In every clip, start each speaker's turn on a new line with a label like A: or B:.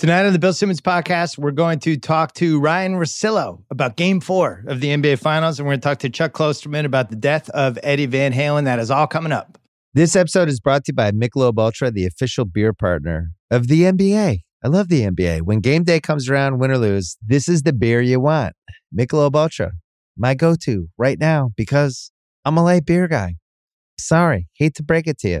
A: Tonight on the Bill Simmons podcast, we're going to talk to Ryen Russillo about game four of the NBA Finals, and we're going to talk to Chuck Klosterman about the death of Eddie Van Halen. That is all coming up.
B: This episode is brought to you by Michelob Ultra, the official beer partner of the NBA. I love the NBA. When game day comes around, win or lose, this is the beer you want. Michelob Ultra, my go-to right now because I'm a light beer guy. Sorry, hate to break it to you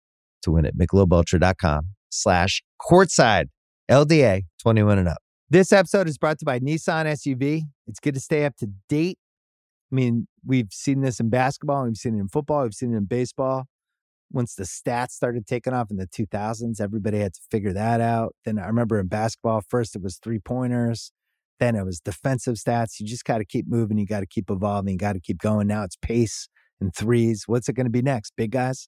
B: to win at michelobultra.com slash courtside LDA 21 and up. This episode is brought to you by Nissan SUV. It's good to stay up to date. I mean, we've seen this in basketball, we've seen it in football, we've seen it in baseball. Once the stats started taking off in the 2000s, everybody had to figure that out. Then I remember in basketball, first it was three pointers, then it was defensive stats. You just got to keep moving, you got to keep evolving, you got to keep going. Now it's pace and threes. What's it going to be next? Big guys?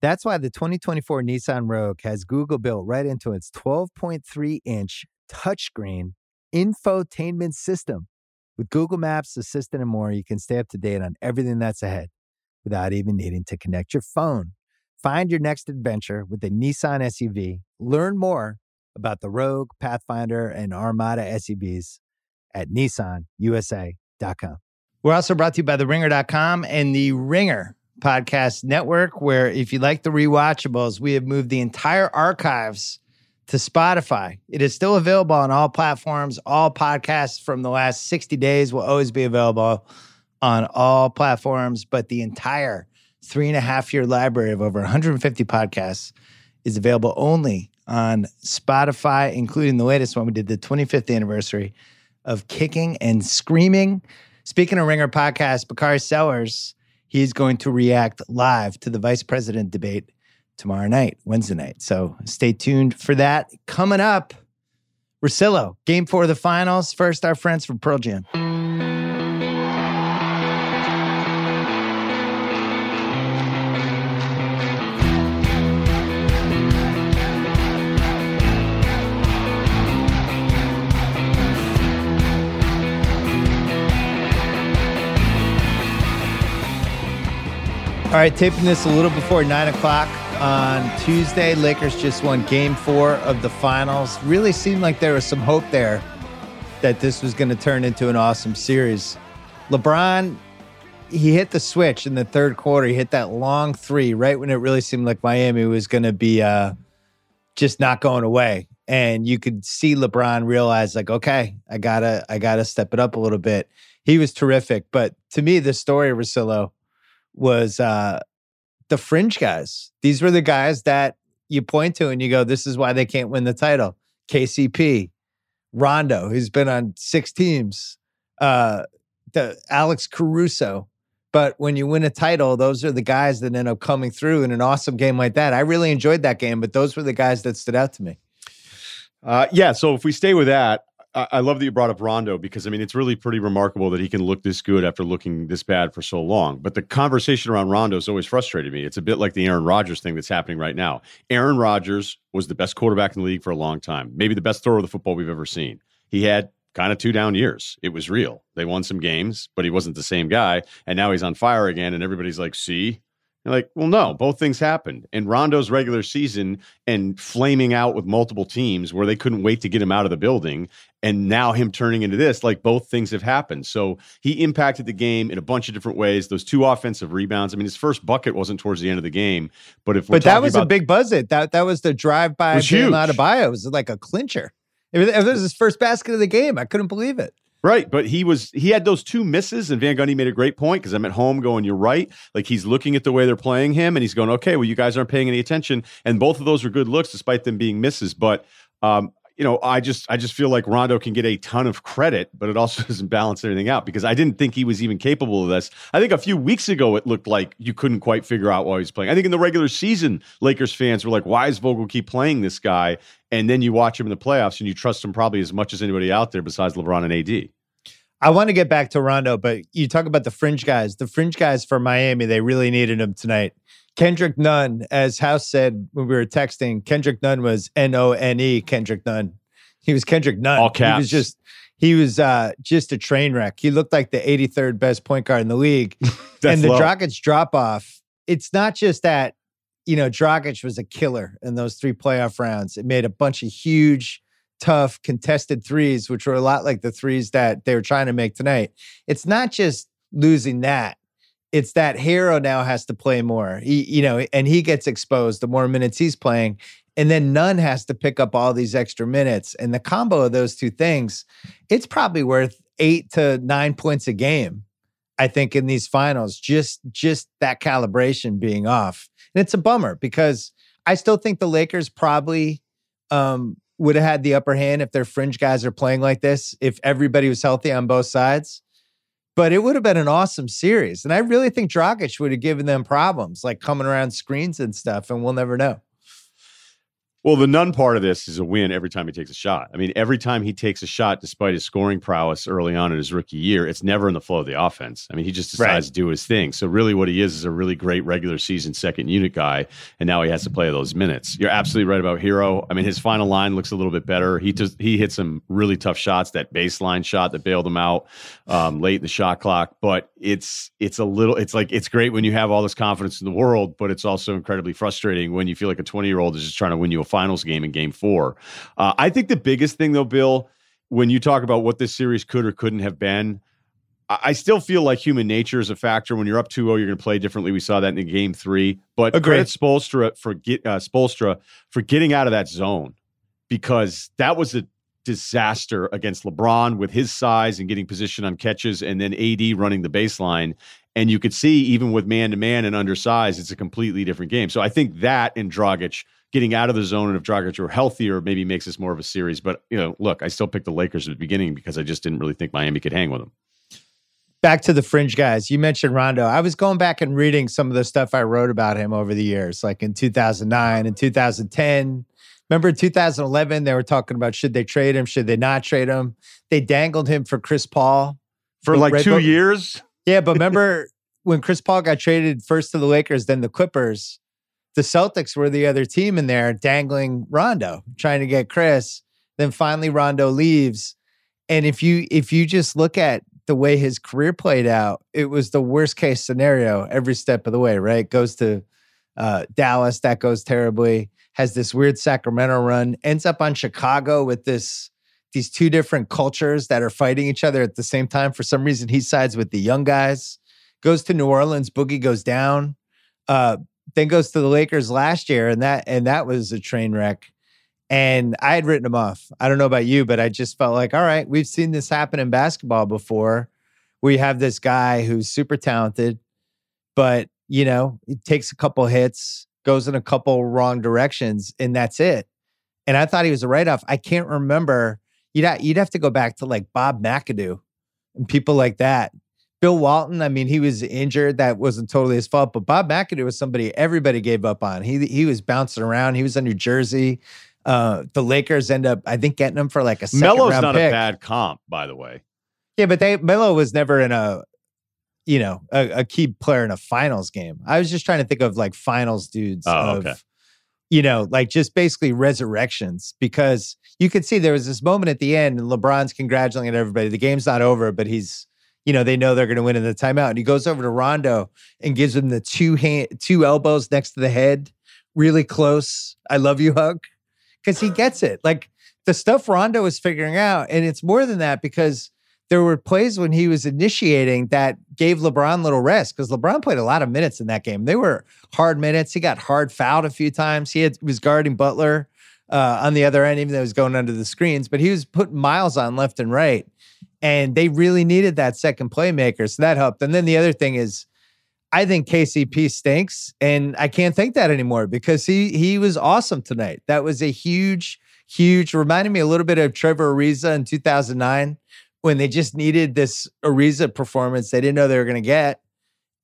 B: That's why the 2024 Nissan Rogue has Google built right into its 12.3 inch touchscreen infotainment system. With Google Maps, Assistant, and more, you can stay up to date on everything that's ahead without even needing to connect your phone. Find your next adventure with the Nissan SUV. Learn more about the Rogue, Pathfinder, and Armada SUVs at nissanusa.com. We're also brought to you by the ringer.com and the Ringer Podcast Network, where if you like the rewatchables, we have moved the entire archives to Spotify. It is still available on all platforms. All podcasts from the last 60 days will always be available on all platforms, but the entire three and a half year library of over 150 podcasts is available only on Spotify, including the latest one. We did the 25th anniversary of Kicking and Screaming. Speaking of Ringer podcast, Bakari Sellers he's going to react live to the vice president debate tomorrow night, Wednesday night. So stay tuned for that. Coming up, Russillo, game four of the finals. First, our friends from Pearl Jam. All right, taping this a little before nine o'clock on Tuesday. Lakers just won game four of the finals. Really seemed like there was some hope there that this was going to turn into an awesome series. LeBron, he hit the switch in the third quarter. He hit that long three right when it really seemed like Miami was going to be uh, just not going away. And you could see LeBron realize, like, okay, I gotta, I gotta step it up a little bit. He was terrific. But to me, the story, Russillo, was uh, the fringe guys. These were the guys that you point to and you go, this is why they can't win the title. KCP, Rondo, who's been on six teams, uh, the Alex Caruso. But when you win a title, those are the guys that end up coming through in an awesome game like that. I really enjoyed that game, but those were the guys that stood out to me.
C: Uh, yeah. So if we stay with that, I love that you brought up Rondo because I mean it's really pretty remarkable that he can look this good after looking this bad for so long. But the conversation around Rondo has always frustrated me. It's a bit like the Aaron Rodgers thing that's happening right now. Aaron Rodgers was the best quarterback in the league for a long time, maybe the best thrower of the football we've ever seen. He had kind of two down years. It was real. They won some games, but he wasn't the same guy. And now he's on fire again, and everybody's like, "See, you're like, well, no, both things happened. And Rondo's regular season and flaming out with multiple teams where they couldn't wait to get him out of the building. And now him turning into this, like both things have happened. So he impacted the game in a bunch of different ways. Those two offensive rebounds. I mean, his first bucket wasn't towards the end of the game, but if
A: but that was about, a big buzz it. That that was the drive by Bam Adebayo. It was like a clincher. It was, it was his first basket of the game. I couldn't believe it.
C: Right, but he was he had those two misses, and Van Gundy made a great point because I'm at home going, "You're right." Like he's looking at the way they're playing him, and he's going, "Okay, well, you guys aren't paying any attention." And both of those were good looks, despite them being misses. But um, you know, I just I just feel like Rondo can get a ton of credit, but it also doesn't balance everything out because I didn't think he was even capable of this. I think a few weeks ago it looked like you couldn't quite figure out why he's playing. I think in the regular season, Lakers fans were like, "Why is Vogel keep playing this guy?" And then you watch him in the playoffs and you trust him probably as much as anybody out there besides LeBron and AD.
B: I want to get back to Rondo, but you talk about the fringe guys. The fringe guys for Miami, they really needed him tonight. Kendrick Nunn, as House said when we were texting, Kendrick Nunn was N O N E. Kendrick Nunn. He was Kendrick Nunn.
C: All caps.
B: He was just he was uh, just a train wreck. He looked like the 83rd best point guard in the league. and the
C: low.
B: Dragic drop off. It's not just that you know Dragic was a killer in those three playoff rounds. It made a bunch of huge, tough, contested threes, which were a lot like the threes that they were trying to make tonight. It's not just losing that it's that Herro now has to play more. He, you know, and he gets exposed the more minutes he's playing. And then Nunn has to pick up all these extra minutes. And the combo of those two things, it's probably worth eight to nine points a game, I think, in these finals. Just just that calibration being off. And it's a bummer because I still think the Lakers probably um, would have had the upper hand if their fringe guys are playing like this, if everybody was healthy on both sides but it would have been an awesome series. And I really think Dragic would have given them problems, like coming around screens and stuff, and we'll never know.
C: Well, the Nunn part of this is a win every time he takes a shot. I mean, every time he takes a shot, despite his scoring prowess early on in his rookie year, it's never in the flow of the offense. I mean, he just decides
B: Right.
C: to do his thing. So, really, what he is is a really great regular season second unit guy, and now he has to play those minutes. You're absolutely right about Herro. I mean, his final line looks a little bit better. He just he hit some really tough shots. That baseline shot that bailed him out um, late in the shot clock, but it's it's a little. It's like it's great when you have all this confidence in the world, but it's also incredibly frustrating when you feel like a 20 year old is just trying to win you a finals game in game four. Uh, I think the biggest thing, though, Bill, when you talk about what this series could or couldn't have been, I still feel like human nature is a factor. When you're up 2 0, you're going to play differently. We saw that in game three. But
B: Agreed.
C: credit Spoelstra for, get, uh, Spoelstra for getting out of that zone because that was a disaster against LeBron with his size and getting position on catches, and then AD running the baseline. And you could see, even with man to man and undersized, it's a completely different game. So I think that and Dragic getting out of the zone, and if Dragic were healthier, maybe makes this more of a series. But you know, look, I still picked the Lakers at the beginning because I just didn't really think Miami could hang with them.
B: back to the fringe guys. You mentioned Rondo. I was going back and reading some of the stuff I wrote about him over the years, like in 2009 and 2010. Remember in 2011, they were talking about should they trade him, should they not trade him? They dangled him for Chris Paul.
C: For like
B: Red
C: two
B: Bull-
C: years,
B: Yeah, but remember when Chris Paul got traded first to the Lakers, then the Clippers, the Celtics were the other team in there dangling Rondo, trying to get Chris. Then finally Rondo leaves. And if you if you just look at the way his career played out, it was the worst case scenario every step of the way, right? Goes to uh, Dallas, that goes terribly. Has this weird Sacramento run, ends up on Chicago with this these two different cultures that are fighting each other at the same time. For some reason, he sides with the young guys. Goes to New Orleans, Boogie goes down. Uh, then goes to the Lakers last year, and that and that was a train wreck. And I had written him off. I don't know about you, but I just felt like, all right, we've seen this happen in basketball before. We have this guy who's super talented, but you know, it takes a couple hits, goes in a couple wrong directions, and that's it. And I thought he was a write off. I can't remember. You'd ha- you'd have to go back to like Bob McAdoo and people like that. Bill Walton, I mean, he was injured. That wasn't totally his fault, but Bob McAdoo was somebody everybody gave up on. He he was bouncing around. He was in New Jersey. Uh, the Lakers end up, I think, getting him for like a second
C: Melo's
B: round
C: not
B: pick.
C: a bad comp, by the way.
B: Yeah, but they Melo was never in a, you know, a, a key player in a finals game. I was just trying to think of like finals dudes
C: Oh,
B: of,
C: okay.
B: you know, like just basically resurrections because you could see there was this moment at the end and LeBron's congratulating everybody. The game's not over, but he's, you know, they know they're going to win in the timeout. And he goes over to Rondo and gives him the two hand, two elbows next to the head, really close. I love you hug because he gets it. Like the stuff Rondo is figuring out, and it's more than that because there were plays when he was initiating that gave LeBron little rest because LeBron played a lot of minutes in that game. They were hard minutes. He got hard fouled a few times. He had, was guarding Butler uh, on the other end, even though he was going under the screens, but he was putting miles on left and right. And they really needed that second playmaker. So that helped. And then the other thing is, I think KCP stinks, and I can't think that anymore because he he was awesome tonight. That was a huge, huge. Reminded me a little bit of Trevor Ariza in 2009 when they just needed this Ariza performance they didn't know they were going to get,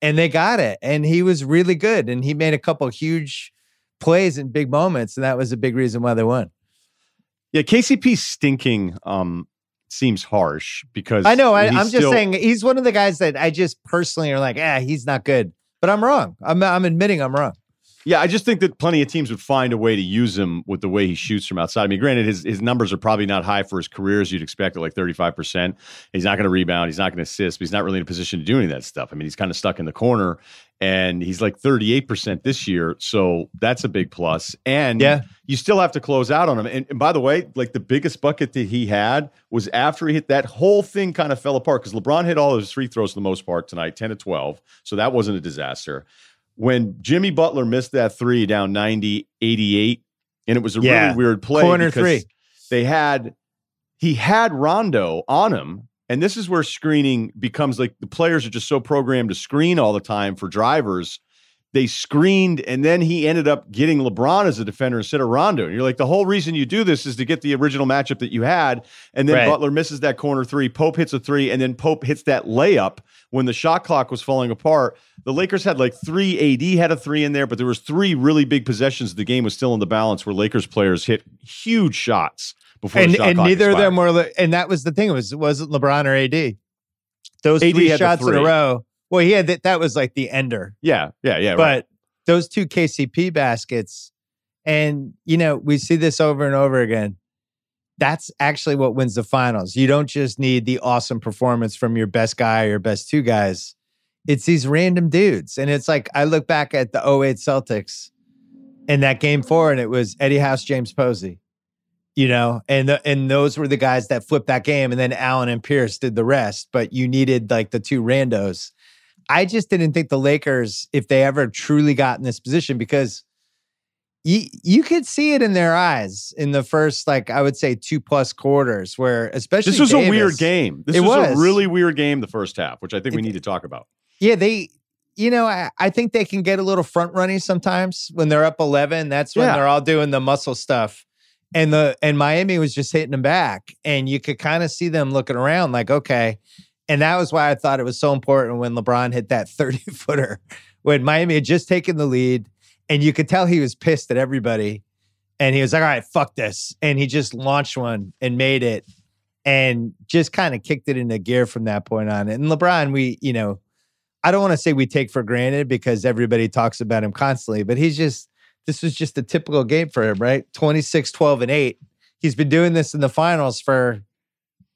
B: and they got it. And he was really good, and he made a couple huge plays in big moments, and that was a big reason why they won.
C: Yeah, KCP stinking um, seems harsh because
B: I know. I, I'm just saying he's one of the guys that I just personally are like, ah, he's not good. But I'm wrong. I'm I'm admitting I'm wrong.
C: Yeah, I just think that plenty of teams would find a way to use him with the way he shoots from outside. I mean, granted, his, his numbers are probably not high for his career as you'd expect at like 35%. He's not going to rebound. He's not going to assist, but he's not really in a position to do any of that stuff. I mean, he's kind of stuck in the corner and he's like 38% this year. So that's a big plus. And
B: Yeah.
C: you still have to close out on him. And, and by the way, like the biggest bucket that he had was after he hit that whole thing kind of fell apart because LeBron hit all of his free throws for the most part tonight, 10 to 12. So that wasn't a disaster. When Jimmy Butler missed that three down 90, 88, and it was a
B: Yeah.
C: really weird play.
B: Corner
C: because
B: three.
C: They had, he had Rondo on him. And this is where screening becomes like the players are just so programmed to screen all the time for drivers they screened, and then he ended up getting LeBron as a defender instead of Rondo. And you're like, the whole reason you do this is to get the original matchup that you had. And then
B: Right.
C: Butler misses that corner three. Pope hits a three, and then Pope hits that layup when the shot clock was falling apart. The Lakers had like three. AD had a three in there, but there was three really big possessions. The game was still in the balance where Lakers players hit huge shots before
B: And and neither of them were. And that was the thing. It was wasn't LeBron or AD. Those
C: AD
B: three shots in a row. Well, he had that. That was like the ender.
C: Yeah, yeah, yeah. right.
B: but those two KCP baskets, and you know, we see this over and over again. That's actually what wins the finals. You don't just need the awesome performance from your best guy or your best two guys. It's these random dudes. And it's like I look back at the 08 Celtics in that game four, and it was Eddie House, James Posey. You know, and the, and those were the guys that flipped that game, and then Allen and Pierce did the rest. But you needed like the two randos. I just didn't think the Lakers, if they ever truly got in this position, because you you could see it in their eyes in the first, like I would say, two plus quarters, where especially
C: this was a weird game. This
B: It
C: was, a really weird game the first half, which I think we
B: It-
C: need to talk about.
B: Yeah, they, you know, I, I think they can get a little front running sometimes when they're up eleven. That's when
C: Yeah.
B: they're all doing the muscle stuff, and the and Miami was just hitting them back, and you could kind of see them looking around like, okay, and that was why I thought it was so important when LeBron hit that thirty footer when Miami had just taken the lead, and you could tell he was pissed at everybody, and he was like, all right, fuck this, and he just launched one and made it. And just kind of kicked it into gear from that point on. And LeBron, we, you know, I don't want to say we take for granted because everybody talks about him constantly, but he's just, this was just a typical game for him, right? 26, 12, and 8. He's been doing this in the finals for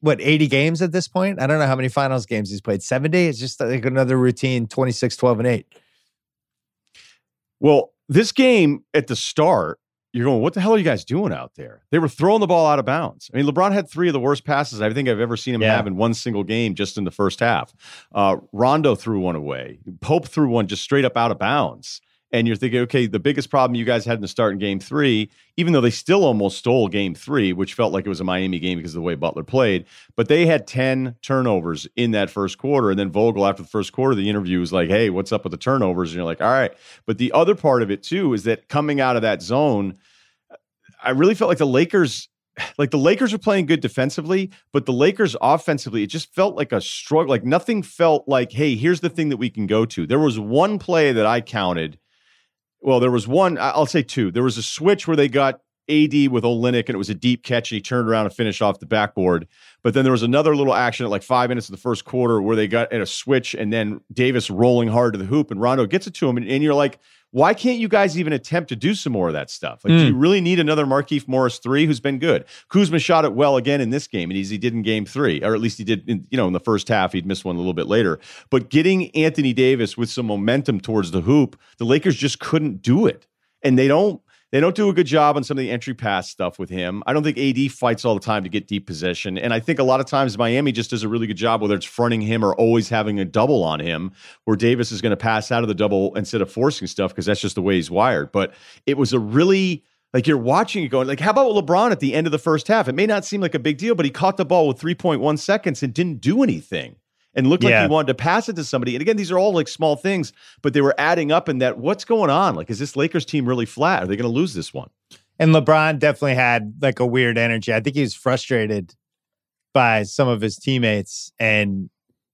B: what, 80 games at this point? I don't know how many finals games he's played. 70? It's just like another routine 26, 12, and 8.
C: Well, this game at the start, you're going, what the hell are you guys doing out there? They were throwing the ball out of bounds. I mean, LeBron had three of the worst passes I think I've ever seen him
B: Yeah.
C: have in one single game just in the first half. Uh, Rondo threw one away. Pope threw one just straight up out of bounds. And you're thinking, okay, the biggest problem you guys had in the start in game three, even though they still almost stole game three, which felt like it was a Miami game because of the way Butler played, but they had 10 turnovers in that first quarter. And then Vogel, after the first quarter, the interview was like, hey, what's up with the turnovers? And you're like, all right. But the other part of it, too, is that coming out of that zone, I really felt like the Lakers. Like the Lakers were playing good defensively, but the Lakers offensively, it just felt like a struggle. Like nothing felt like, hey, here's the thing that we can go to. There was one play that I counted. Well, there was one, I'll say two. There was a switch where they got AD with Olynyk and it was a deep catch and he turned around and finished off the backboard. But then there was another little action at like five minutes of the first quarter where they got at a switch and then Davis rolling hard to the hoop and Rondo gets it to him. And, and you're like, why can't you guys even attempt to do some more of that stuff? Like, do you hmm. really need another Markieff Morris three who's been good? Kuzma shot it well again in this game, and he's, he did in game three, or at least he did, in, you know, in the first half. He'd missed one a little bit later. But getting Anthony Davis with some momentum towards the hoop, the Lakers just couldn't do it, and they don't. They don't do a good job on some of the entry pass stuff with him. I don't think AD fights all the time to get deep possession. And I think a lot of times Miami just does a really good job, whether it's fronting him or always having a double on him, where Davis is going to pass out of the double instead of forcing stuff because that's just the way he's wired. But it was a really like you're watching it going, like, how about LeBron at the end of the first half? It may not seem like a big deal, but he caught the ball with 3.1 seconds and didn't do anything and looked like he wanted to pass it to somebody. And again, these are all like small things, but they were adding up in that what's going on? Like, is this Lakers team really flat? Are they going to lose this one?
B: And LeBron definitely had like a weird energy. I think he was frustrated by some of his teammates. And,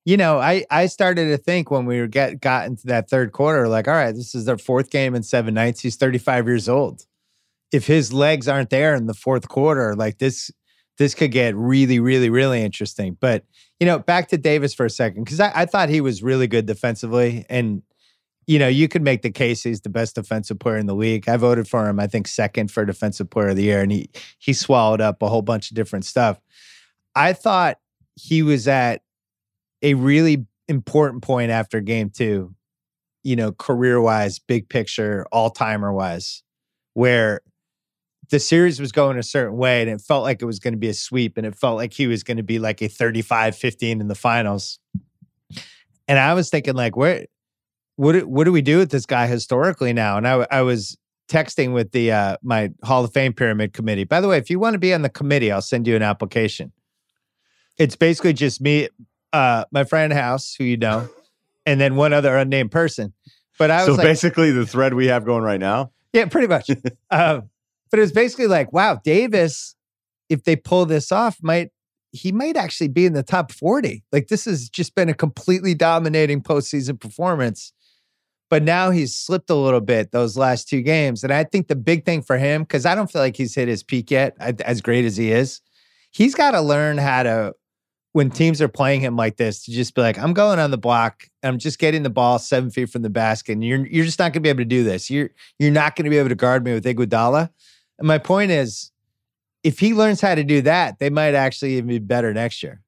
B: you know, I, I started to think when we were get got into that third quarter, like, all right, this is their fourth game in seven nights. He's 35 years old. If his legs aren't there in the fourth quarter, like this, this could get really, really, really interesting. But, you know, back to Davis for a second, because I, I thought he was really good defensively. And you know, you could make the case he's the best defensive player in the league. I voted for him, I think, second for defensive player of the year, and he he swallowed up a whole bunch of different stuff. I thought he was at a really important point after game two, you know, career wise, big picture, all timer wise, where the series was going a certain way and it felt like it was going to be a sweep and it felt like he was going to be like a 35 15 in the finals. And I was thinking, like, where what do, what do we do with this guy historically now? And I I was texting with the uh, my Hall of Fame pyramid committee. By the way, if you want to be on the committee, I'll send you an application. It's basically just me, uh, my friend House, who you know, and then one other unnamed person. But I was
C: so
B: like,
C: basically the thread we have going right now.
B: yeah, pretty much. um, but it was basically like, wow, Davis, if they pull this off, might he might actually be in the top 40. Like this has just been a completely dominating postseason performance. But now he's slipped a little bit those last two games. And I think the big thing for him, because I don't feel like he's hit his peak yet, as great as he is, he's got to learn how to, when teams are playing him like this, to just be like, I'm going on the block. I'm just getting the ball seven feet from the basket. And you're you're just not going to be able to do this. You're you're not going to be able to guard me with Iguodala. And my point is, if he learns how to do that, they might actually even be better next year.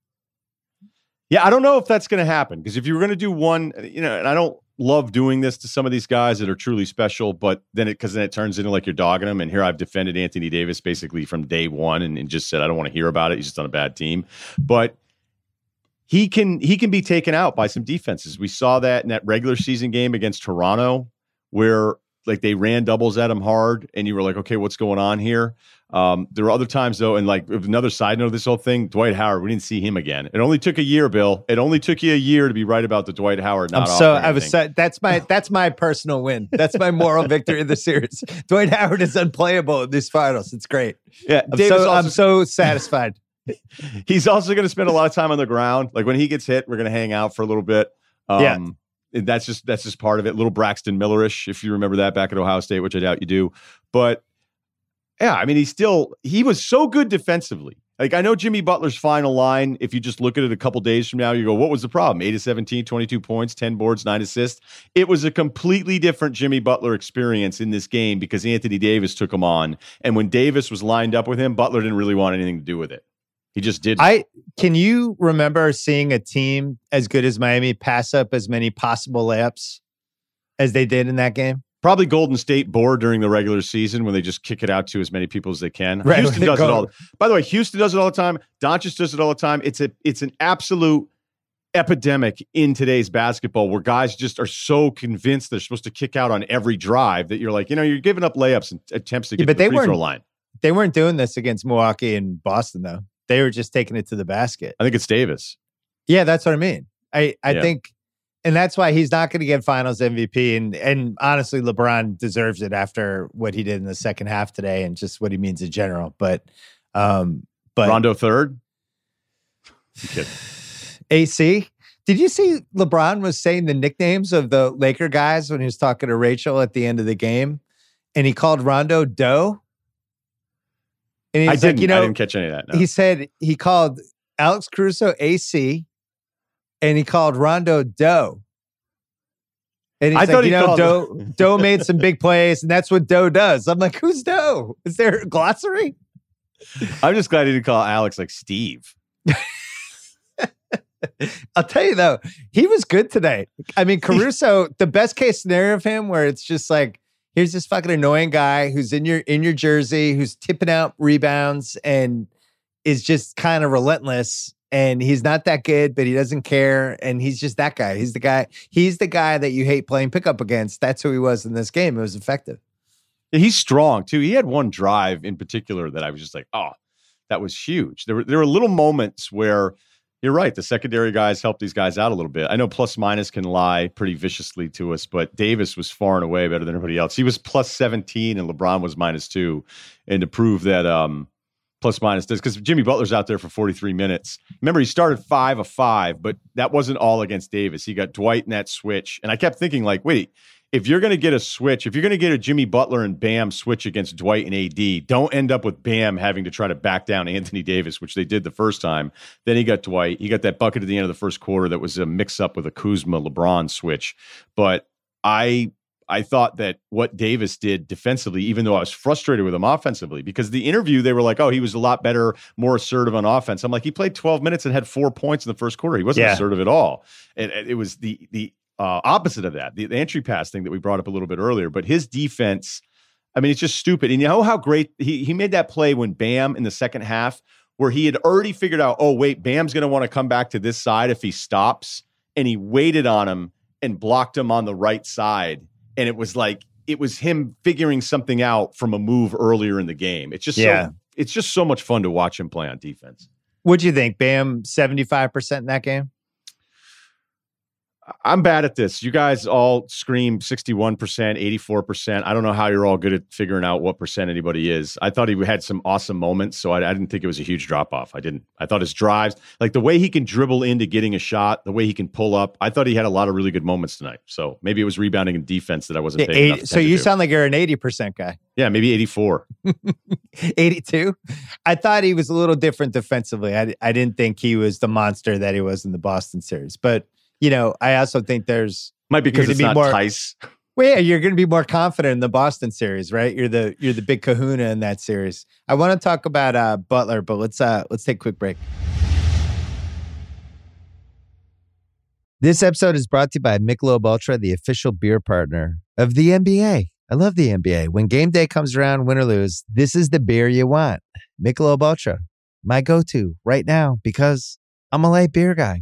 C: Yeah, I don't know if that's going to happen because if you were going to do one, you know, and I don't love doing this to some of these guys that are truly special, but then it because then it turns into like you're dogging them. And here I've defended Anthony Davis basically from day one and, and just said I don't want to hear about it. He's just on a bad team, but he can he can be taken out by some defenses. We saw that in that regular season game against Toronto, where like they ran doubles at him hard, and you were like, okay, what's going on here? Um, there were other times though, and like another side note of this whole thing, Dwight Howard, we didn't see him again. It only took a year, Bill. It only took you a year to be right about the Dwight Howard. Not
B: I'm so I was so, that's my that's my personal win. That's my moral victory in the series. Dwight Howard is unplayable in these finals. It's great.
C: Yeah,
B: I'm so also, I'm so satisfied.
C: he's also going to spend a lot of time on the ground. Like when he gets hit, we're going to hang out for a little bit. Um, yeah that's just that's just part of it. Little Braxton Millerish, if you remember that back at Ohio State, which I doubt you do. But yeah, I mean, he still he was so good defensively. Like I know Jimmy Butler's final line, if you just look at it a couple days from now, you go, what was the problem? 8 to 17, 22 points, 10 boards, 9 assists. It was a completely different Jimmy Butler experience in this game because Anthony Davis took him on. And when Davis was lined up with him, Butler didn't really want anything to do with it. He just did.
B: I can you remember seeing a team as good as Miami pass up as many possible layups as they did in that game?
C: Probably Golden State bored during the regular season when they just kick it out to as many people as they can. Right, Houston does it all. By the way, Houston does it all the time. Doncic does it all the time. It's a it's an absolute epidemic in today's basketball where guys just are so convinced they're supposed to kick out on every drive that you're like, you know, you're giving up layups and attempts to get yeah, but the they free throw line.
B: They weren't doing this against Milwaukee and Boston though. They were just taking it to the basket.
C: I think it's Davis.
B: Yeah, that's what I mean. I I yeah. think, and that's why he's not going to get Finals MVP. And and honestly, LeBron deserves it after what he did in the second half today and just what he means in general. But um, but
C: Rondo third.
B: AC. Did you see LeBron was saying the nicknames of the Laker guys when he was talking to Rachel at the end of the game, and he called Rondo Doe?
C: And he's I like, you know, I didn't catch any of that. No.
B: He said he called Alex Caruso AC, and he called Rondo Doe. And he's I like, thought you know, Doe, Doe made some big plays, and that's what Doe does. I'm like, who's Doe? Is there a glossary?
C: I'm just glad he didn't call Alex like Steve.
B: I'll tell you though, he was good today. I mean, Caruso, the best case scenario of him, where it's just like here's this fucking annoying guy who's in your in your jersey who's tipping out rebounds and is just kind of relentless and he's not that good but he doesn't care and he's just that guy. He's the guy he's the guy that you hate playing pickup against. That's who he was in this game. It was effective.
C: He's strong too. He had one drive in particular that i was just like oh that was huge. There were there were little moments where You're right. The secondary guys help these guys out a little bit. I know plus minus can lie pretty viciously to us, but Davis was far and away better than everybody else. He was plus 17 and LeBron was minus two. And to prove that um, plus minus does, because Jimmy Butler's out there for 43 minutes. Remember, he started five of five, but that wasn't all against Davis. He got Dwight in that switch. And I kept thinking, like, wait, if you're going to get a switch, if you're going to get a Jimmy Butler and Bam switch against Dwight and AD, don't end up with Bam having to try to back down Anthony Davis, which they did the first time. Then he got Dwight. He got that bucket at the end of the first quarter that was a mix up with a Kuzma LeBron switch. But I I thought that what Davis did defensively, even though I was frustrated with him offensively, because the interview they were like, "Oh, he was a lot better, more assertive on offense." I'm like, he played 12 minutes and had four points in the first quarter. He wasn't yeah. assertive at all. It, it was the the uh, opposite of that, the, the entry pass thing that we brought up a little bit earlier. But his defense, I mean, it's just stupid. And you know how great he he made that play when Bam in the second half, where he had already figured out, oh wait, Bam's going to want to come back to this side if he stops, and he waited on him and blocked him on the right side, and it was like it was him figuring something out from a move earlier in the game. It's just yeah. so it's just so much fun to watch him play on defense.
B: What'd you think, Bam? Seventy five percent in that game.
C: I'm bad at this. You guys all scream 61%, 84%. I don't know how you're all good at figuring out what percent anybody is. I thought he had some awesome moments, so I, I didn't think it was a huge drop off. I didn't. I thought his drives, like the way he can dribble into getting a shot, the way he can pull up, I thought he had a lot of really good moments tonight. So maybe it was rebounding and defense that I wasn't paying 80,
B: So you sound like you're an 80% guy.
C: Yeah, maybe 84.
B: 82. I thought he was a little different defensively. I, I didn't think he was the monster that he was in the Boston series, but you know, I also think there's
C: might be because it's be not more, Tice.
B: Well, yeah, you're going to be more confident in the Boston series, right? You're the you're the big Kahuna in that series. I want to talk about uh, Butler, but let's uh, let's take a quick break.
D: This episode is brought to you by Michelob Ultra, the official beer partner of the NBA. I love the NBA. When game day comes around, win or lose, this is the beer you want. Michelob Ultra, my go-to right now because I'm a light beer guy.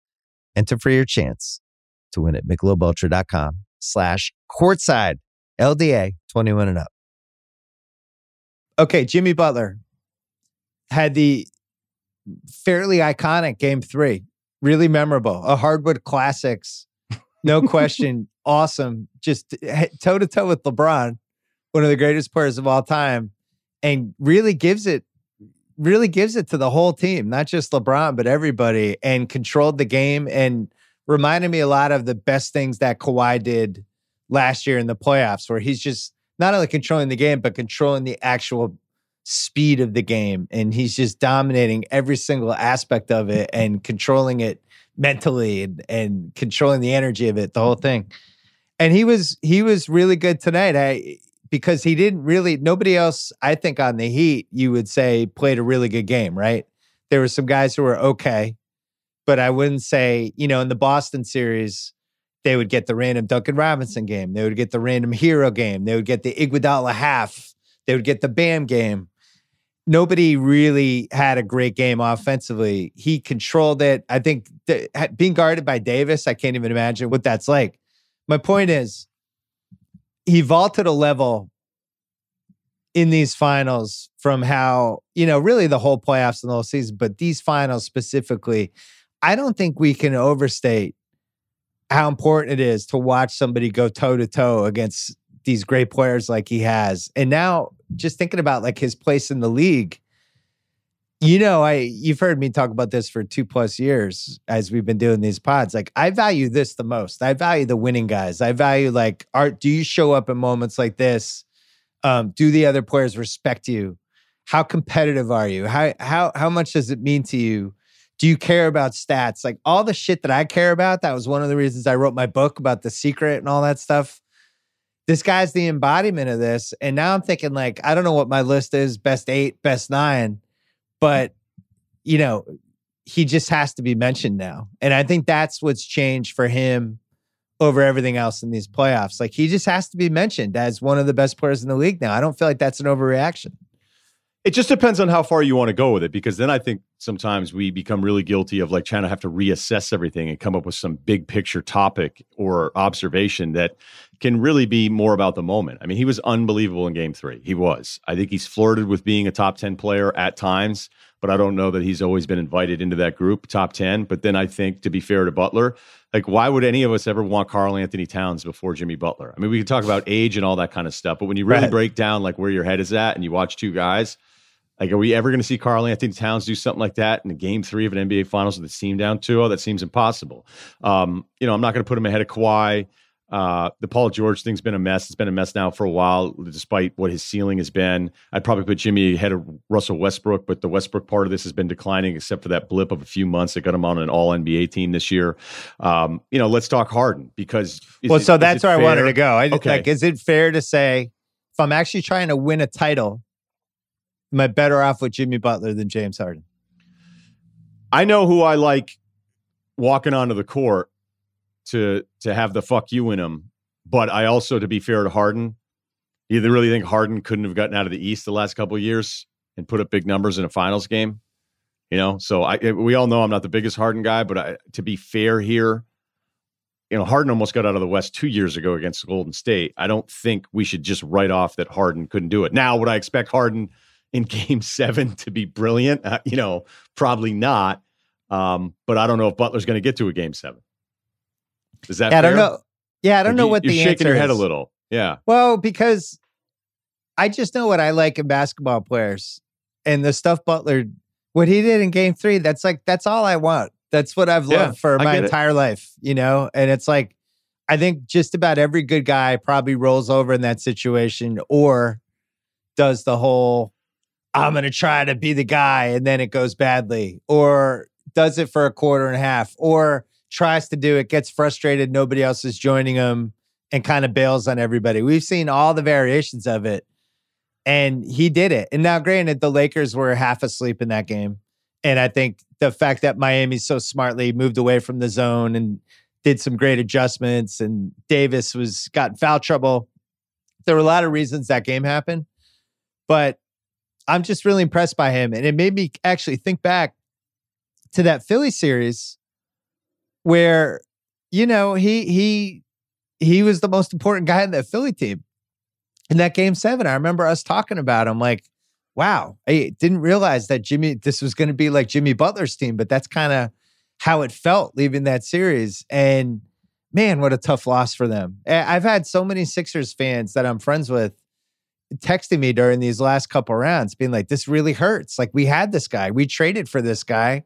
D: Enter for your chance to win at michelobultra.com slash courtside. LDA 21 and up.
B: Okay, Jimmy Butler had the fairly iconic game three, really memorable, a hardwood classics, no question, awesome, just toe to toe with LeBron, one of the greatest players of all time, and really gives it really gives it to the whole team, not just LeBron, but everybody, and controlled the game and reminded me a lot of the best things that Kawhi did last year in the playoffs, where he's just not only controlling the game, but controlling the actual speed of the game. And he's just dominating every single aspect of it and controlling it mentally and, and controlling the energy of it, the whole thing. And he was he was really good tonight. I because he didn't really nobody else I think on the Heat you would say played a really good game, right? There were some guys who were okay, but I wouldn't say, you know, in the Boston series they would get the random Duncan Robinson game, they would get the random Herro game, they would get the Iguodala half, they would get the Bam game. Nobody really had a great game offensively. He controlled it. I think th- being guarded by Davis, I can't even imagine what that's like. My point is, he vaulted a level in these finals from how, you know, really the whole playoffs and the whole season, but these finals specifically, I don't think we can overstate how important it is to watch somebody go toe to toe against these great players like he has. And now just thinking about like his place in the league, you know, I you've heard me talk about this for two plus years as we've been doing these pods. Like, I value this the most. I value the winning guys. I value like art. Do you show up in moments like this? Um, do the other players respect you? How competitive are you? How how how much does it mean to you? Do you care about stats? Like all the shit that I care about. That was one of the reasons I wrote my book about the secret and all that stuff. This guy's the embodiment of this. And now I'm thinking like, I don't know what my list is, best eight, best nine but you know, he just has to be mentioned now. And I think that's what's changed for him over everything else in these playoffs. Like he just has to be mentioned as one of the best players in the league now. I don't feel like that's an overreaction.
C: It just depends on how far you want to go with it, because then I think sometimes we become really guilty of like trying to have to reassess everything and come up with some big picture topic or observation that can really be more about the moment. I mean, he was unbelievable in game three. He was. I think he's flirted with being a top 10 player at times, but I don't know that he's always been invited into that group, top 10. But then I think, to be fair to Butler, like why would any of us ever want Karl-Anthony Towns before Jimmy Butler? I mean, we can talk about age and all that kind of stuff, but when you really
B: Right.
C: break down like where your head is at and you watch two guys, like, are we ever going to see Karl-Anthony Towns do something like that in a game three of an NBA Finals with the team down 2-0? That seems impossible. Um, you know, I'm not going to put him ahead of Kawhi. Uh, the Paul George thing's been a mess. It's been a mess now for a while, despite what his ceiling has been. I'd probably put Jimmy ahead of Russell Westbrook, but the Westbrook part of this has been declining, except for that blip of a few months that got him on an All NBA team this year. Um, you know, let's talk Harden because
B: well,
C: it-
B: so that's where I wanted to go. I just,
C: Okay.
B: like, is it fair to say if I'm actually trying to win a title, am I better off with Jimmy Butler than James Harden?
C: I know who I like walking onto the court to to have the fuck you in him, but I also, to be fair to Harden, you really think Harden couldn't have gotten out of the East the last couple years and put up big numbers in a finals game? You know, so I we all know I'm not the biggest Harden guy, but I, to be fair here, you know, Harden almost got out of the West two years ago against Golden State. I don't think we should just write off that Harden couldn't do it. Now, would I expect Harden in Game Seven to be brilliant? Uh, you know, probably not. Um, but I don't know if Butler's going to get to a Game Seven. Is that?
B: Yeah, I don't know. Yeah, I don't know
C: you-
B: what
C: you're shaking
B: answer
C: your head a
B: is.
C: little. Yeah,
B: Well, because I just know what I like in basketball players and the stuff Butler, what he did in game three, that's like, that's all I want. That's what I've
C: Yeah,
B: loved for my
C: get it.
B: entire life, you know? And it's like, I think just about every good guy probably rolls over in that situation or does the whole, I'm going to try to be the guy and then it goes badly, or does it for a quarter and a half, or tries to do it, gets frustrated, nobody else is joining him and kind of bails on everybody. We've seen all the variations of it. And he did it. And now, granted, the Lakers were half asleep in that game. And I think the fact that Miami so smartly moved away from the zone and did some great adjustments, and Davis was got in foul trouble. There were a lot of reasons that game happened, but I'm just really impressed by him. And it made me actually think back to that Philly series where, you know, he he he was the most important guy in that Philly team. In that game seven, I remember us talking about him like, wow, I didn't realize that Jimmy, this was going to be like Jimmy Butler's team, but that's kind of how it felt leaving that series. And man, what a tough loss for them. I've had so many Sixers fans that I'm friends with texting me during these last couple rounds, being like, this really hurts. Like, we had this guy, we traded for this guy.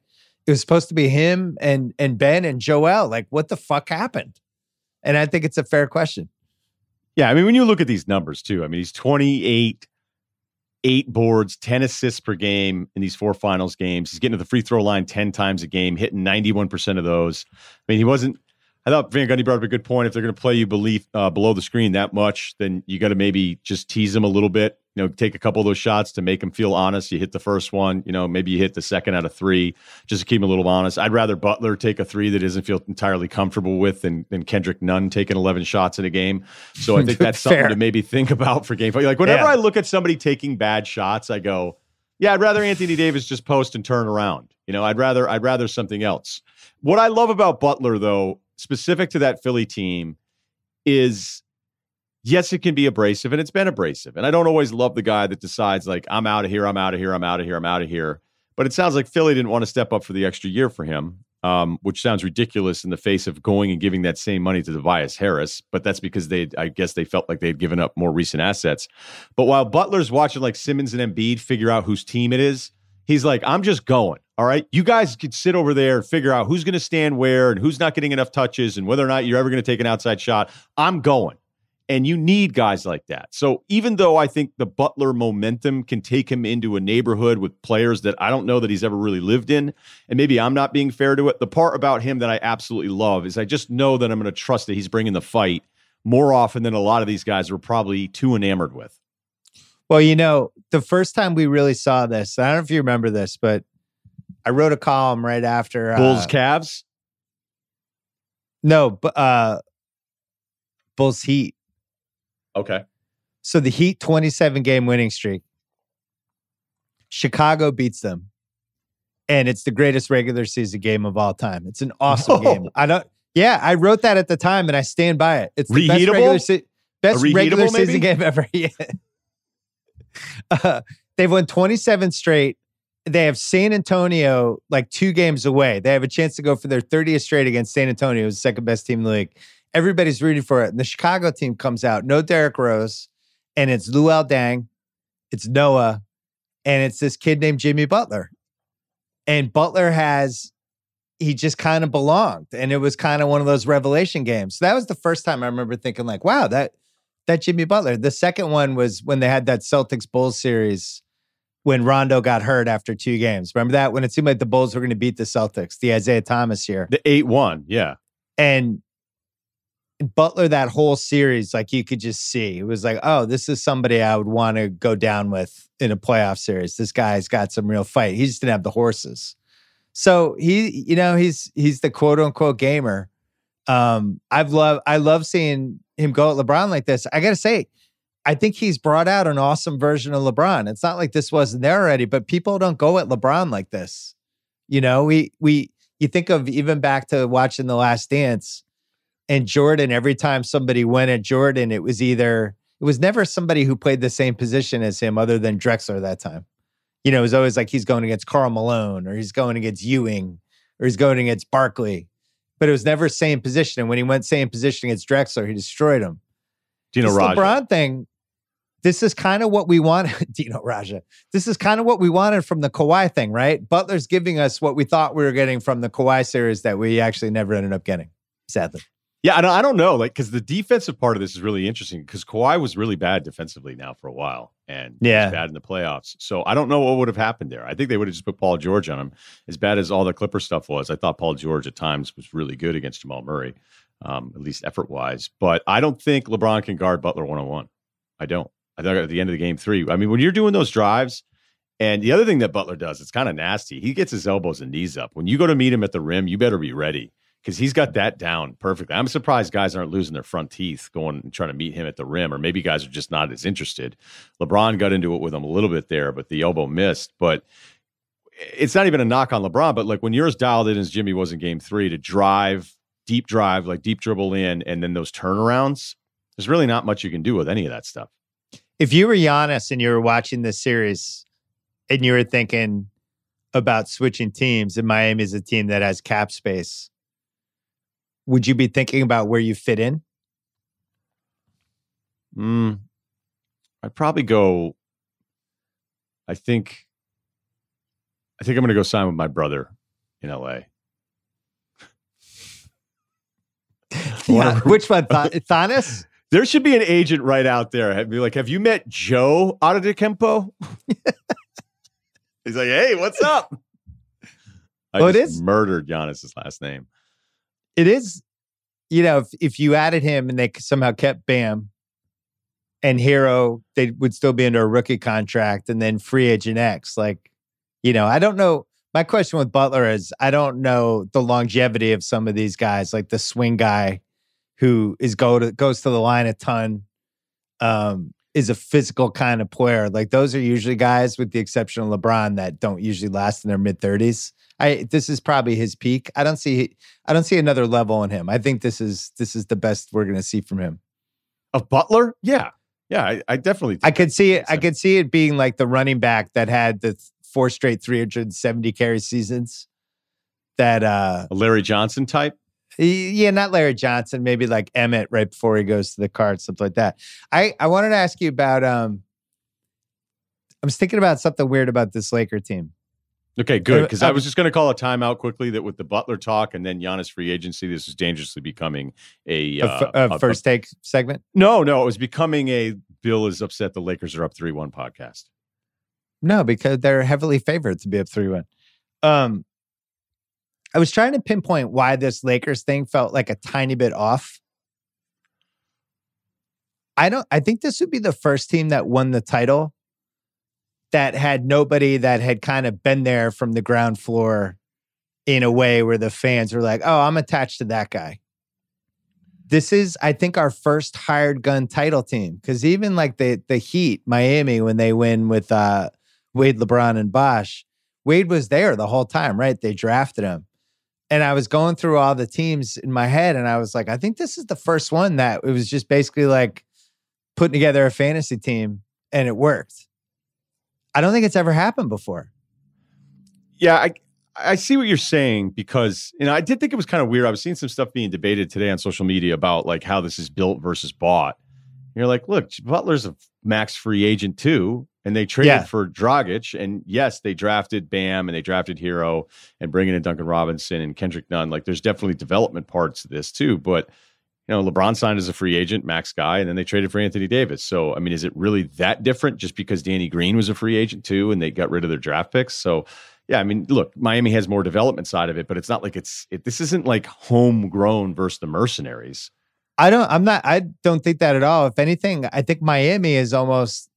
B: It was supposed to be him and and Ben and Joel. Like, what the fuck happened? And I think it's a fair question.
C: Yeah, I mean, when you look at these numbers too, I mean, he's 28, eight boards, 10 assists per game in these four finals games. He's getting to the free throw line 10 times a game, hitting 91% of those. I mean, he wasn't, I thought Van Gundy brought up a good point. If they're going to play you belief, uh, below the screen that much, then you got to maybe just tease them a little bit. You know, take a couple of those shots to make them feel honest. You hit the first one, you know, maybe you hit the second out of three, just to keep him a little honest. I'd rather Butler take a three that doesn't feel entirely comfortable with than, than Kendrick Nunn taking 11 shots in a game. So I think that's something to maybe think about for game five. Like whenever
B: Yeah.
C: I look at somebody taking bad shots, I go, yeah, I'd rather Anthony Davis just post and turn around. You know, I'd rather I'd rather something else. What I love about Butler, though, specific to that Philly team, is yes, it can be abrasive, and it's been abrasive. And I don't always love the guy that decides like I'm out of here, I'm out of here, I'm out of here, I'm out of here. But it sounds like Philly didn't want to step up for the extra year for him, um, which sounds ridiculous in the face of going and giving that same money to Tobias Harris. But that's because they, I guess, they felt like they'd given up more recent assets. But while Butler's watching like Simmons and Embiid figure out whose team it is, he's like, I'm just going. All right. You guys could sit over there and figure out who's going to stand where and who's not getting enough touches and whether or not you're ever going to take an outside shot. I'm going. And you need guys like that. So even though I think the Butler momentum can take him into a neighborhood with players that I don't know that he's ever really lived in, and maybe I'm not being fair to it, the part about him that I absolutely love is I just know that I'm going to trust that he's bringing the fight more often than a lot of these guys were probably too enamored with.
B: Well, you know, the first time we really saw this, I don't know if you remember this, but I wrote a column right after
C: Bulls,
B: uh,
C: Cavs.
B: no, but uh, Bulls Heat.
C: Okay.
B: So the Heat 27 game winning streak. Chicago beats them. And it's the greatest regular season game of all time. It's an awesome
C: Whoa.
B: game. I don't Yeah, I wrote that at the time and I stand by it. It's the best regular, se- best regular season game ever. Yeah. Uh, they've won 27 straight. They have San Antonio like two games away. They have a chance to go for their 30th straight against San Antonio, the second best team in the league. Everybody's rooting for it. And the Chicago team comes out, no Derrick Rose, and it's Luol Deng, it's Noah, and it's this kid named Jimmy Butler. And Butler has, he just kind of belonged. And it was kind of one of those revelation games. So that was the first time I remember thinking, like, wow, that that Jimmy Butler. The second one was when they had that Celtics Bulls series when Rondo got hurt after two games. Remember that? When it seemed like the Bulls were going to beat the Celtics, the Isaiah Thomas year.
C: The 8 1. Yeah.
B: And Butler, that whole series, like you could just see, it was like, oh, this is somebody I would want to go down with in a playoff series. This guy's got some real fight. He just didn't have the horses. So he, you know, he's he's the quote unquote gamer. Um, I've loved I love seeing him go at LeBron like this. I gotta say, I think he's brought out an awesome version of LeBron. It's not like this wasn't there already, but people don't go at LeBron like this. You know, we we you think of even back to watching The Last Dance and Jordan, every time somebody went at Jordan, it was either it was never somebody who played the same position as him other than Drexler that time. You know, it was always like he's going against Karl Malone or he's going against Ewing or he's going against Barkley. But it was never same position. And when he went same position against Drexler, he destroyed him.
C: Dino
B: this
C: Radja.
B: LeBron thing, this is kind of what we want. Dino Radja. This is kind of what we wanted from the Kawhi thing, right? Butler's giving us what we thought we were getting from the Kawhi series that we actually never ended up getting, sadly.
C: Yeah, I don't, I don't know, like because the defensive part of this is really interesting because Kawhi was really bad defensively now for a while, and
B: Yeah.
C: bad in the playoffs. So I don't know what would have happened there. I think they would have just put Paul George on him. As bad as all the Clipper stuff was, I thought Paul George at times was really good against Jamal Murray, um, at least effort wise. But I don't think LeBron can guard Butler one on one. I don't. I think at the end of the game three, I mean, when you're doing those drives. And the other thing that Butler does, it's kind of nasty. He gets his elbows and knees up. When you go to meet him at the rim, you better be ready because he's got that down perfectly. I'm surprised guys aren't losing their front teeth going and trying to meet him at the rim, or maybe guys are just not as interested. LeBron got into it with him a little bit there, but the elbow missed. But it's not even a knock on LeBron, but like when you're as dialed in as Jimmy was in game three to drive, deep drive, like deep dribble in, and then those turnarounds, there's really not much you can do with any of that stuff.
B: If you were Giannis and you were watching this series and you were thinking about switching teams, and Miami is a team that has cap space, would you be thinking about where you fit in?
C: Mm, I'd probably go. I think. I think I'm going to go sign with my brother in LA.
B: Yeah. Which one? Th- Thanos?
C: There should be an agent right out there. Have be like, have you met Joe Adekempo? He's like, hey, what's up? I
B: Oh, it
C: just
B: is?
C: murdered Giannis's last name.
B: It is, you know, if, if you added him and they somehow kept Bam and Herro, they would still be under a rookie contract and then free agent X. Like, you know, I don't know. My question with Butler is I don't know the longevity of some of these guys, like the swing guy who is go to goes to the line a ton, um, is a physical kind of player. Like those are usually guys, with the exception of LeBron, that don't usually last in their mid thirties. I this is probably his peak. I don't see I don't see another level in him. I think this is this is the best we're going to see from him.
C: Of Butler? Yeah. Yeah, I, I definitely
B: I could see it. I could see it being like the running back that had the four straight 370 carry seasons. That uh,
C: a Larry Johnson type.
B: yeah, not Larry Johnson, maybe like Emmitt right before he goes to the Cards, something like that. I I wanted to ask you about. um I was thinking about something weird about this Laker team.
C: Okay, good. Because I was just going to call a timeout quickly that with the Butler talk and then Giannis free agency, this is dangerously becoming a,
B: A
C: uh,
B: a
C: a-
B: first take segment.
C: No, no, it was becoming a Bill is upset the Lakers are up three one podcast.
B: No, because they're heavily favored to be up 3 1. Um, I was trying to pinpoint why this Lakers thing felt like a tiny bit off. I don't, I think this would be the first team that won the title that had nobody that had kind of been there from the ground floor in a way where the fans were like, "Oh, I'm attached to that guy." This is, I think, our first hired gun title team because even like the the Heat, Miami, when they win with uh, Wade, LeBron, and Bosh, Wade was there the whole time, right? They drafted him. And I was going through all the teams in my head, and I was like, I think this is the first one that it was just basically like putting together a fantasy team and it worked. I don't think it's ever happened before.
C: Yeah, I I see what you're saying because you know I did think it was kind of weird. I was seeing some stuff being debated today on social media about like how this is built versus bought. And you're like, look, Butler's a max free agent too, and they traded yeah. for Dragic, and yes, they drafted Bam and they drafted Herro and bringing in Duncan Robinson and Kendrick Nunn. Like, there's definitely development parts to this too, but you know, LeBron signed as a free agent, max guy, and then they traded for Anthony Davis. So, I mean, is it really that different just because Danny Green was a free agent too and they got rid of their draft picks? So, yeah, I mean, look, Miami has more development side of it, but it's not like it's it, this isn't like homegrown versus the mercenaries.
B: I don't I'm not I don't think that at all. If anything, I think Miami is almost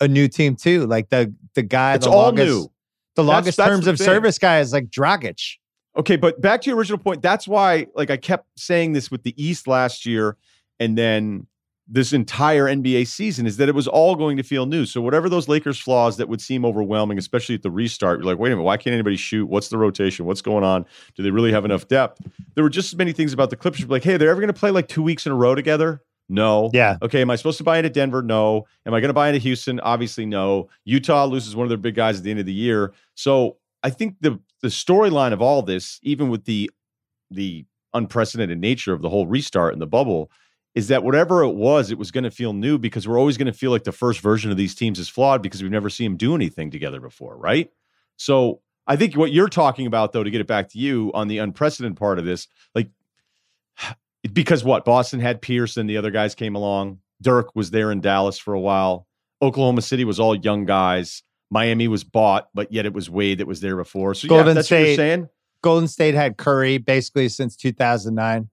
B: a new team too. Like the the guy
C: it's
B: the
C: all
B: longest,
C: new.
B: The longest that's, that's terms the of thing. service guy is like Dragic.
C: Okay, but back to your original point. That's why, like, I kept saying this with the East last year, and then this entire NBA season is that it was all going to feel new. So whatever those Lakers flaws that would seem overwhelming, especially at the restart, you're like, wait a minute, why can't anybody shoot? What's the rotation? What's going on? Do they really have enough depth? There were just as many things about the Clippers. Like, hey, they're ever going to play like two weeks in a row together? No.
B: Yeah.
C: Okay. Am I supposed to buy into Denver? No. Am I going to buy into Houston? Obviously, no. Utah loses one of their big guys at the end of the year. So I think the the storyline of all this, even with the the unprecedented nature of the whole restart and the bubble, is that whatever it was, it was going to feel new because we're always going to feel like the first version of these teams is flawed because we've never seen them do anything together before, right? So I think what you're talking about, though, to get it back to you on the unprecedented part of this, like because what Boston had Pierce and the other guys came along. Dirk was there in Dallas for a while. Oklahoma City was all young guys. Miami was bought, but yet it was Wade that was there before. So Golden yeah, that's State, what you're saying.
B: Golden State had Curry basically since 2009.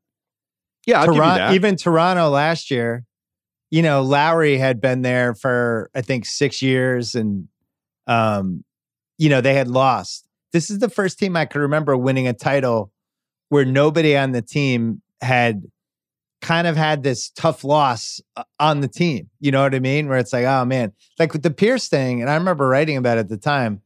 C: Yeah, Toronto,
B: even Toronto last year, you know, Lowry had been there for I think six years, and um, you know they had lost. This is the first team I can remember winning a title where nobody on the team had kind of had this tough loss uh, on the team. You know what I mean? Where it's like, oh man, like with the Pierce thing, and I remember writing about it at the time,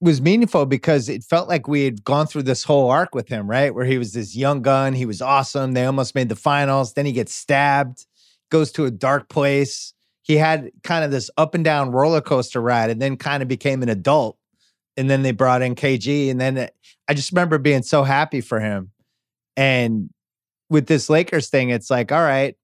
B: was meaningful because it felt like we had gone through this whole arc with him, right? Where he was this young gun, he was awesome. They almost made the finals. Then he gets stabbed, goes to a dark place. He had kind of this up and down roller coaster ride, and then kind of became an adult. And then they brought in KG, and then I just remember being so happy for him. And with this Lakers thing, it's like, all right,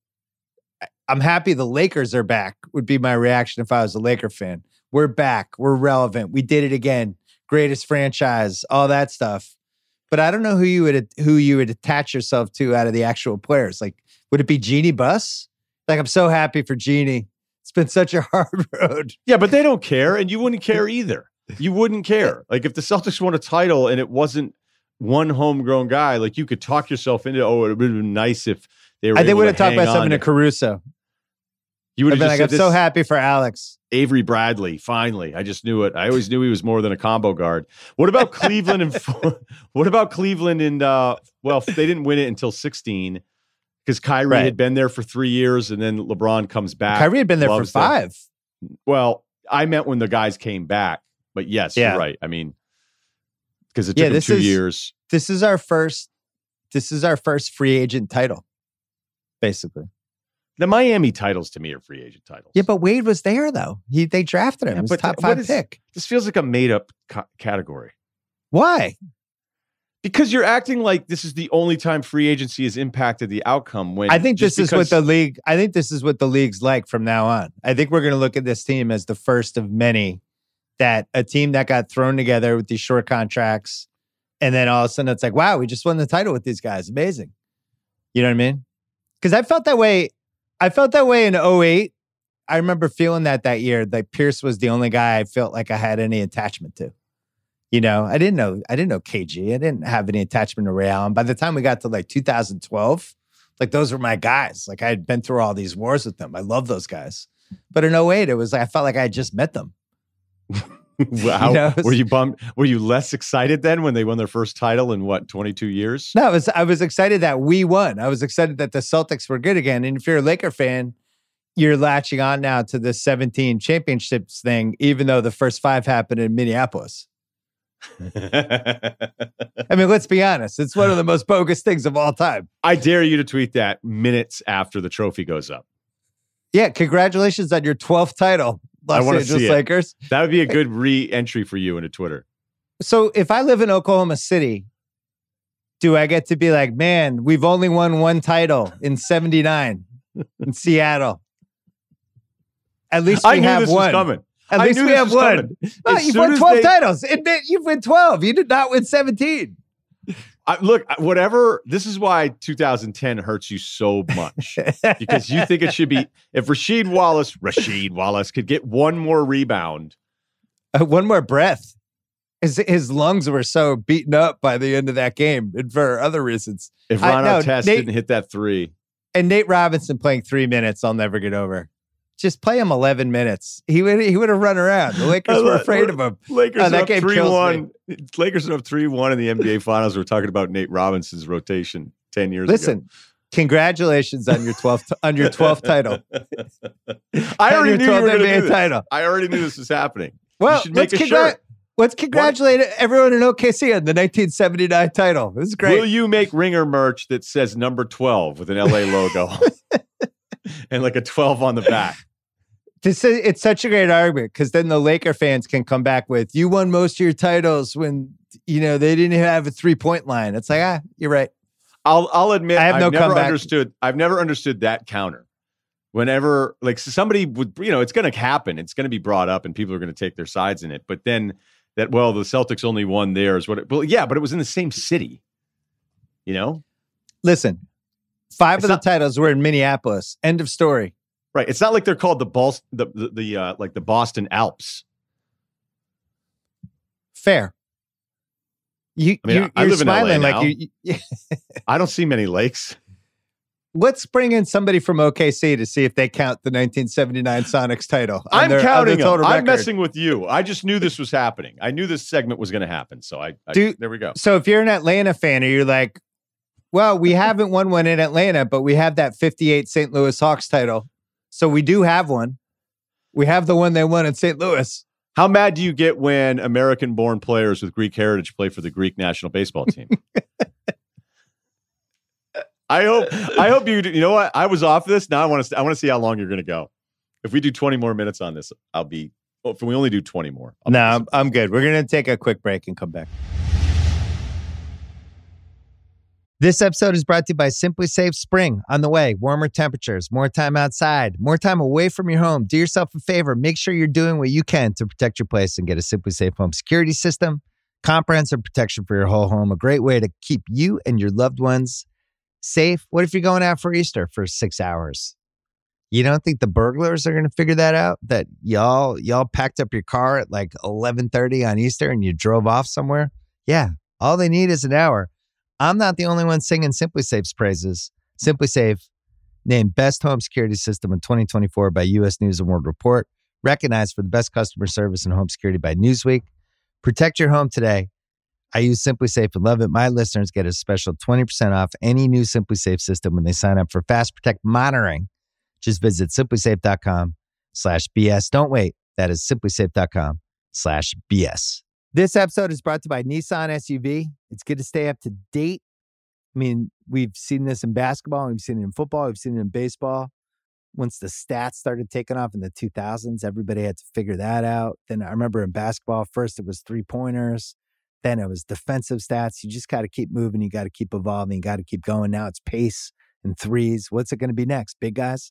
B: I'm happy the Lakers are back, would be my reaction if I was a Laker fan. We're back. We're relevant. We did it again. Greatest franchise, all that stuff. But I don't know who you would who you would attach yourself to out of the actual players. Like, would it be Jeanie Buss? Like, I'm so happy for Jeanie. It's been such a hard road.
C: Yeah, but they don't care, and you wouldn't care either. You wouldn't care. Like if the Celtics won a title and it wasn't one homegrown guy, like you could talk yourself into, oh, it would have been nice if they were.
B: I think would have talked about something to Caruso.
C: You would have been
B: like, I'm so happy for Alex.
C: Avery Bradley, finally. I just knew it. I always knew he was more than a combo guard. What about Cleveland and what about Cleveland and uh well, they didn't win it until 16 because Kyrie right. had been there for three years and then LeBron comes back.
B: Kyrie had been there for five.
C: Them. Well, I meant when the guys came back, but yes, yeah. you're right. I mean, because it took yeah, this two
B: is,
C: years.
B: This is our first. This is our first free agent title, basically.
C: The Miami titles to me are free agent titles.
B: Yeah, but Wade was there though. He they drafted him. Yeah, but top five is, pick.
C: This feels like a made up ca- category.
B: Why?
C: Because you're acting like this is the only time free agency has impacted the outcome. When
B: I think this is what the league. I think this is what the league's like from now on. I think we're going to look at this team as the first of many that a team that got thrown together with these short contracts, and then all of a sudden it's like, wow, we just won the title with these guys. Amazing. You know what I mean? Because I felt that way. I felt that way in 08. I remember feeling that that year. Like Pierce was the only guy I felt like I had any attachment to. You know, I didn't know. I didn't know KG. I didn't have any attachment to Ray Allen. By the time we got to like 2012, like those were my guys. Like I had been through all these wars with them. I love those guys. But in 08, it was like I felt like I had just met them.
C: How,
B: You know,
C: were you bummed? Were you less excited then when they won their first title in what 22 years?
B: No, I was I was excited that we won. I was excited that the Celtics were good again. And if you're a Laker fan, you're latching on now to the 17 championships thing, even though the first five happened in Minneapolis. I mean, let's be honest. It's one of the most bogus things of all time.
C: I dare you to tweet that minutes after the trophy goes up.
B: Yeah, congratulations on your 12th title, Los Angeles
C: see it.
B: Lakers.
C: That would be a eh, good re-entry for you into Twitter.
B: So if I live in Oklahoma City, do I get to be like, man, we've only won one title in 79 in Seattle? At least we
C: I knew
B: have
C: this
B: one.
C: was coming.
B: At
C: I
B: least we have one.
C: coming. As
B: you've won 12
C: they-
B: titles. Admit you've won 12. You did not win 17.
C: I, look, whatever. This is why 2010 hurts you so much because you think it should be. If Rasheed Wallace, Rasheed Wallace could get one more rebound,
B: Uh, one more breath. His, his lungs were so beaten up by the end of that game and for other reasons.
C: if
B: I-
C: Ron
B: no,
C: Artest
B: Nate-
C: didn't hit that three,
B: And Nate Robinson playing three minutes, I'll never get over. Just play him 11 minutes. He would he would have run around. The Lakers were afraid of him.
C: Lakers
B: Oh,
C: are
B: that
C: up
B: game
C: three one. Lakers are up three one in the NBA Finals. We're talking about Nate Robinson's rotation ten years ago.
B: Listen, congratulations on your 12th on your 12th title.
C: I already knew you were
B: NBA
C: this.
B: title.
C: I already knew this was happening.
B: Well, let's,
C: a shirt.
B: let's congratulate everyone in OKC on the 1979 title. It was great.
C: Will you make ringer merch that says number 12 with an LA logo and like a 12 on the back?
B: This is, it's such a great argument because then the Laker fans can come back with you won most of your titles when you know they didn't have a three point line. It's like ah, you're right.
C: I'll I'll admit
B: I have
C: I've
B: no
C: never
B: comeback.
C: understood I've never understood that counter. Whenever like somebody would you know it's going to happen, it's going to be brought up and people are going to take their sides in it. But then that well the Celtics only won theirs. What? It, well, yeah, but it was in the same city. You know,
B: Listen, five
C: It's
B: of the titles were in Minneapolis. End of story.
C: right? It's not like they're called the Bal- the the, the uh, like the Boston Alps.
B: Fair. You,
C: I mean,
B: you
C: I
B: you're
C: live in LA
B: smiling
C: now.
B: like you. you
C: I don't see many lakes.
B: let's bring in somebody from OKC to see if they count the 1979 Sonics title.
C: I'm
B: their-
C: counting them. I'm messing with you. I just knew this was happening. I knew this segment was going to happen. So I, I
B: Dude,
C: there we go.
B: So if you're an Atlanta fan or you're like, well, we haven't won one in Atlanta, but we have that 58 St. Louis Hawks title. So we do have one. We have the one they won in St. Louis.
C: How mad do you get when American-born players with Greek heritage play for the Greek national baseball team? I hope. I hope you. You know what? I was off this. Now I want to. I want to see how long you're going to go. If we do 20 more minutes on this, I'll be. Oh, if we only do 20 more, I'll
B: No, I'm. I'm good. We're going to take a quick break and come back.
D: This episode is brought to you by SimpliSafe Spring. On the way, warmer temperatures, more time outside, more time away from your home. Do yourself a favor. Make sure you're doing what you can to protect your place and get a SimpliSafe home security system. Comprehensive protection for your whole home. A great way to keep you and your loved ones safe. What if you're going out for Easter for six hours? You don't think the burglars are going to figure that out? That y'all y'all packed up your car at like 11:30 on Easter and you drove off somewhere? Yeah, all they need is an hour. I'm not the only one singing SimpliSafe's praises. SimpliSafe, named Best Home Security System in 2024 by U.S. News and World Report, recognized for the best customer service and home security by Newsweek. Protect your home today. I use SimpliSafe and love it. My listeners get a special 20% off any new SimpliSafe system when they sign up for Fast Protect monitoring. Just visit simplisafe.com slash BS. Don't wait. That is simplisafe.com slash BS.
B: This episode is brought to you by Nissan SUV. It's good to stay up to date. I mean, we've seen this in basketball, we've seen it in football, we've seen it in baseball. Once the stats started taking off in the 2000s, everybody had to figure that out. Then I remember in basketball, first it was three pointers, then it was defensive stats. You just got to keep moving, you got to keep evolving, you got to keep going. Now it's pace and threes. What's it going to be next, big guys?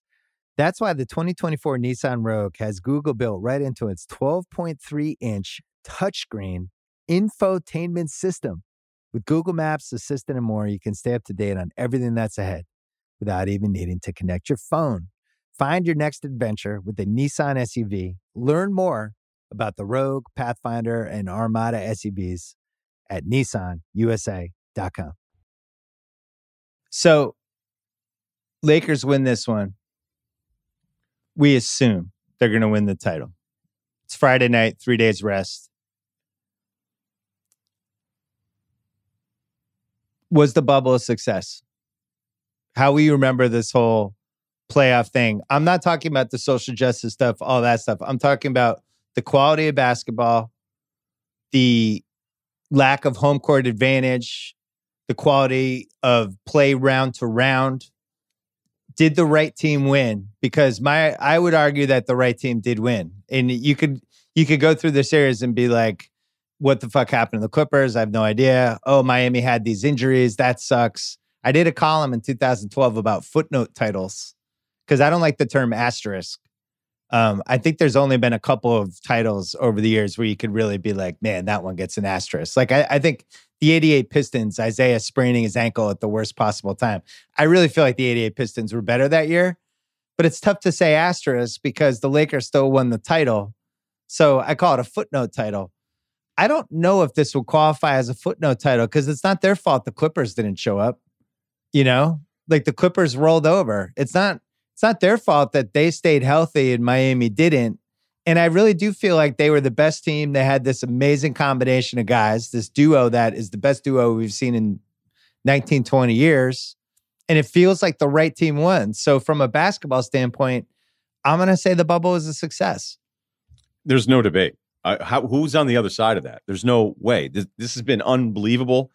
B: That's why the 2024 Nissan Rogue has Google built right into its 12.3 inch touchscreen infotainment system. With Google Maps, Assistant, and more, you can stay up to date on everything that's ahead without even needing to connect your phone. Find your next adventure with the Nissan SUV. Learn more about the Rogue, Pathfinder, and Armada SUVs at nissanusa.com. So, Lakers win this one. We assume they're going to win the title. It's Friday night, three days rest. Was the bubble a success? How you remember this whole playoff thing? I'm not talking about the social justice stuff, all that stuff. I'm talking about the quality of basketball, the lack of home court advantage, the quality of play round to round. Did the right team win? Because my I would argue that the right team did win. And you could you could go through the series and be like, what the fuck happened to the Clippers? I have no idea. Oh, Miami had these injuries. That sucks. I did a column in 2012 about footnote titles because I don't like the term asterisk. Um, I think there's only been a couple of titles over the years where you could really be like, man, that one gets an asterisk. Like I, I think the 88 Pistons, Isiah spraining his ankle at the worst possible time. I really feel like the 88 Pistons were better that year, but it's tough to say asterisk because the Lakers still won the title. So I call it a footnote title. I don't know if this will qualify as a footnote title because it's not their fault the Clippers didn't show up. You know, like the Clippers rolled over. It's not it's not their fault that they stayed healthy and Miami didn't. And I really do feel like they were the best team. They had this amazing combination of guys, this duo that is the best duo we've seen in 19, 20 years. And it feels like the right team won. So, from a basketball standpoint, I'm going to say the bubble is a success.
C: There's no debate. How, who's on the other side of that? There's no way. This, this has been unbelievable.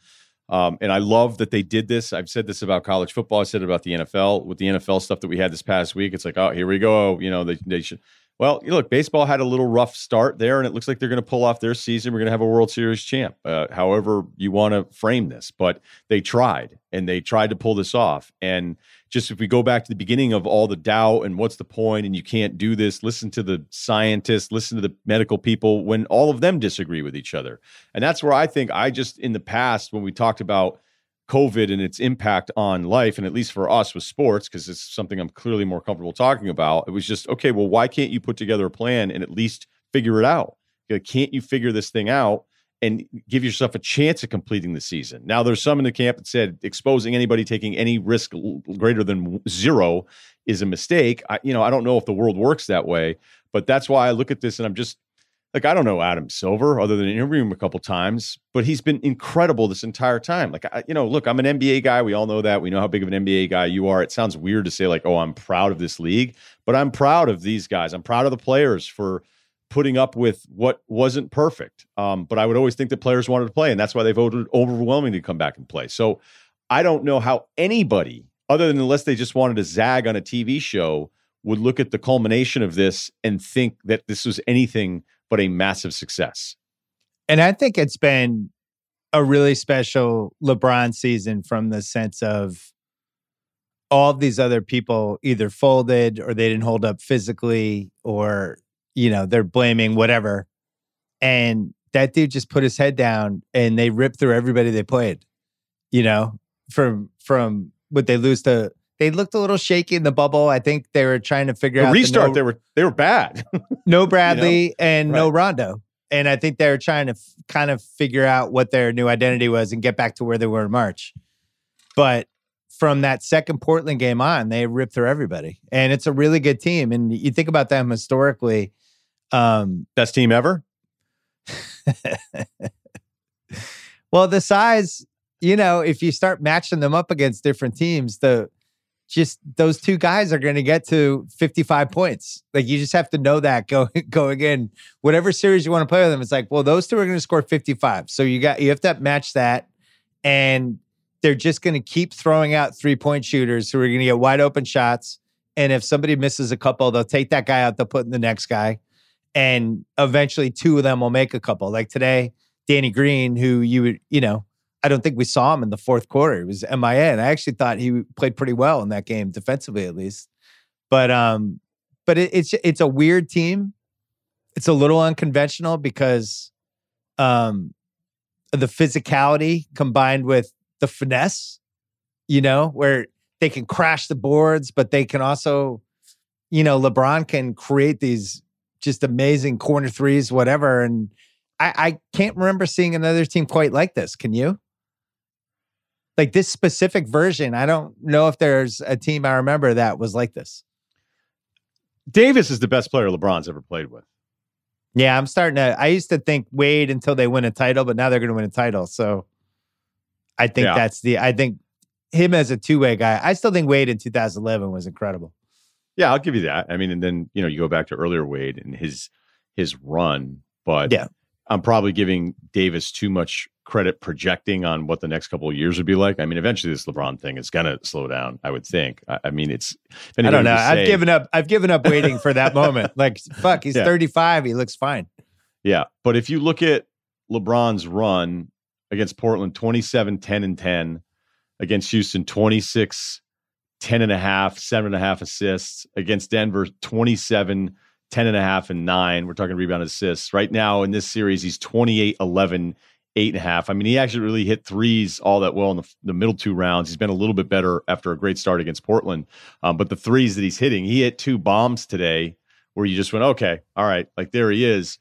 C: Um, and I love that they did this. I've said this about college football. I said it about the NFL with the NFL stuff that we had this past week. It's like, oh, here we go. You know, they, they should. Well, you look, baseball had a little rough start there, and it looks like they're going to pull off their season. We're going to have a World Series champ, uh, however you want to frame this. But they tried, and they tried to pull this off. And just if we go back to the beginning of all the doubt and what's the point, and you can't do this, listen to the scientists, listen to the medical people when all of them disagree with each other. And that's where I think I just, in the past, when we talked about COVID and its impact on life, and at least for us with sports, because it's something I'm clearly more comfortable talking about. It was just, okay, well, why can't you put together a plan and at least figure it out? Can't you figure this thing out and give yourself a chance of completing the season? Now, there's some in the camp that said exposing anybody taking any risk greater than zero is a mistake. I, you know, I don't know if the world works that way, but that's why I look at this and I'm just like I don't know Adam Silver other than interviewing him a couple times, but he's been incredible this entire time. Like I, you know, look, I'm an NBA guy. We all know that. We know how big of an NBA guy you are. It sounds weird to say like, "Oh, I'm proud of this league," but I'm proud of these guys. I'm proud of the players for putting up with what wasn't perfect. Um, but I would always think that players wanted to play, and that's why they voted overwhelmingly to come back and play. So I don't know how anybody, other than unless they just wanted to zag on a TV show, would look at the culmination of this and think that this was anything but a massive success.
B: And I think it's been a really special LeBron season from the sense of all of these other people either folded or they didn't hold up physically or, you know, they're blaming whatever. And that dude just put his head down and they ripped through everybody they played, you know, from, from what they lose to they looked a little shaky in the bubble. I think they were trying to figure
C: the
B: out
C: restart. The no, they were they were bad.
B: no Bradley you know? and right. no Rondo, and I think they were trying to f- kind of figure out what their new identity was and get back to where they were in March. But from that second Portland game on, they ripped through everybody, and it's a really good team. And you think about them historically,
C: um, best team ever.
B: well, the size, you know, if you start matching them up against different teams, the just those two guys are going to get to 55 points. Like you just have to know that going going in whatever series you want to play with them. It's like, well, those two are going to score 55. So you got you have to match that, and they're just going to keep throwing out three point shooters who are going to get wide open shots. And if somebody misses a couple, they'll take that guy out. They'll put in the next guy, and eventually two of them will make a couple. Like today, Danny Green, who you would you know I don't think we saw him in the fourth quarter. He was MIA, and I actually thought he played pretty well in that game, defensively at least. But um, but it, it's it's a weird team. It's a little unconventional because um, the physicality combined with the finesse, you know, where they can crash the boards, but they can also, you know, LeBron can create these just amazing corner threes, whatever. And I, I can't remember seeing another team quite like this. Can you? like this specific version, I don't know if there's a team I remember that was like this.
C: Davis is the best player LeBron's ever played with.
B: Yeah, I'm starting to. I used to think Wade until they win a title, but now they're going to win a title. So I think
C: Yeah.
B: that's the. I think him as a two way guy. I still think Wade in 2011 was incredible.
C: Yeah, I'll give you that. I mean, and then you know you go back to earlier Wade and his his run, but
B: Yeah.
C: I'm probably giving Davis too much credit projecting on what the next couple of years would be like. I mean, eventually this LeBron thing is gonna slow down. I would think. I, I mean, it's.
B: I don't know. I've
C: say-
B: given up. I've given up waiting for that moment. Like fuck, he's
C: Yeah.
B: 35. He looks fine.
C: Yeah. But if you look at LeBron's run against Portland, 27, 10, and 10, against Houston, 26, 10 and a half, seven and a half assists, against Denver, 27, 10 and a half, and nine. We're talking rebound assists. Right now in this series, he's 28, 11, eight and a half. I mean, he actually really hit threes all that well in the, the middle two rounds. He's been a little bit better after a great start against Portland. Um, but the threes that he's hitting, he hit two bombs today where you just went, okay, all right, like there he is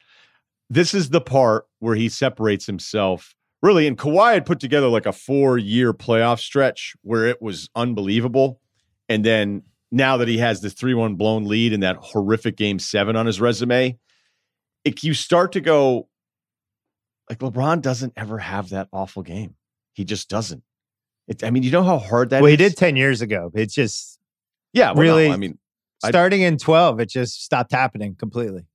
C: this is the part where he separates himself really. And Kawhi had put together like a four year playoff stretch where it was unbelievable. And then now that he has this 3 1 blown lead in that horrific game seven on his resume, it, you start to go, like, LeBron doesn't ever have that awful game. He just doesn't. It, I mean, you know how hard that
B: well, he did 10 years ago. It's just
C: Yeah, well, no,
B: really-
C: I mean, I-
B: starting in 12. It just stopped happening completely.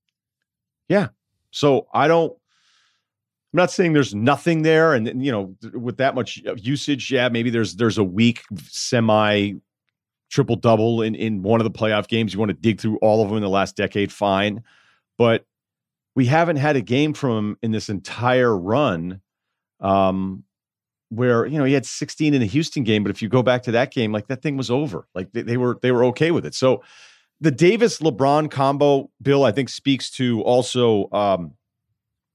B: Yeah.
C: So I don't. I'm not saying there's nothing there, and and, you know, with that much usage, yeah, maybe there's there's a weak semi triple double in in one of the playoff games. You want to dig through all of them in the last decade, fine, but we haven't had a game from him in this entire run. Um, where you know he had 16 in the Houston game, but if you go back to that game, like that thing was over. Like they, they were they were okay with it. So the Davis LeBron combo, Bill, I think speaks to also um,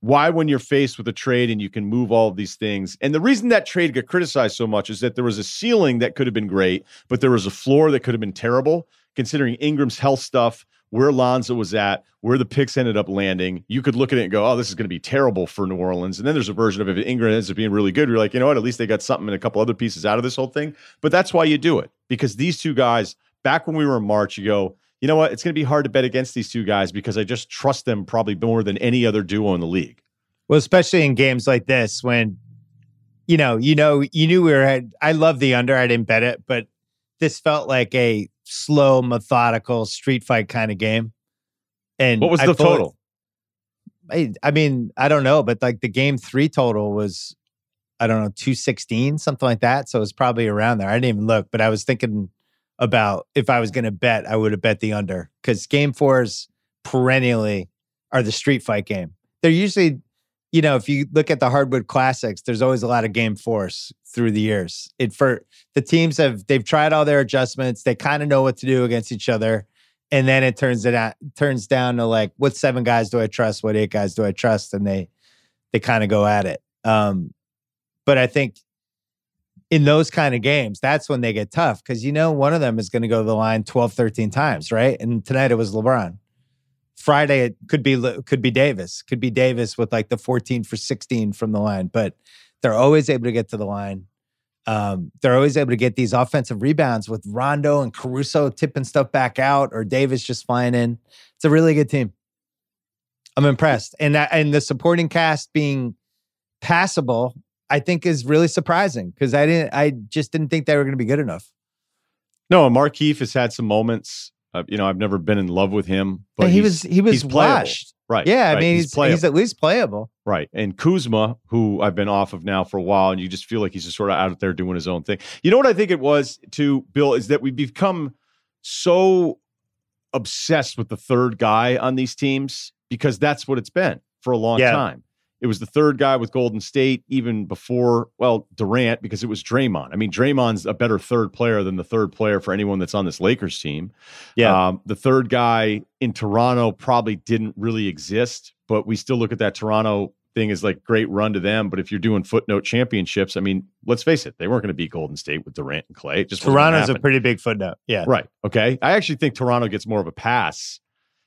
C: why when you're faced with a trade and you can move all of these things. And the reason that trade got criticized so much is that there was a ceiling that could have been great, but there was a floor that could have been terrible. Considering Ingram's health stuff, where Lonzo was at, where the picks ended up landing, you could look at it and go, "Oh, this is going to be terrible for New Orleans." And then there's a version of if Ingram ends up being really good, you're like, you know what? At least they got something and a couple other pieces out of this whole thing. But that's why you do it because these two guys, back when we were in March, you go, you know what? It's going to be hard to bet against these two guys because I just trust them probably more than any other duo in the league.
B: Well, especially in games like this when, you know, you know, you knew we were. At, I love the under. I didn't bet it, but this felt like a slow, methodical street fight kind of game. And
C: What was the
B: fully-
C: total?
B: I, I mean, I don't know, but like the game three total was, I don't know, two sixteen, something like that. So it was probably around there. I didn't even look, but I was thinking about if I was going to bet, I would have bet the under because game fours perennially are the street fight game. They're usually, you know, if you look at the hardwood classics, there's always a lot of game fours through the years. It for the teams have they've tried all their adjustments. They kind of know what to do against each other. And then it turns it out turns down to like what seven guys do I trust? What eight guys do I trust? And they they kind of go at it. Um, but I think in those kind of games, that's when they get tough because you know one of them is going to go to the line 12, 13 times, right? And tonight it was LeBron. Friday it could be could be Davis, could be Davis with like the 14 for 16 from the line, but they're always able to get to the line. Um, they're always able to get these offensive rebounds with Rondo and Caruso tipping stuff back out or Davis just flying in. It's a really good team. I'm impressed, and that, and the supporting cast being passable, I think, is really surprising because I didn't, I just didn't think they were going to be good enough.
C: No, Markieff has had some moments. Uh, you know, I've never been in love with him, but
B: And he was he was
C: he's playable.
B: washed.
C: right.
B: Yeah, I
C: right,
B: mean he's he's,
C: playable.
B: at least playable.
C: Right. And Kuzma, who I've been off of now for a while, and you just feel like he's just sort of out there doing his own thing. You know what I think it was to Bill is that we've become so obsessed with the third guy on these teams because that's what it's been for a long
B: Yeah.
C: time. It was the third guy with Golden State even before, well, Durant, because it was Draymond. I mean, Draymond's a better third player than the third player for anyone that's on this Lakers team.
B: Yeah.
C: Um, the third guy in Toronto probably didn't really exist, but we still look at that Toronto thing as like great run to them. But if you're doing footnote championships, I mean, let's face it, they weren't going to beat Golden State with Durant and Clay. It just gonna
B: Toronto's a pretty big footnote. Yeah.
C: Right. Okay. I actually think Toronto gets more of a pass.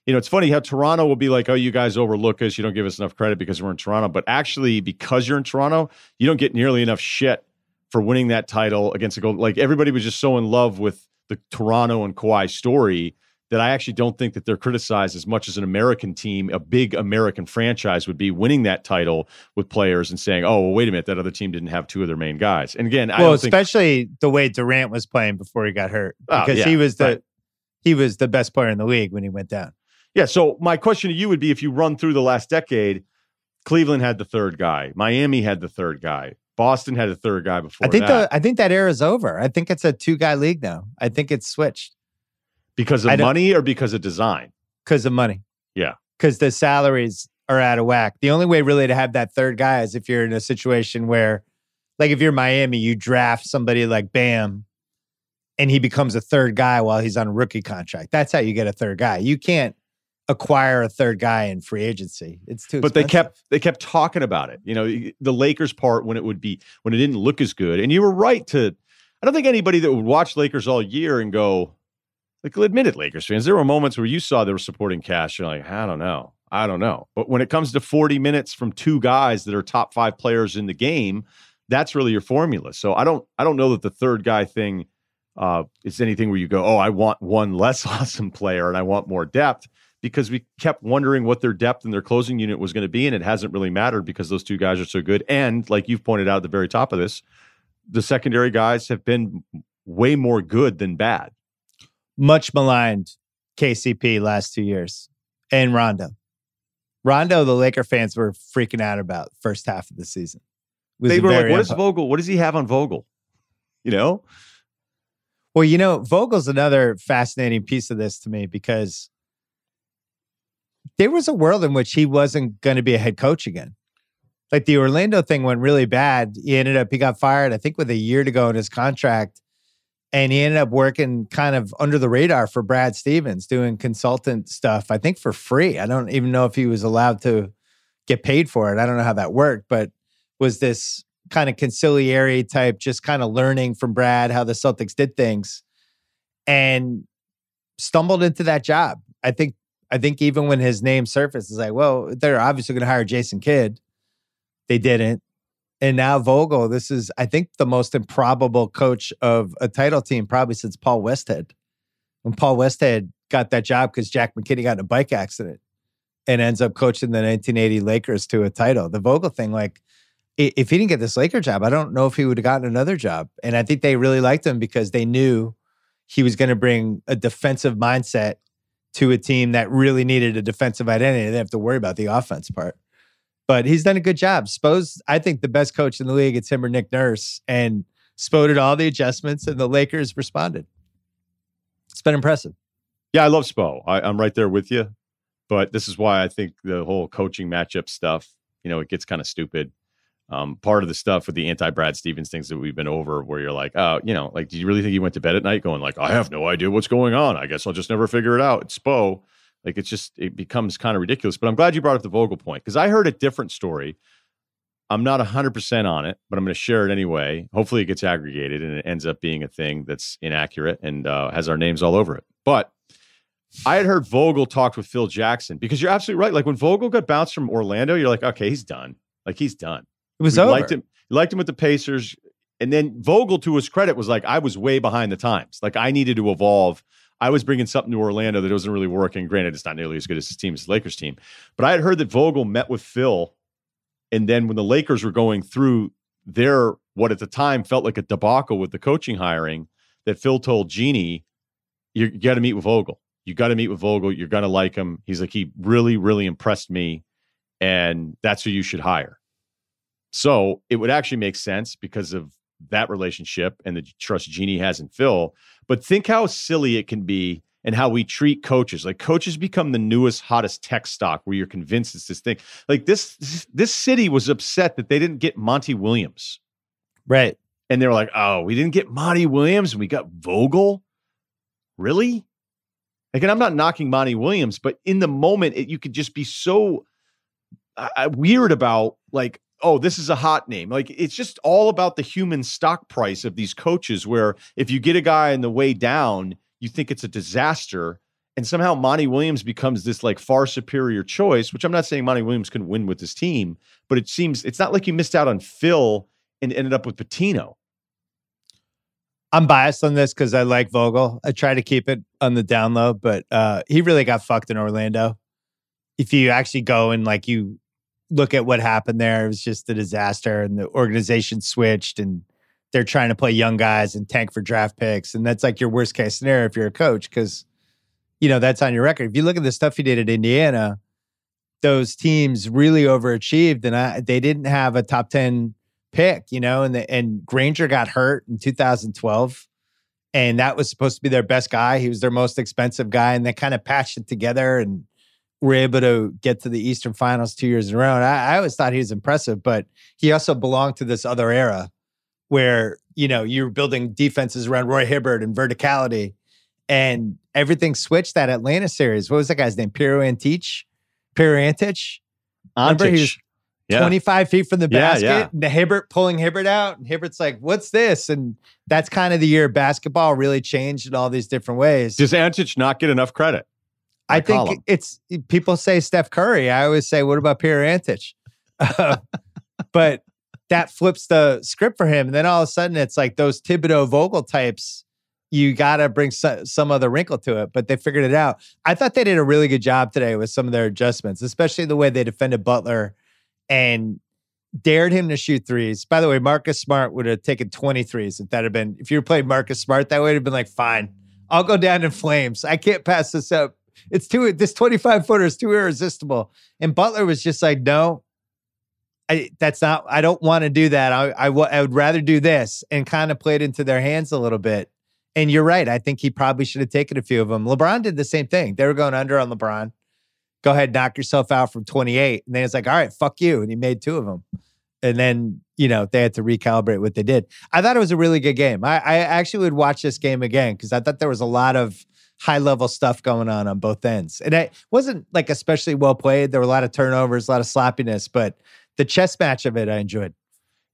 C: You know, it's funny how Toronto will be like, oh, you guys overlook us. You don't give us enough credit because we're in Toronto. But actually, because you're in Toronto, you don't get nearly enough shit for winning that title against a gold. Like everybody was just so in love with the Toronto and Kawhi story that I actually don't think that they're criticized as much as an American team, a big American franchise would be winning that title with players and saying, "Oh, well, wait a minute, that other team didn't have two of their main guys." And again, I
B: well, especially think, the way Durant was playing before he got hurt, oh, because oh, yeah, he was the right. he was the best player in the league when he went down.
C: Yeah. So my question to you would be: if you run through the last decade, Cleveland had the third guy, Miami had the third guy, Boston had a third guy before.
B: I think
C: that.
B: the I think that era is over. I think it's a two guy league now. I think it's switched.
C: Because of money or because of design?
B: Because of money.
C: Yeah.
B: Because the salaries are out of whack. The only way really to have that third guy is if you're in a situation where, like, if you're Miami, you draft somebody like Bam and he becomes a third guy while he's on a rookie contract. That's how you get a third guy. You can't acquire a third guy in free agency. It's too.
C: But
B: expensive.
C: they kept they kept talking about it. You know, the Lakers part when it would be when it didn't look as good. And you were right to. I don't think anybody that would watch Lakers all year and go, like, admit it, Lakers fans. There were moments where you saw they were supporting cash. You're like, I don't know. I don't know. But when it comes to 40 minutes from two guys that are top five players in the game, that's really your formula. So I don't I don't know that the third guy thing uh, is anything where you go, oh, I want one less awesome player and I want more depth because we kept wondering what their depth and their closing unit was going to be, and it hasn't really mattered because those two guys are so good. And like you've pointed out at the very top of this, the secondary guys have been way more good than bad
B: much maligned KCP last two years and Rondo. Rondo, the Laker fans were freaking out about first half of the season.
C: They were like, "What "What is Vogel? What does he have on Vogel?" You know.
B: Well, you know, Vogel's another fascinating piece of this to me because there was a world in which he wasn't going to be a head coach again. Like the Orlando thing went really bad. He ended up he got fired, I think, with a year to go in his contract and he ended up working kind of under the radar for Brad Stevens, doing consultant stuff, I think for free. I don't even know if he was allowed to get paid for it. I don't know how that worked, but was this kind of conciliary type, just kind of learning from Brad how the Celtics did things and stumbled into that job. I think I think even when his name surfaced, it's like, well, they're obviously going to hire Jason Kidd. They didn't. And now Vogel, this is, I think, the most improbable coach of a title team probably since Paul Westhead. When Paul Westhead got that job because Jack McKinney got in a bike accident and ends up coaching the 1980 Lakers to a title. The Vogel thing, like, if he didn't get this Laker job, I don't know if he would have gotten another job. And I think they really liked him because they knew he was going to bring a defensive mindset to a team that really needed a defensive identity. They didn't have to worry about the offense part but he's done a good job. Spo's, I think, the best coach in the league. It's him or Nick Nurse, and Spo did all the adjustments, and the Lakers responded. It's been impressive.
C: Yeah, I love Spo. I, I'm right there with you, but this is why I think the whole coaching matchup stuff, you know, it gets kind of stupid. Um, part of the stuff with the anti Brad Stevens things that we've been over, where you're like, oh, you know, like, do you really think he went to bed at night going like, I have no idea what's going on. I guess I'll just never figure it out. It's Spo. Like it's just it becomes kind of ridiculous. But I'm glad you brought up the Vogel point because I heard a different story. I'm not 100% on it, but I'm going to share it anyway. Hopefully, it gets aggregated and it ends up being a thing that's inaccurate and uh, has our names all over it. But I had heard Vogel talked with Phil Jackson because you're absolutely right. Like when Vogel got bounced from Orlando, you're like, okay, he's done. Like he's done.
B: It was we over.
C: Liked him, liked him with the Pacers. And then Vogel, to his credit, was like, I was way behind the times. Like I needed to evolve I was bringing something to Orlando that wasn't really working. Granted, it's not nearly as good as his team as the Lakers team, but I had heard that Vogel met with Phil, and then when the Lakers were going through their what at the time felt like a debacle with the coaching hiring, that Phil told Jeanie, "You got to meet with Vogel. You got to meet with Vogel. You're gonna like him. He's like he really, really impressed me, and that's who you should hire." So it would actually make sense because of that relationship and the trust Jeanie has in Phil. But think how silly it can be and how we treat coaches. Like coaches become the newest, hottest tech stock where you're convinced it's this thing. Like this, this city was upset that they didn't get Monty Williams.
B: Right.
C: And they were like, oh, we didn't get Monty Williams and we got Vogel. Really? Again, I'm not knocking Monty Williams, but in the moment, it, you could just be so uh, weird about like oh, this is a hot name. Like it's just all about the human stock price of these coaches, where if you get a guy in the way down, you think it's a disaster. And somehow Monty Williams becomes this like far superior choice, which I'm not saying Monty Williams can win with this team, but it seems it's not like you missed out on Phil and ended up with Pitino.
B: I'm biased on this because I like Vogel. I try to keep it on the down low, but uh, he really got fucked in Orlando. If you actually go and like you look at what happened there, it was just a disaster, and the organization switched, and they're trying to play young guys and tank for draft picks, and that's like your worst case scenario if you're a coach because you know that's on your record. If you look at the stuff he did at Indiana, those teams really overachieved, and I, they didn't have a top ten pick, you know, and the, and Granger got hurt in 2012 and that was supposed to be their best guy. He was their most expensive guy and they kind of patched it together and were able to get to the Eastern Finals two years in a row. And I, I always thought he was impressive, but he also belonged to this other era where, you know, you were building defenses around Roy Hibbert and verticality and everything switched that Atlanta series. What was that guy's name? Pero Antic? Pero Antic? Remember he was yeah. 25 feet from the basket. Yeah, yeah. The Hibbert pulling Hibbert out. And Hibbert's like, what's this? And that's kind of the year basketball really changed in all these different ways.
C: Does Antic not get enough credit?
B: I, think it's people say Steph Curry. I always say, what about Pero Antic? Uh, but that flips the script for him. And then all of a sudden, it's like those Thibodeau Vogel types. You got to bring so, some other wrinkle to it, but they figured it out. I thought they did a really good job today with some of their adjustments, especially the way they defended Butler and dared him to shoot threes. By the way, Marcus Smart would have taken 23s if that had been, if you were playing Marcus Smart, that would have been like, fine, I'll go down in flames. I can't pass this up. It's too, this 25 footer is too irresistible. And Butler was just like, no, I, that's not, I don't want to do that. I, I, w- I would rather do this and kind of play it into their hands a little bit. And you're right. I think he probably should have taken a few of them. LeBron did the same thing. They were going under on LeBron go ahead, knock yourself out from 28. And then it's like, all right, fuck you. And he made two of them. And then, you know, they had to recalibrate what they did. I thought it was a really good game. I, I actually would watch this game again because I thought there was a lot of high level stuff going on on both ends. And it wasn't like especially well played. There were a lot of turnovers, a lot of sloppiness, but the chess match of it, I enjoyed.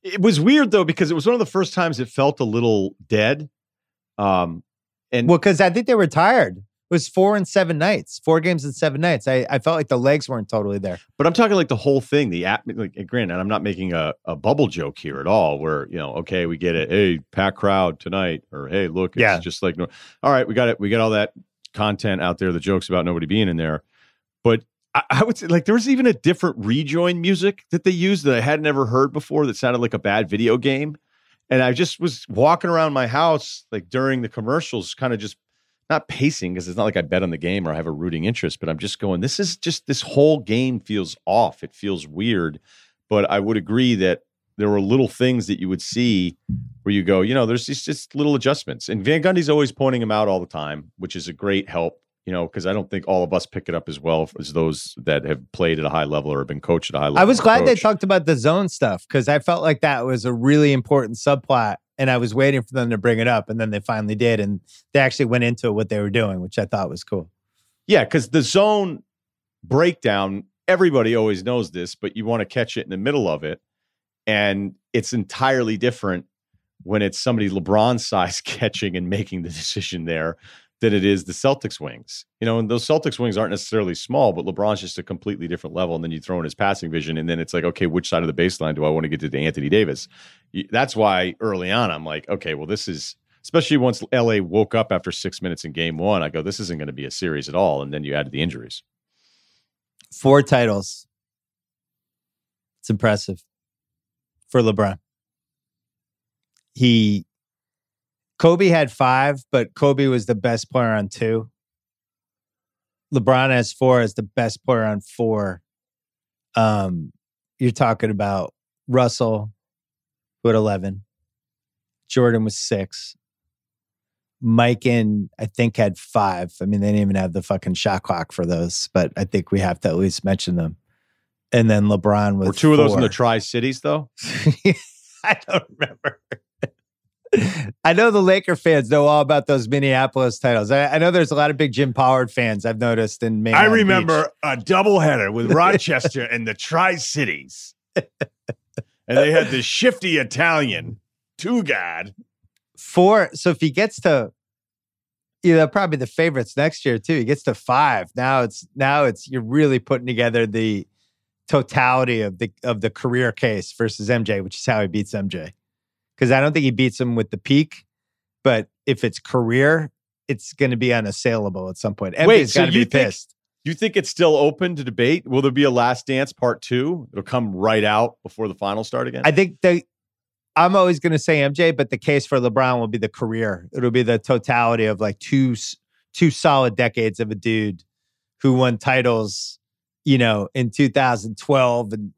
C: It was weird though, because it was one of the first times it felt a little dead. Um, and
B: well, because I think they were tired. It was four and seven nights, four games and seven nights. I, I felt like the legs weren't totally there.
C: But I'm talking like the whole thing, the app. Like, granted, and I'm not making a, a bubble joke here at all. Where you know, okay, we get it. Hey, pack crowd tonight, or hey, look, it's yeah. just like no. All right, we got it. We got all that content out there. The jokes about nobody being in there, but I, I would say like there was even a different rejoin music that they used that I had never heard before. That sounded like a bad video game. And I just was walking around my house like during the commercials, kind of just not pacing because it's not like I bet on the game or I have a rooting interest, but I'm just going, this is just this whole game feels off. It feels weird. But I would agree that there were little things that you would see where you go, you know, there's just, just little adjustments. And Van Gundy's always pointing them out all the time, which is a great help, you know, because I don't think all of us pick it up as well as those that have played at a high level or have been coached at a high level.
B: I was glad they talked about the zone stuff because I felt like that was a really important subplot and I was waiting for them to bring it up, and then they finally did, and they actually went into what they were doing, which I thought was cool.
C: Yeah, because the zone breakdown, everybody always knows this, but you want to catch it in the middle of it, and it's entirely different when it's somebody LeBron size catching and making the decision there that it is the Celtics wings. You know, and those Celtics wings aren't necessarily small, but LeBron's just a completely different level. And then you throw in his passing vision, and then it's like, okay, which side of the baseline do I want to get to Anthony Davis? That's why early on I'm like, okay, well, this is especially once LA woke up after six minutes in game one. I go, this isn't going to be a series at all. And then you add the injuries.
B: Four titles. It's impressive for LeBron. He Kobe had five, but Kobe was the best player on two. LeBron has four as the best player on four. Um, you're talking about Russell, who had 11. Jordan was six. Mikan I think had five. I mean, they didn't even have the fucking shot clock for those, but I think we have to at least mention them. And then LeBron was.
C: Were two four. of those in the Tri Cities, though?
B: I don't remember. I know the Laker fans know all about those Minneapolis titles. I, I know there's a lot of big Jim Pollard fans I've noticed in Maine.
C: I remember Beach. a doubleheader with Rochester and the Tri Cities. and they had the shifty Italian, two god.
B: Four. So if he gets to you know, probably the favorites next year too. He gets to five. Now it's now it's you're really putting together the totality of the of the career case versus MJ, which is how he beats MJ because I don't think he beats him with the peak, but if it's career, it's going to be unassailable at some point.
C: Wait,
B: Wait,
C: so
B: got to be
C: think-
B: pissed.
C: You think it's still open to debate? Will there be a Last Dance Part Two? It'll come right out before the finals start again.
B: I think the I'm always going to say MJ, but the case for LeBron will be the career. It'll be the totality of like two two solid decades of a dude who won titles, you know, in 2012 and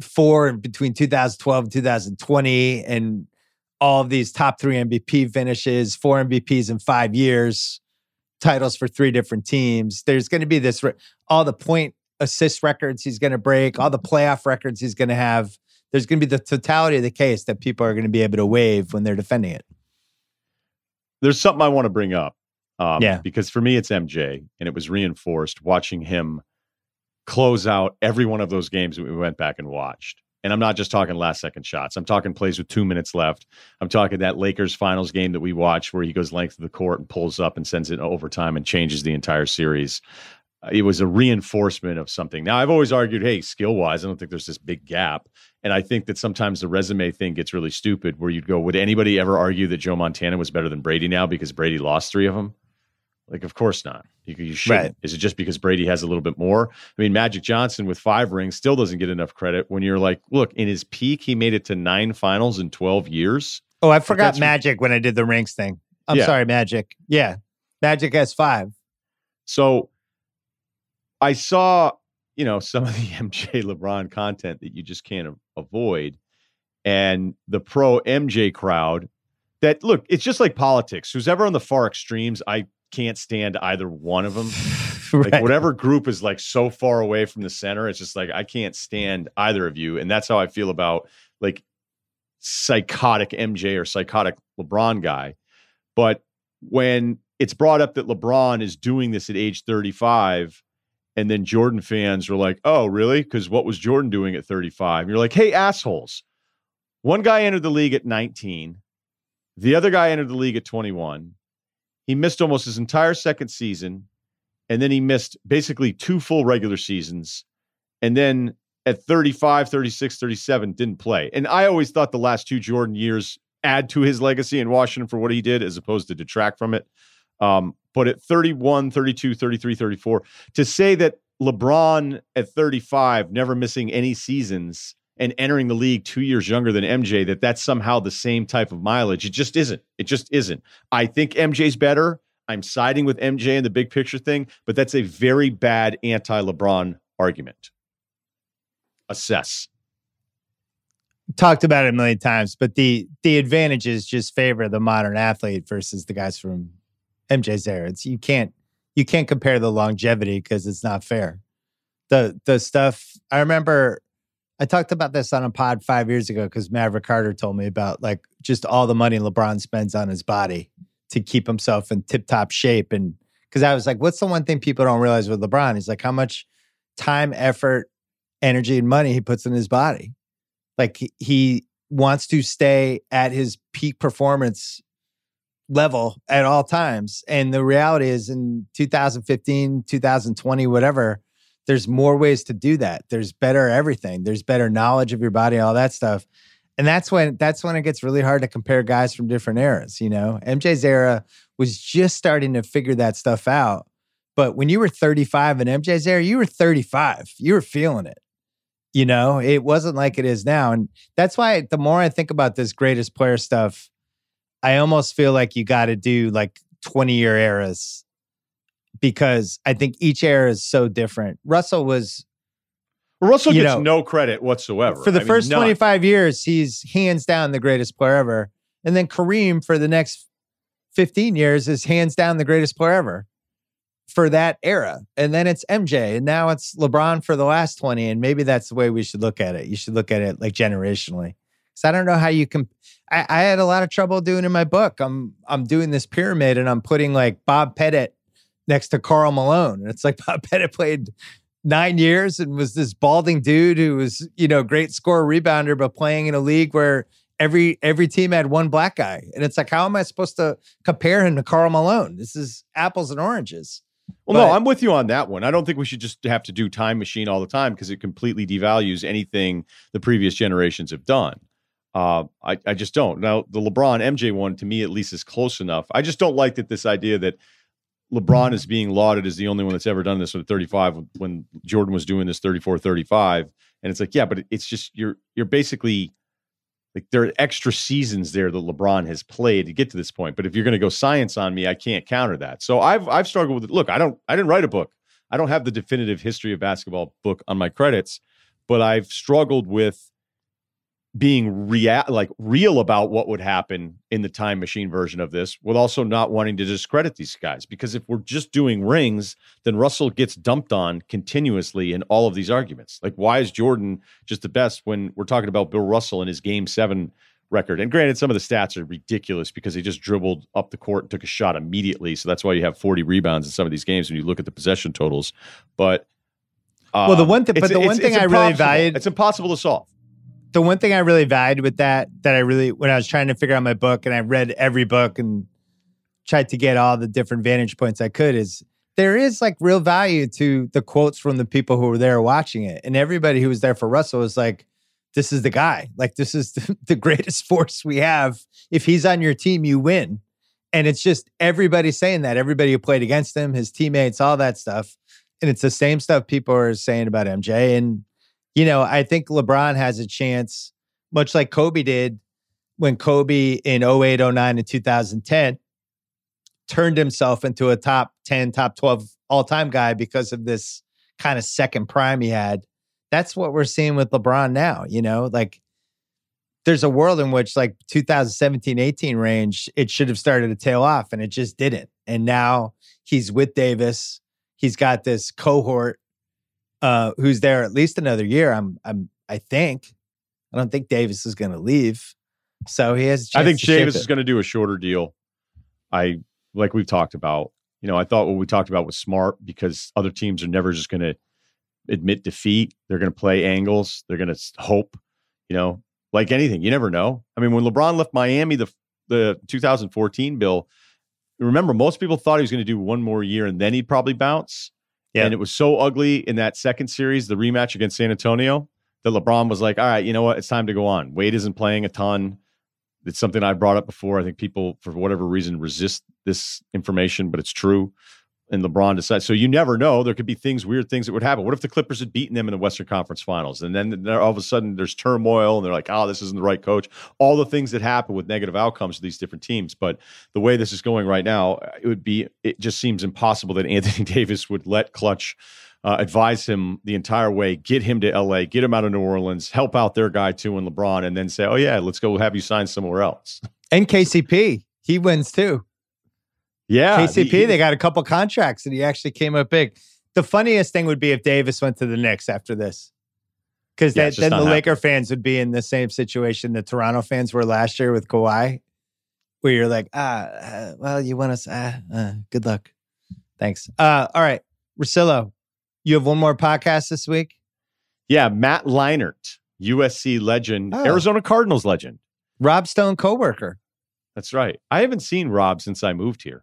B: four and between 2012 and 2020 and all of these top 3 MVP finishes, four MVPs in 5 years, titles for three different teams. There's going to be this all the point assist records he's going to break, all the playoff records he's going to have there's going to be the totality of the case that people are going to be able to waive when they're defending it.
C: There's something I want to bring up. Um,
B: Yeah.
C: Because for me, it's MJ, and it was reinforced watching him close out every one of those games we went back and watched. And I'm not just talking last second shots. I'm talking plays with two minutes left. I'm talking that Lakers finals game that we watched where he goes length of the court and pulls up and sends it overtime and changes the entire series. Uh, It was a reinforcement of something. Now, I've always argued, hey, skill wise, I don't think there's this big gap. And I think that sometimes the resume thing gets really stupid where you'd go, would anybody ever argue that Joe Montana was better than Brady now because Brady lost three of them? Like, of course not. You, you shouldn't.
B: Right.
C: Is it just because Brady has a little bit more? I mean, Magic Johnson with five rings still doesn't get enough credit when you're like, look, in his peak, he made it to nine finals in 12 years.
B: Oh, I forgot Magic when I did the ranks thing. I'm
C: Yeah.
B: sorry, Magic. Yeah. Magic has five.
C: So I saw, you know, some of the MJ LeBron content that you just can't a- avoid. And the pro MJ crowd that look, it's just like politics. Who's ever on the far extremes, I can't stand either one of them. Like whatever group is like so far away from the center, it's just like I can't stand either of you. And that's how I feel about like psychotic MJ or psychotic LeBron guy. But when it's brought up that LeBron is doing this at age 35, and then Jordan fans were like, oh, really? Because what was Jordan doing at 35? And you're like, hey, assholes. One guy entered the league at 19, the other guy entered the league at 21. He missed almost his entire second season, and then he missed basically two full regular seasons. And then at 35, 36, 37, didn't play. And I always thought the last two Jordan years add to his legacy in Washington for what he did as opposed to detract from it. Um, but at 31, 32, 33, 34, to say that LeBron at 35, never missing any seasons and entering the league two years younger than MJ, that that's somehow the same type of mileage, it just isn't. It just isn't. I think MJ's better. I'm siding with MJ in the big picture thing, but that's a very bad anti LeBron argument. Assess.
B: Talked about it a million times, but the the advantages just favor the modern athlete versus the guys from MJ's era. It's you can't you can't compare the longevity because it's not fair. The the stuff I remember I talked about this on a pod five years ago because Maverick Carter told me about like just all the money LeBron spends on his body to keep himself in tip top shape. And because I was like, what's the one thing people don't realize with LeBron? He's like, how much time, effort, energy, and money he puts in his body. Like he, he wants to stay at his peak performance level at all times. And the reality is in 2015, 2020, whatever, there's more ways to do that. There's better everything. There's better knowledge of your body, all that stuff. And that's when that's when it gets really hard to compare guys from different eras, you know. MJ's era was just starting to figure that stuff out. But when you were 35 in MJ's era, you were 35. You were feeling it. You know, it wasn't like it is now. And that's why the more I think about this greatest player stuff, I almost feel like you got to do like 20 year eras because I think each era is so different. Russell was
C: Russell gets
B: know,
C: no credit whatsoever.
B: for the
C: I
B: first
C: none.
B: 25 years, he's hands down the greatest player ever. And then Kareem for the next 15 years is hands down the greatest player ever for that era. And then it's MJ. And now it's LeBron for the last 20. And maybe that's the way we should look at it. You should look at it like generationally. So I don't know how you can. I, I had a lot of trouble doing in my book. I'm I'm doing this pyramid and I'm putting like Bob Pettit next to Karl Malone. And it's like Bob Pettit played nine years and was this balding dude who was, you know, great scorer rebounder, but playing in a league where every every team had one black guy. And it's like, how am I supposed to compare him to Karl Malone? This is apples and oranges.
C: Well, no, I'm with you on that one. I don't think we should just have to do time machine all the time because it completely devalues anything the previous generations have done. Uh, I, I just don't. Now, the LeBron MJ one, to me at least, is close enough. I just don't like that this idea that LeBron is being lauded as the only one that's ever done this with 35 when Jordan was doing this 34 35. And it's like, yeah, but it's just you're you're basically like there are extra seasons there that LeBron has played to get to this point. But if you're going to go science on me, I can't counter that. So I've I've struggled with it. Look, I don't I didn't write a book. I don't have the definitive history of basketball book on my credits, but I've struggled with being real like real about what would happen in the time machine version of this with also not wanting to discredit these guys. Because if we're just doing rings then Russell gets dumped on continuously in all of these arguments. Like why is Jordan just the best when we're talking about Bill Russell and his game 7 record? And granted some of the stats are ridiculous because he just dribbled up the court and took a shot immediately. So that's why you have 40 rebounds in some of these games when you look at the possession totals. But
B: um, well the one thing but the one thing I really valued
C: it's impossible to solve
B: the one thing I really valued with that, that I really, when I was trying to figure out my book and I read every book and tried to get all the different vantage points I could, is there is like real value to the quotes from the people who were there watching it. And everybody who was there for Russell was like, this is the guy. Like, this is the, the greatest force we have. If he's on your team, you win. And it's just everybody saying that. Everybody who played against him, his teammates, all that stuff. And it's the same stuff people are saying about MJ. And you know, I think LeBron has a chance, much like Kobe did when Kobe in 08, 09, and 2010 turned himself into a top 10, top 12 all time guy because of this kind of second prime he had. That's what we're seeing with LeBron now, you know, like there's a world in which like 2017 18 range it should have started to tail off and it just didn't and now he's with davis he's got this cohort uh, who's there at least another year. I'm, I'm, I think. I don't think Davis is going to leave, so he has. I
C: think Davis is going to do a shorter deal. I like we've talked about. You know, I thought what we talked about was smart because other teams are never just going to admit defeat. They're going to play angles. They're going to hope. You know, like anything, you never know. I mean, when LeBron left Miami, the the 2014 bill. Remember, most people thought he was going to do one more year and then he'd probably bounce. Yeah. And it was so ugly in that second series, the rematch against San Antonio, that LeBron was like, all right, you know what? It's time to go on. Wade isn't playing a ton. It's something I brought up before. I think people, for whatever reason, resist this information, but it's true and LeBron decides. So you never know. There could be things, weird things that would happen. What if the Clippers had beaten them in the Western Conference Finals, and then all of a sudden there's turmoil, and they're like, "Oh, this isn't the right coach." All the things that happen with negative outcomes to these different teams. But the way this is going right now, it would be. It just seems impossible that Anthony Davis would let Klutch. Uh, advise him the entire way, get him to LA, get him out of New Orleans, help out their guy too, and LeBron, and then say, "Oh yeah, let's go have you sign somewhere else."
B: And KCP, he wins too.
C: Yeah.
B: KCP, he, they got a couple contracts and he actually came up big. The funniest thing would be if Davis went to the Knicks after this. Because yeah, then the happening. Laker fans would be in the same situation the Toronto fans were last year with Kawhi, where you're like, ah, uh, well, you want us, ah, uh, good luck. Thanks. Uh, all right. Russillo, you have one more podcast this week?
C: Yeah. Matt Leinart, USC legend, oh. Arizona Cardinals legend.
B: Rob Stone coworker.
C: That's right. I haven't seen Rob since I moved here.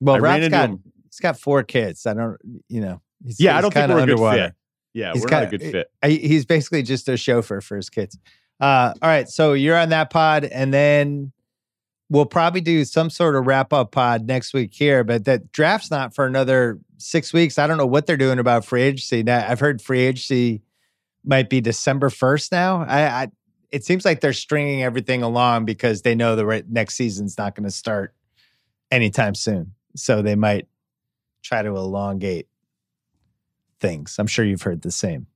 B: Well, Rob's got him. he's got four kids. I don't, you know.
C: He's, yeah, he's I don't think we're underwater. a good fit. Yeah, he's we're got, not a good fit.
B: He's basically just a chauffeur for his kids. Uh, all right, so you're on that pod, and then we'll probably do some sort of wrap up pod next week here. But that draft's not for another six weeks. I don't know what they're doing about free agency. Now, I've heard free agency might be December first now. I, I it seems like they're stringing everything along because they know the right, next season's not going to start anytime soon. So they might try to elongate things. I'm sure you've heard the same.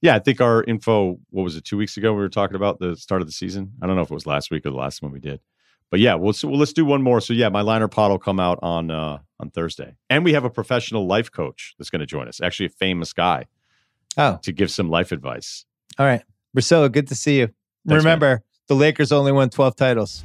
C: Yeah, I think our info, what was it, two weeks ago? We were talking about the start of the season. I don't know if it was last week or the last one we did. But yeah, we'll, well let's do one more. So yeah, my Leinart pod will come out on uh, on Thursday, and we have a professional life coach that's going to join us. Actually, a famous guy.
B: Oh,
C: to give some life advice.
B: All right, Russillo, good to see you. Thanks, Remember, man. the Lakers only won 12 titles.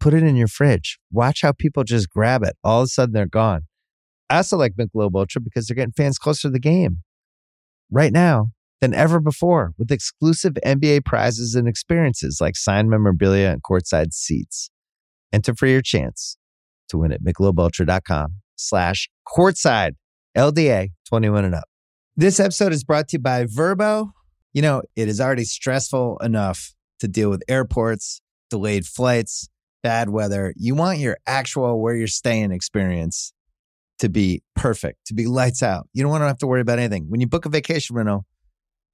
B: Put it in your fridge. Watch how people just grab it. All of a sudden, they're gone. I also like Michelob Ultra because they're getting fans closer to the game right now than ever before with exclusive NBA prizes and experiences like signed memorabilia and courtside seats. Enter for your chance to win at michelobultra.com slash courtside LDA 21 and up. This episode is brought to you by Vrbo. You know, it is already stressful enough to deal with airports, delayed flights, bad weather. You want your actual where you're staying experience to be perfect, to be lights out. You don't want to have to worry about anything. When you book a vacation rental,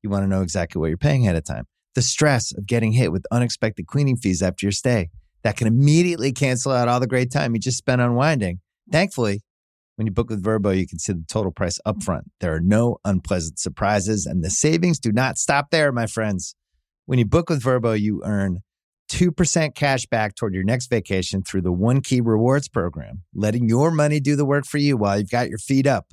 B: you want to know exactly what you're paying ahead of time. The stress of getting hit with unexpected cleaning fees after your stay that can immediately cancel out all the great time you just spent unwinding. Thankfully, when you book with Vrbo, you can see the total price upfront. There are no unpleasant surprises, and the savings do not stop there, my friends. When you book with Vrbo, you earn 2% cash back toward your next vacation through the One Key Rewards program, letting your money do the work for you while you've got your feet up.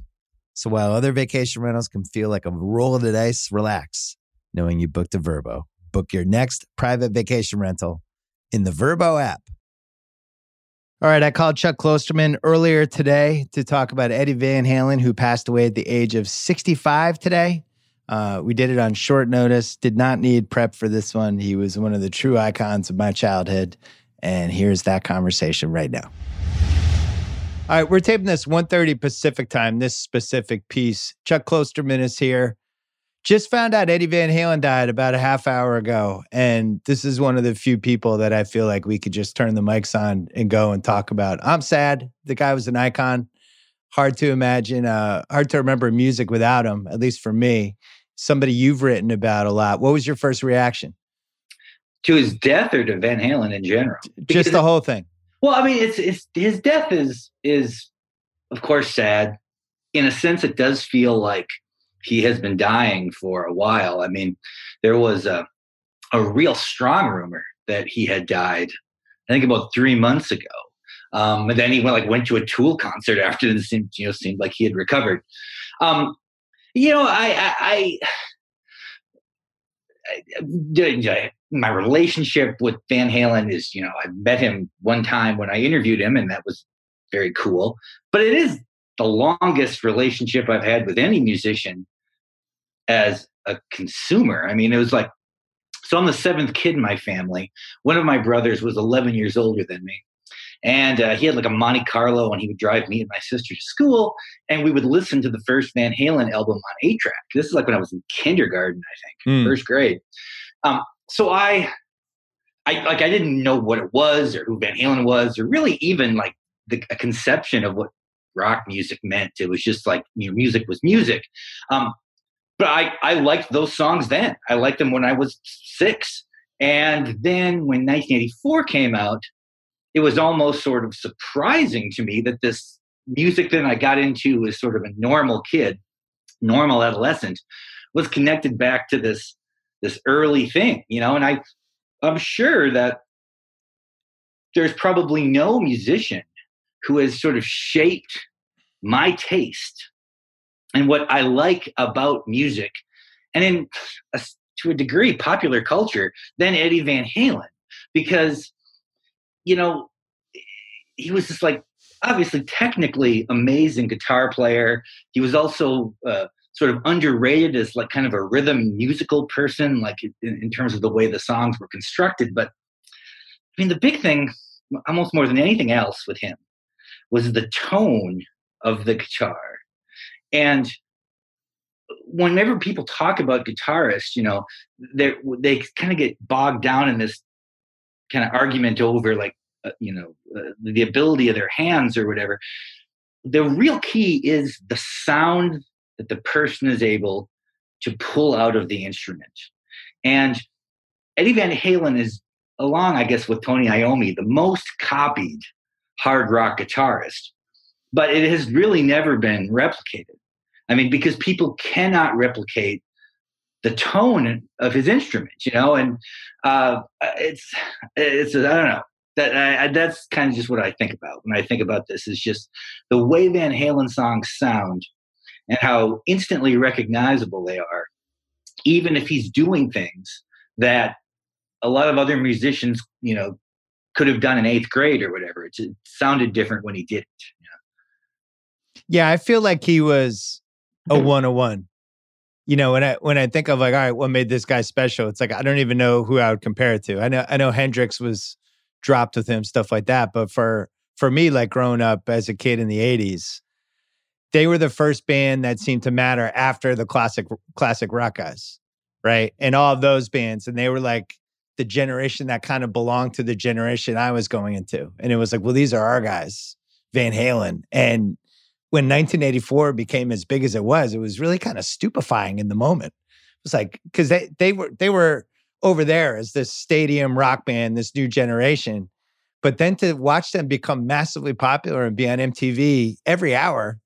B: So while other vacation rentals can feel like a roll of the dice, relax knowing you booked a Vrbo. Book your next private vacation rental in the Vrbo app. All right, I called Chuck Klosterman earlier today to talk about Eddie Van Halen, who passed away at the age of 65 today. Uh, we did it on short notice, did not need prep for this one. He was one of the true icons of my childhood. And here's that conversation right now. All right, we're taping this 1.30 Pacific time, this specific piece. Chuck Klosterman is here. Just found out Eddie Van Halen died about a half hour ago. And this is one of the few people that I feel like we could just turn the mics on and go and talk about. I'm sad. The guy was an icon. Hard to imagine, uh, hard to remember music without him, at least for me somebody you've written about a lot. What was your first reaction?
E: To his death or to Van Halen in general?
F: Because Just the whole thing.
E: Well, I mean, it's, it's his death is is of course sad. In a sense, it does feel like he has been dying for a while. I mean, there was a a real strong rumor that he had died. I think about three months ago. Um, and then he went like went to a Tool concert after and seemed you know seemed like he had recovered. Um, you know, I, I, I, I, my relationship with Van Halen is, you know, I met him one time when I interviewed him, and that was very cool. But it is the longest relationship I've had with any musician as a consumer. I mean, it was like, so I'm the seventh kid in my family. One of my brothers was 11 years older than me. And uh, he had like a Monte Carlo, and he would drive me and my sister to school, and we would listen to the first Van Halen album on eight track. This is like when I was in kindergarten, I think, mm. first grade. Um, so I, I like I didn't know what it was or who Van Halen was, or really even like the a conception of what rock music meant. It was just like you know, music was music. Um, but I I liked those songs then. I liked them when I was six. And then when 1984 came out, it was almost sort of surprising to me that this music that I got into as sort of a normal kid, normal adolescent, was connected back to this this early thing, you know. And I, I'm sure that there's probably no musician who has sort of shaped my taste and what I like about music, and in a, to a degree, popular culture, than Eddie Van Halen, because you know, he was just like obviously technically amazing guitar player. He was also uh, sort of underrated as like kind of a rhythm musical person, like in, in, terms of the way the songs were constructed. But I mean, the big thing, almost more than anything else with him, was the tone of the guitar. And whenever people talk about guitarists, you know, they they kind of get bogged down in this kind of argument over like uh, you know uh, the ability of their hands or whatever the real key is the sound that the person is able to pull out of the instrument. And eddie van halen is along i guess with tony iommi the most copied hard rock guitarist but it has really never been replicated. I mean because people cannot replicate the tone of his instrument, you know, and uh, it's it's I don't know. That I, that's kind of just what I think about when I think about this. Is just the way Van Halen songs sound and how instantly recognizable they are, even if he's doing things that a lot of other musicians, you know, could have done in eighth grade or whatever. It, it sounded different when he did it. You know?
B: Yeah, I feel like he was a one on one. You know, when I when I think of like, all right, what made this guy special? It's like I don't even know who I would compare it to. I know I know Hendrix was dropped with him, stuff like that. But for for me, like growing up as a kid in the '80s, they were the first band that seemed to matter after the classic classic rock guys, right? And all of those bands, and they were like the generation that kind of belonged to the generation I was going into. And it was like, well, these are our guys, Van Halen. And when 1984 became as big as it was, it was really kind of stupefying in the moment. It was like because they they were they were over there as this stadium rock band, this new generation. But then to watch them become massively popular and be on MTV every hour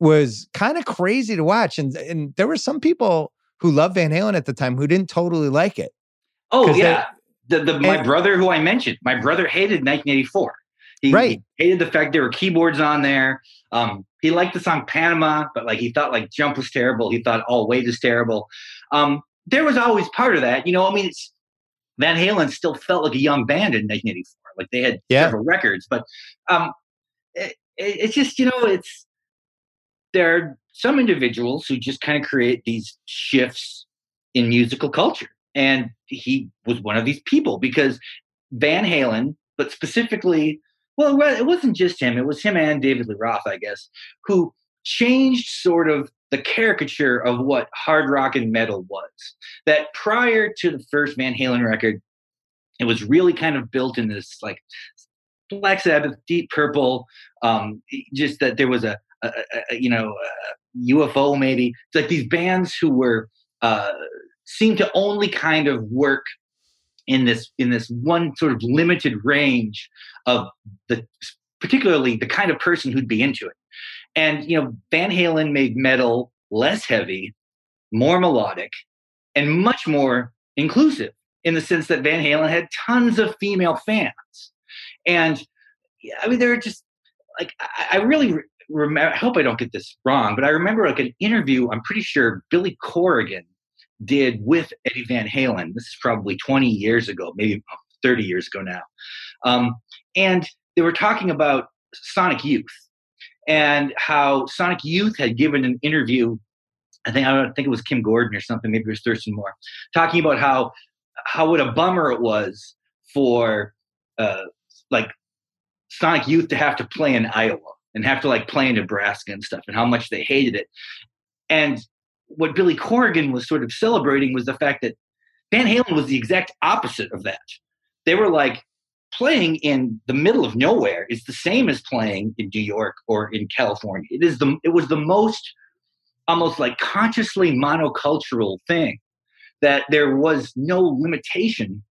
B: was kind of crazy to watch. And and there were some people who loved Van Halen at the time who didn't totally like it.
E: Oh yeah, the, the my and, brother who I mentioned, my brother hated 1984. He,
B: right.
E: he hated the fact there were keyboards on there. Um, he liked the song Panama, but like he thought like Jump was terrible. He thought I'll Wait is terrible. Um, there was always part of that. You know, I mean, it's Van Halen still felt like a young band in 1984. Like they had yeah. several records, but um, it, it, it's just you know, it's there are some individuals who just kind of create these shifts in musical culture, and he was one of these people because Van Halen, but specifically, well, it wasn't just him; it was him and David Lee Roth, I guess, who changed sort of the caricature of what hard rock and metal was. That prior to the first Van Halen record, it was really kind of built in this like Black Sabbath, Deep Purple, um, just that there was a, a, a you know a UFO maybe. It's like these bands who were uh, seemed to only kind of work in this in this one sort of limited range of the particularly the kind of person who'd be into it and, you know, Van Halen made metal less heavy, more melodic, and much more inclusive in the sense that Van Halen had tons of female fans. And I mean, there are just like, I, I really remember, I hope I don't get this wrong, but I remember like an interview, I'm pretty sure Billy Corgan did with Eddie Van Halen. This is probably 20 years ago, maybe 30 years ago now. Um, and they were talking about Sonic Youth and how Sonic Youth had given an interview. I think I don't think it was Kim Gordon or something. Maybe it was Thurston Moore, talking about how how what a bummer it was for uh, like Sonic Youth to have to play in Iowa and have to like play in Nebraska and stuff, and how much they hated it. And what Billy Corgan was sort of celebrating was the fact that Van Halen was the exact opposite of that. They were like, playing in the middle of nowhere is the same as playing in New York or in California. It is the it was the most almost like consciously monocultural thing that there was no limitation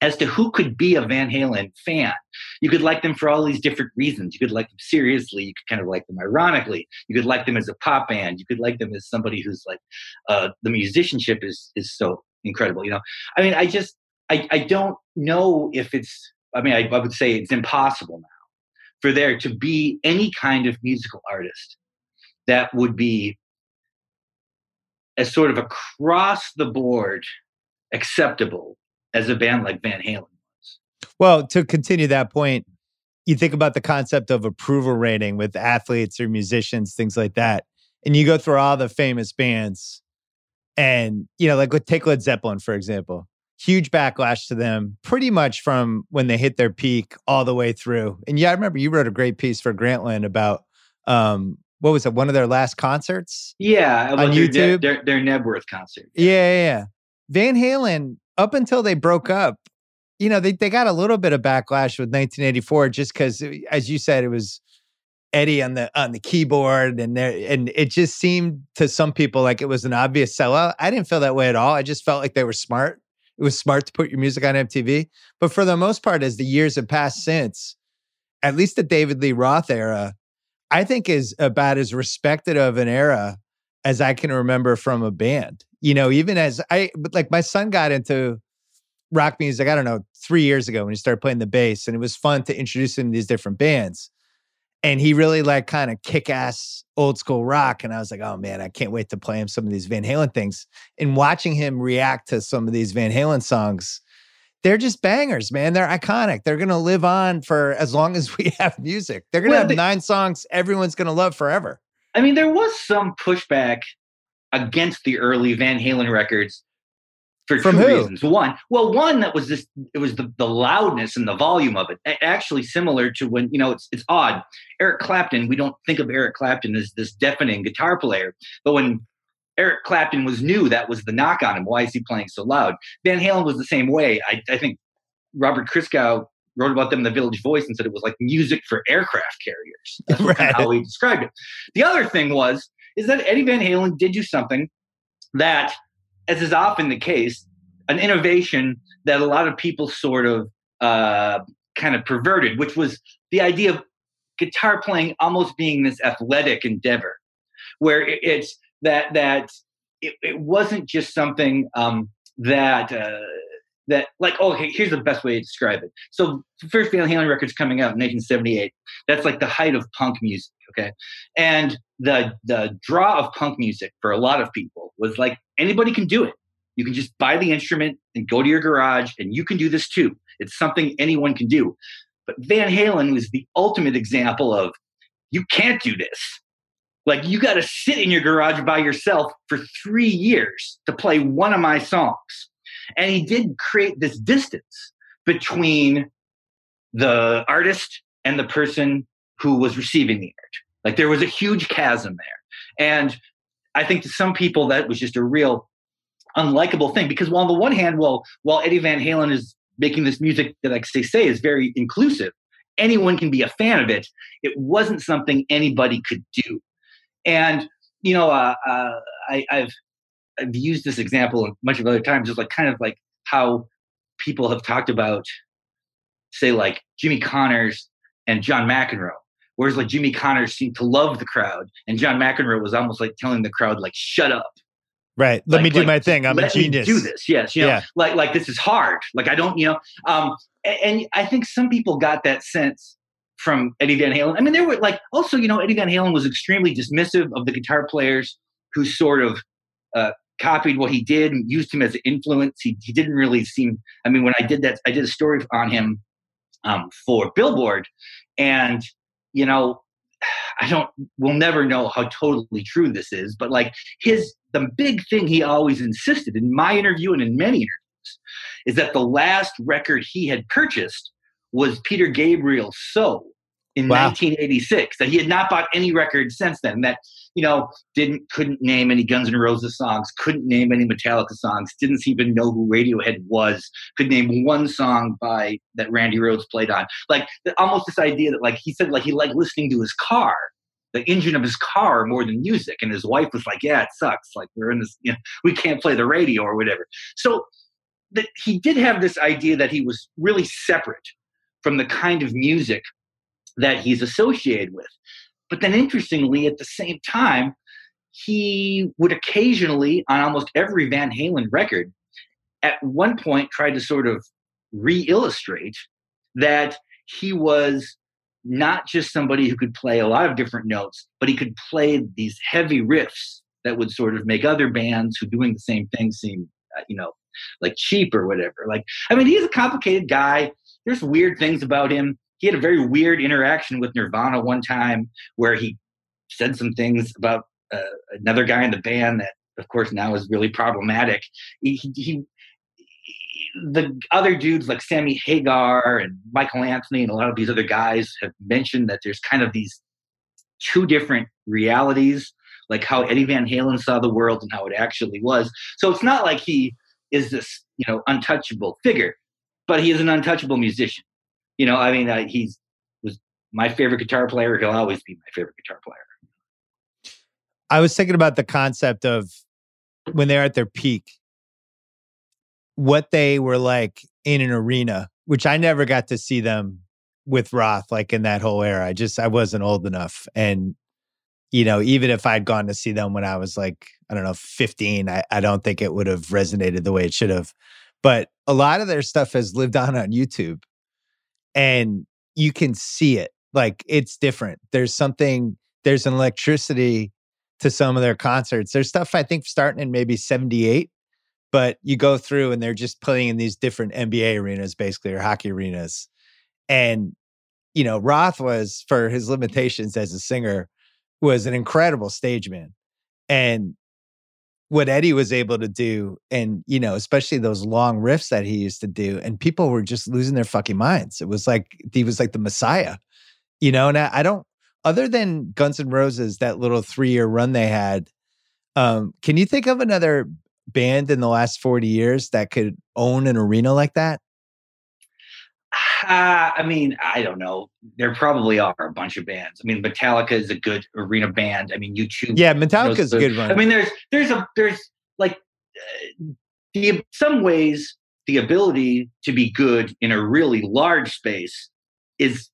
E: as to who could be a Van Halen fan. You could like them for all these different reasons. You could like them seriously. You could kind of like them ironically. You could like them as a pop band. You could like them as somebody who's like uh, the musicianship is is so incredible. You know, I mean, I just I I don't know if it's I mean, I, I would say it's impossible now for there to be any kind of musical artist that would be as sort of across the board acceptable as a band like Van Halen was.
B: Well, to continue that point, you think about the concept of approval rating with athletes or musicians, things like that. And you go through all the famous bands. And, you know, like take Led Zeppelin, for example huge backlash to them pretty much from when they hit their peak all the way through. And yeah, I remember you wrote a great piece for Grantland about um, what was it, one of their last concerts?
E: Yeah,
B: on YouTube,
E: their, their, their Knebworth concert.
B: Yeah. yeah, yeah. Van Halen, up until they broke up, you know, they they got a little bit of backlash with 1984, just because, eh, as you said, it was Eddie on the on the keyboard, and there, and it just seemed to some people like it was an obvious sellout. I didn't feel that way at all. I just felt like they were smart it was smart to put your music on MTV. But for the most part, as the years have passed since, at least the David Lee Roth era, I think is about as respected of an era as I can remember from a band. You know, even as I, but like my son got into rock music, I don't know, three years ago when he started playing the bass, and it was fun to introduce him to these different bands. and he really like kind of kick ass old school rock. And I was like, oh man, I can't wait to play him some of these Van Halen things. And watching him react to some of these Van Halen songs, they're just bangers, man. They're iconic. They're gonna live on for as long as we have music. They're gonna well, have they, nine songs everyone's gonna love forever.
E: I mean, there was some pushback against the early Van Halen records for
B: From
E: two
B: who?
E: reasons. One, well, one that was this it was the, the loudness and the volume of it. Actually, similar to when you know it's it's odd. Eric Clapton, we don't think of Eric Clapton as this deafening guitar player, but when Eric Clapton was new, that was the knock on him. Why is he playing so loud? Van Halen was the same way. I, I think Robert Christgau wrote about them in the Village Voice and said it was like music for aircraft carriers. That's right. how he described it. The other thing was is that Eddie Van Halen did do something that as is often the case, an innovation that a lot of people sort of uh, kind of perverted, which was the idea of guitar playing almost being this athletic endeavor, where it's that that it, it wasn't just something um, that uh, that like oh, okay here's the best way to describe it. So first van halen records coming out in 1978 that's like the height of punk music okay? And the the draw of punk music for a lot of people was like anybody can do it. You can just buy the instrument and go to your garage and you can do this too. It's something anyone can do. But van halen was the ultimate example of you can't do this. Like you got to sit in your garage by yourself for three years to play one of my songs and he did create this distance between the artist and the person who was receiving the art. Like there was a huge chasm there. And I think to some people that was just a real unlikable thing because while on the one hand, well, while Eddie Van Halen is making this music that like they say is very inclusive, anyone can be a fan of it. It wasn't something anybody could do. And you know, uh, uh, I, have I've used this example a bunch of other times, just like kind of like how people have talked about, say, like Jimmy Connors and John McEnroe. Whereas like Jimmy Connors seemed to love the crowd, and John McEnroe was almost like telling the crowd, like, shut up.
B: Right. Let like, me do like, my thing. I'm
E: a
B: genius.
E: do this. Yes. You know, yeah. like like this is hard. Like I don't, you know, um, and, and I think some people got that sense from Eddie Van Halen. I mean, there were like also, you know, Eddie Van Halen was extremely dismissive of the guitar players who sort of uh, copied what he did and used him as an influence. He, he didn't really seem, I mean, when I did that, I did a story on him um, for Billboard. And, you know, I don't, we'll never know how totally true this is, but like his, the big thing he always insisted in my interview and in many interviews is that the last record he had purchased was Peter Gabriel's So in wow. 1986 that he had not bought any records since then that you know didn't couldn't name any guns n' roses songs couldn't name any metallica songs didn't even know who radiohead was could name one song by that randy rhoads played on. Like almost this idea that like he said like he liked listening to his car the engine of his car more than music and his wife was like yeah it sucks. Like we're in this you know we can't play the radio or whatever. So that he did have this idea that he was really separate from the kind of music that he's associated with. But then, interestingly, at the same time, he would occasionally, on almost every Van Halen record, at one point try to sort of re illustrate that he was not just somebody who could play a lot of different notes, but he could play these heavy riffs that would sort of make other bands who doing the same thing seem, uh, you know, like cheap or whatever. Like, I mean, he's a complicated guy. There's weird things about him he had a very weird interaction with Nirvana one time where he said some things about uh, another guy in the band that, of course, now is really problematic. He, he, he, the other dudes like Sammy Hagar and Michael Anthony and a lot of these other guys have mentioned that there's kind of these two different realities, like how Eddie Van Halen saw the world and how it actually was. So it's not like he is this, you know, untouchable figure, but he is an untouchable musician you know, I mean, uh, he's was my favorite guitar player. He'll always be my favorite guitar player.
B: I was thinking about the concept of when they're at their peak, what they were like in an arena, which I never got to see them with Roth, like in that whole era. I just I wasn't old enough, and you know, even if I'd gone to see them when I was like I don't know 15, I, I don't think it would have resonated the way it should have. But a lot of their stuff has lived on on YouTube and you can see it. Like it's different. There's something. There's an electricity to some of their concerts. There's stuff I think starting in maybe '78, but you go through and they're just playing in these different NBA arenas, basically, or hockey arenas, and you know, Roth was for his limitations as a singer was an incredible stage man. And what Eddie was able to do, and you know, especially those long riffs that he used to do, and people were just losing their fucking minds. It was like he was like the Messiah, you know. And I, I don't, other than Guns N' Roses, that little three year run they had. Um, can you think of another band in the last forty years that could own an arena like that?
E: Uh, I mean, I don't know. There probably are a bunch of bands. I mean, Metallica is a good arena band. I mean, U2.
B: Yeah, Metallica is a good one.
E: I mean, there's there's a there's like uh, the some ways the ability to be good in a really large space is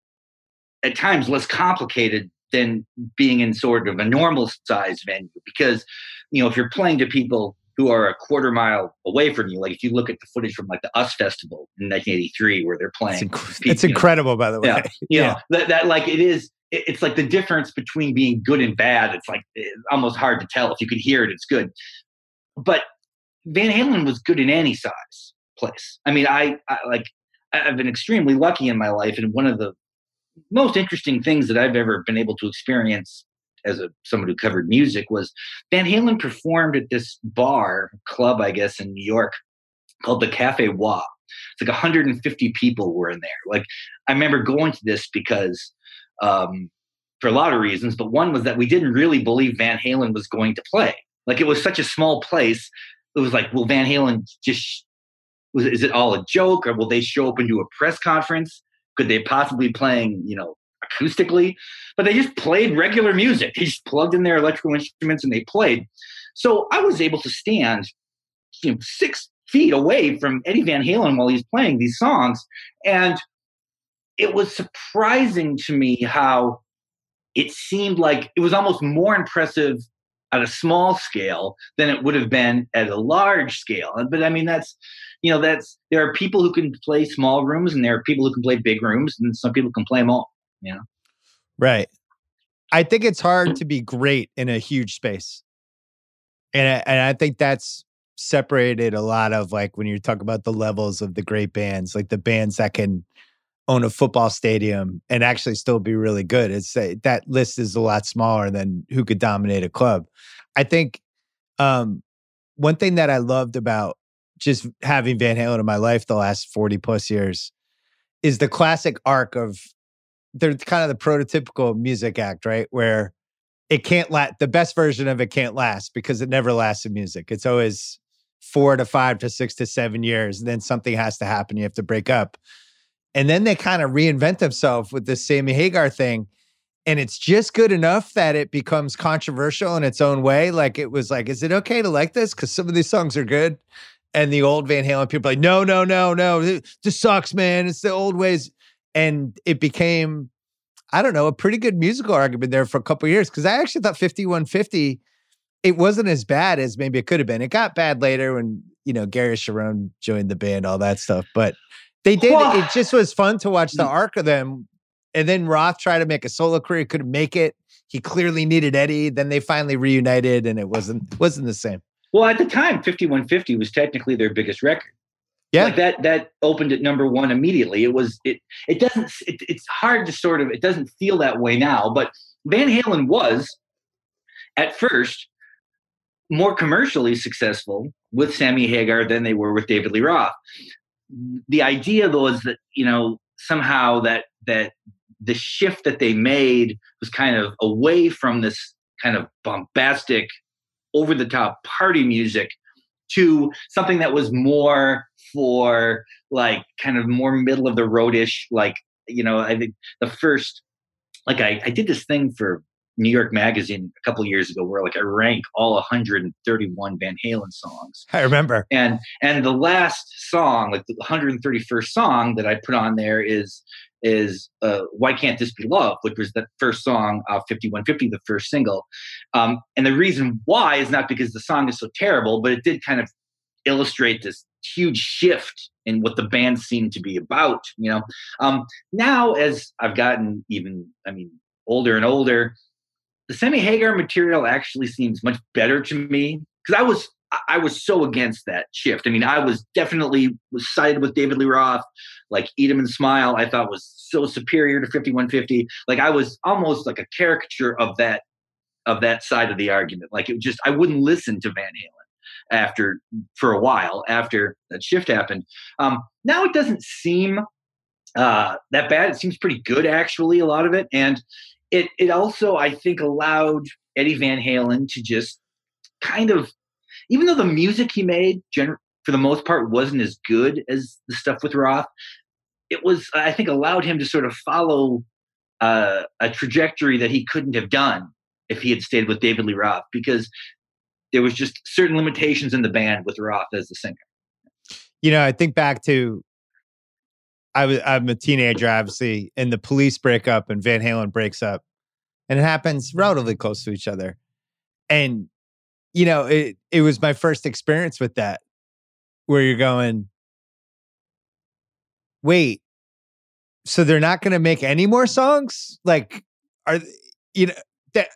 E: at times less complicated than being in sort of a normal size venue because you know if you're playing to people who are a quarter mile away from you. Like if you look at the footage from like the US Festival in 1983, where they're playing,
B: it's, inc- it's incredible, know, by the way.
E: Yeah, you yeah. know that, that like it is. it's like the difference between being good and bad. It's like it's almost hard to tell. If you can hear it, it's good. But Van Halen was good in any size place. I mean, I, I like I've been extremely lucky in my life, and one of the most interesting things that I've ever been able to experience as a someone who covered music was Van Halen performed at this bar club, I guess, in New York called the Cafe Wha. It's like 150 people were in there. Like I remember going to this because um, for a lot of reasons, but one was that we didn't really believe Van Halen was going to play. Like it was such a small place. It was like, will Van Halen just was is it all a joke or will they show up and do a press conference? Could they possibly playing, you know, acoustically, but they just played regular music. They just plugged in their electrical instruments and they played. So I was able to stand you know, six feet away from Eddie Van Halen while he's playing these songs. And it was surprising to me how it seemed like it was almost more impressive at a small scale than it would have been at a large scale. But I mean, that's, you know, that's, there are people who can play small rooms and there are people who can play big rooms and some people can play them all you know?
B: Right. I think it's hard to be great in a huge space. And I, and I think that's separated a lot of like when you talk about the levels of the great bands, like the bands that can own a football stadium and actually still be really good. It's uh, that list is a lot smaller than who could dominate a club. I think um, one thing that I loved about just having Van Halen in my life the last 40 plus years is the classic arc of they're kind of the prototypical music act, right? Where it can't last. The best version of it can't last because it never lasts in music. It's always four to five to six to seven years. And then something has to happen. You have to break up. And then they kind of reinvent themselves with this Sammy Hagar thing. And it's just good enough that it becomes controversial in its own way. Like it was like, is it okay to like this? Because some of these songs are good. And the old Van Halen people like, no, no, no, no. This sucks, man. It's the old ways and it became I don't know a pretty good musical argument there for a couple years because I actually thought 5150 it wasn't as bad as maybe it could have been. It got bad later when you know Gary Cherone joined the band, all that stuff, but they did. Well, it just was fun to watch the mm. arc of them. And then Roth tried to make a solo career, couldn't make it. He clearly needed Eddie. Then they finally reunited, and it wasn't wasn't the same.
E: Well, at the time, 5150 was technically their biggest record.
B: Yeah,
E: like that that opened at number one immediately. It was it it doesn't it, it's hard to sort of it doesn't feel that way now, but Van Halen was at first more commercially successful with Sammy Hagar than they were with David Lee Roth. The idea though is that you know somehow that that the shift that they made was kind of away from this kind of bombastic over the top party music to something that was more for like kind of more middle of the roadish like you know i think the first like I, I did this thing for new york magazine a couple years ago where like i rank all 131 van halen songs.
B: I remember.
E: And and the last song like the 131st song that i put on there is is uh, "Why Can't This Be Love," which was the first song of 5150, the first single. Um, and the reason why is not because the song is so terrible, but it did kind of illustrate this huge shift in what the band seemed to be about. You know, um, now as I've gotten even, I mean, older and older, the Sammy Hagar material actually seems much better to me because I was I was so against that shift. I mean, I was definitely was sided with David Lee Roth, like Eat 'em and Smile. I thought was so superior to 5150. Like I was almost like a caricature of that of that side of the argument. Like it just I wouldn't listen to Van Halen after for a while after that shift happened. Um, now it doesn't seem uh, that bad. It seems pretty good actually. A lot of it, and it it also I think allowed Eddie Van Halen to just kind of even though the music he made gener- for the most part wasn't as good as the stuff with Roth, it was I think allowed him to sort of follow uh, a trajectory that he couldn't have done if he had stayed with David Lee Roth because there was just certain limitations in the band with Roth as the singer.
B: You know, I think back to I was I'm a teenager, obviously, and the police break up and Van Halen breaks up. And it happens relatively close to each other. And you know, it it was my first experience with that, where you're going, wait, so they're not going to make any more songs? Like, are you know that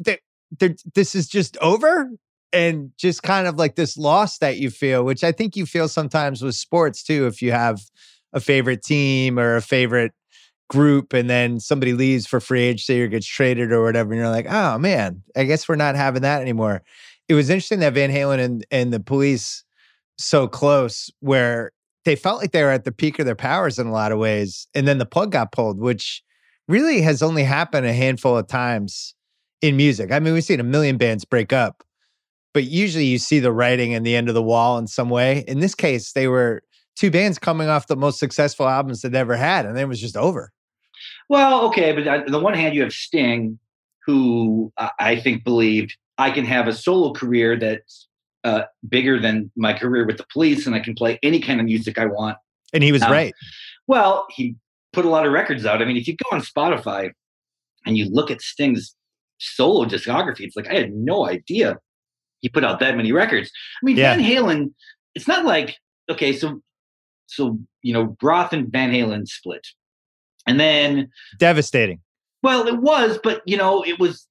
B: that this is just over? And just kind of like this loss that you feel, which I think you feel sometimes with sports too. If you have a favorite team or a favorite group and then somebody leaves for free agency or gets traded or whatever, and you're like, oh man, I guess we're not having that anymore it was interesting that Van Halen and, and the police so close where they felt like they were at the peak of their powers in a lot of ways. And then the plug got pulled, which really has only happened a handful of times in music. I mean, we've seen a million bands break up, but usually you see the writing and the end of the wall in some way. In this case, they were two bands coming off the most successful albums they'd ever had, and then it was just over.
E: Well, okay, but on the one hand, you have Sting, who I think believed I can have a solo career that's uh, bigger than my career with the police, and I can play any kind of music I want.
B: And he was um, right.
E: Well, he put a lot of records out. I mean, if you go on Spotify and you look at Sting's solo discography, it's like I had no idea he put out that many records. I mean, yeah. Van Halen. It's not like okay, so so you know, Roth and Van Halen split, and then
B: devastating.
E: Well, it was, but you know, it was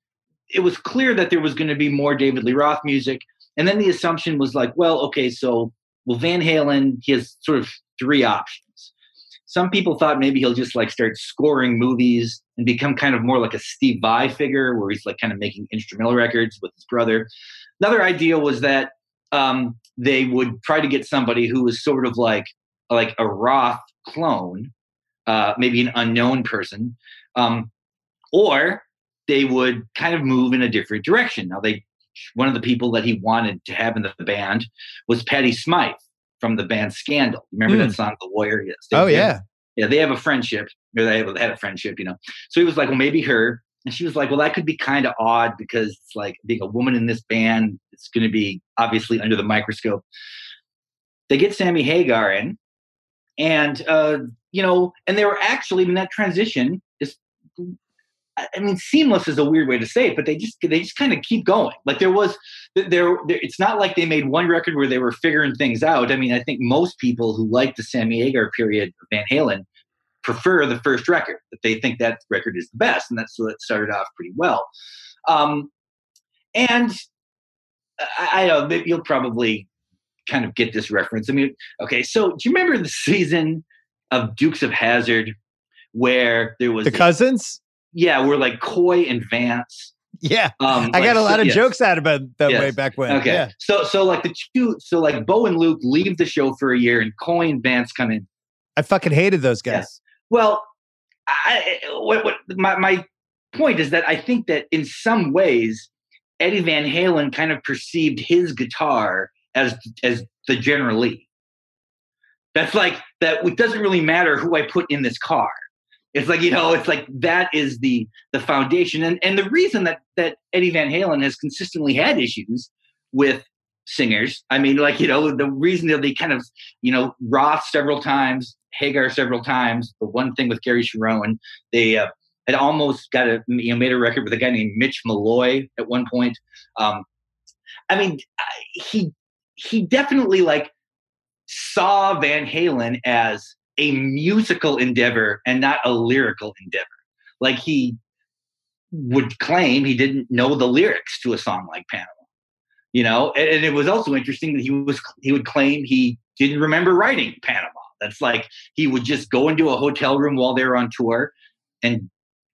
E: it was clear that there was going to be more David Lee Roth music. And then the assumption was like, well, okay, so well, Van Halen, he has sort of three options. Some people thought maybe he'll just like start scoring movies and become kind of more like a Steve Vai figure, where he's like kind of making instrumental records with his brother. Another idea was that um, they would try to get somebody who was sort of like like a Roth clone, uh, maybe an unknown person, um, or they would kind of move in a different direction. Now, they one of the people that he wanted to have in the band was Patty Smyth from the band Scandal. Remember mm. that song, The Warrior? Yes.
B: oh yeah,
E: yeah. They have a friendship, or they had a friendship, you know. So he was like, well, maybe her. And she was like, well, that could be kind of odd because it's like being a woman in this band. It's going to be obviously under the microscope. They get Sammy Hagar in, and uh, you know, and they were actually in that transition is I mean, seamless is a weird way to say it, but they just they just kind of keep going. Like there was there, it's not like they made one record where they were figuring things out. I mean, I think most people who like the Sammy Hagar period of Van Halen prefer the first record. That they think that record is the best, and that's so that started off pretty well. Um, and I, I know you'll probably kind of get this reference. I mean, okay, so do you remember the season of Dukes of Hazzard where there was
B: the cousins?
E: Yeah, we're like Coy and Vance.
B: Yeah, um, I got a lot so, of yes. jokes out about that yes. way back when.
E: Okay,
B: yeah.
E: so so like the two, so like Bo and Luke leave the show for a year, and Coy and Vance come in.
B: I fucking hated those guys.
E: Yeah. Well, I, what, what my my point is that I think that in some ways Eddie Van Halen kind of perceived his guitar as as the General Lee. That's like that. It doesn't really matter who I put in this car. It's like you know, it's like that is the the foundation, and and the reason that that Eddie Van Halen has consistently had issues with singers. I mean, like you know, the reason that they kind of you know Roth several times, Hagar several times. The one thing with Gary Cherone, they uh, had almost got a you know made a record with a guy named Mitch Malloy at one point. Um, I mean, he he definitely like saw Van Halen as a musical endeavor and not a lyrical endeavor. Like he would claim he didn't know the lyrics to a song like Panama. You know, and, and it was also interesting that he was he would claim he didn't remember writing Panama. That's like he would just go into a hotel room while they were on tour and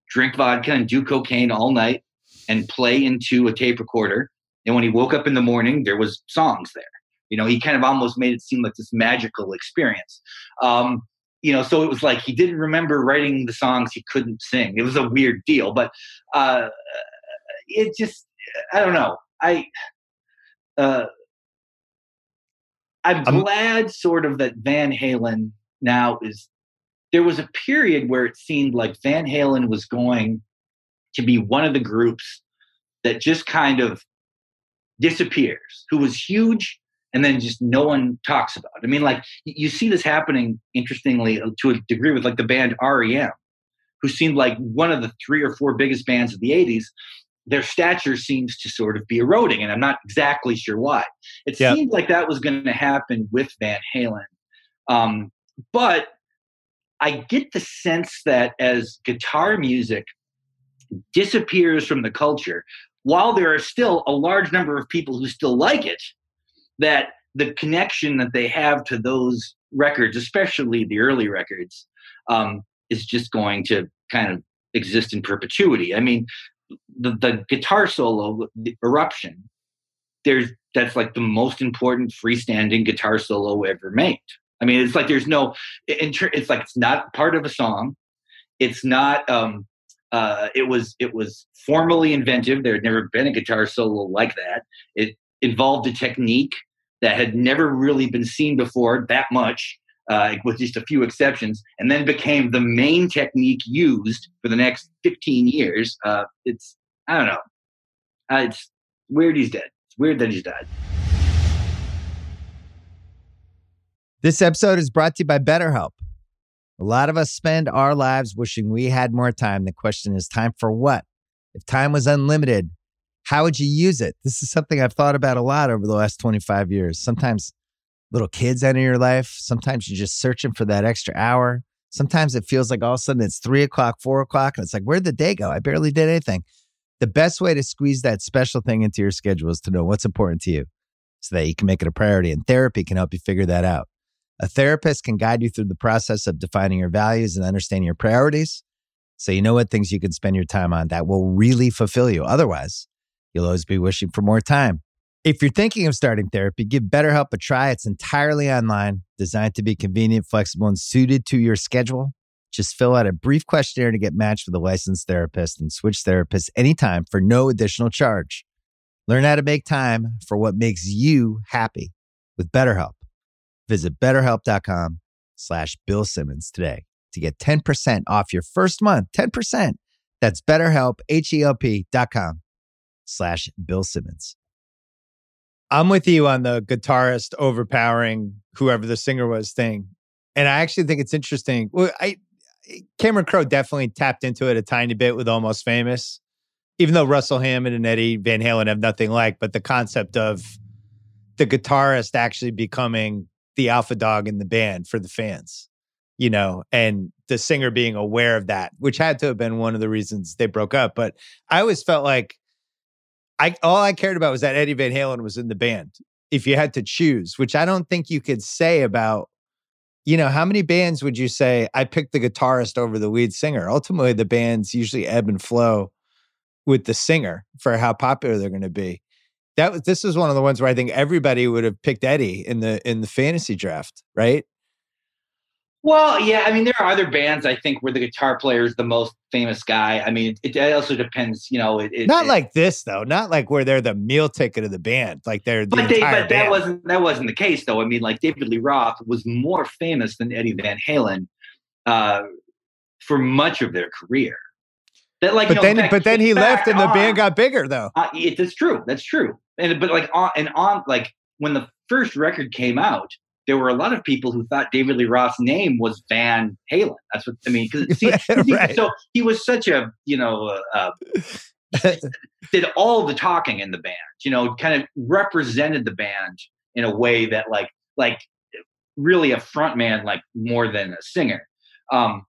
E: drink vodka and do cocaine all night and play into a tape recorder. And when he woke up in the morning, there was songs there. You know, he kind of almost made it seem like this magical experience. Um, you know, so it was like he didn't remember writing the songs he couldn't sing. It was a weird deal, but uh, it just, I don't know. I, uh, I'm, I'm glad sort of that Van Halen now is there was a period where it seemed like Van Halen was going to be one of the groups that just kind of disappears, who was huge and then just no one talks about. It. I mean, like you see this happening, interestingly, uh, to a degree with like the band REM, who seemed like one of the three or four biggest bands of the 80s. Their stature seems to sort of be eroding, and I'm not exactly sure why. It yep. seemed like that was going to happen with Van Halen. Um, but I get the sense that as guitar music disappears from the culture, while there are still a large number of people who still like it, that the connection that they have to those records, especially the early records, um, is just going to kind of exist in perpetuity. I mean, the, the guitar solo, the eruption, there's that's like the most important freestanding guitar solo ever made. I mean, it's like there's no, it's like it's not part of a song. It's not. Um, uh, it was it was formally inventive. There had never been a guitar solo like that. It involved a technique that had never really been seen before that much, uh, with just a few exceptions, and then became the main technique used for the next 15 years. Uh, it's I don't know. Uh, it's weird he's dead. It's weird that he's died.
D: This episode is brought to you by BetterHelp. A lot of us spend our lives wishing we had more time. The question is, time for what? If time was unlimited, how would you use it? This is something I've thought about a lot over the last 25 years. Sometimes little kids enter your life. Sometimes you're just searching for that extra hour. Sometimes it feels like all of a sudden it's three o'clock, four o'clock, and it's like, where'd the day go? I barely did anything. The best way to squeeze that special thing into your schedule is to know what's important to you so that you can make it a priority. And therapy can help you figure that out. A therapist can guide you through the process of defining your values and understanding your priorities so you know what things you can spend your time on that will really fulfill you. Otherwise, you'll always be wishing for more time. If you're thinking of starting therapy, give BetterHelp a try. It's entirely online, designed to be convenient, flexible, and suited to your schedule. Just fill out a brief questionnaire to get matched with a licensed therapist and switch therapists anytime for no additional charge. Learn how to make time for what makes you happy with BetterHelp. Visit betterhelp.com slash Bill Simmons today to get 10% off your first month. 10%. That's betterhelp, H-E-L-P dot slash Bill Simmons.
B: I'm with you on the guitarist overpowering whoever the singer was thing. And I actually think it's interesting. Well, I Cameron Crowe definitely tapped into it a tiny bit with Almost Famous, even though Russell Hammond and Eddie Van Halen have nothing like, but the concept of the guitarist actually becoming the alpha dog in the band for the fans, you know, and the singer being aware of that, which had to have been one of the reasons they broke up. But I always felt like I all I cared about was that Eddie Van Halen was in the band. If you had to choose, which I don't think you could say about, you know, how many bands would you say I picked the guitarist over the lead singer? Ultimately, the bands usually ebb and flow with the singer for how popular they're going to be that was this is one of the ones where I think everybody would have picked Eddie in the in the fantasy draft, right?
E: Well, yeah, I mean, there are other bands I think where the guitar player is the most famous guy. I mean, it, it also depends, you know. It, it,
B: not like this though, not like where they're the meal ticket of the band, like they're the
E: but, they,
B: but
E: that wasn't that wasn't the case though. I mean, like David Lee Roth was more famous than Eddie Van Halen uh, for much of their career.
B: That like, but then, fact, but then he left and the band got bigger though.
E: Uh, it, that's true. That's true and but like on and on like when the first record came out, there were a lot of people who thought David Lee Roth's name was Van Halen. That's what I mean. Because right. so he was such a you know uh, uh did all the talking in the band. You know, kind of represented the band in a way that like like really a front man like more than a singer. Um,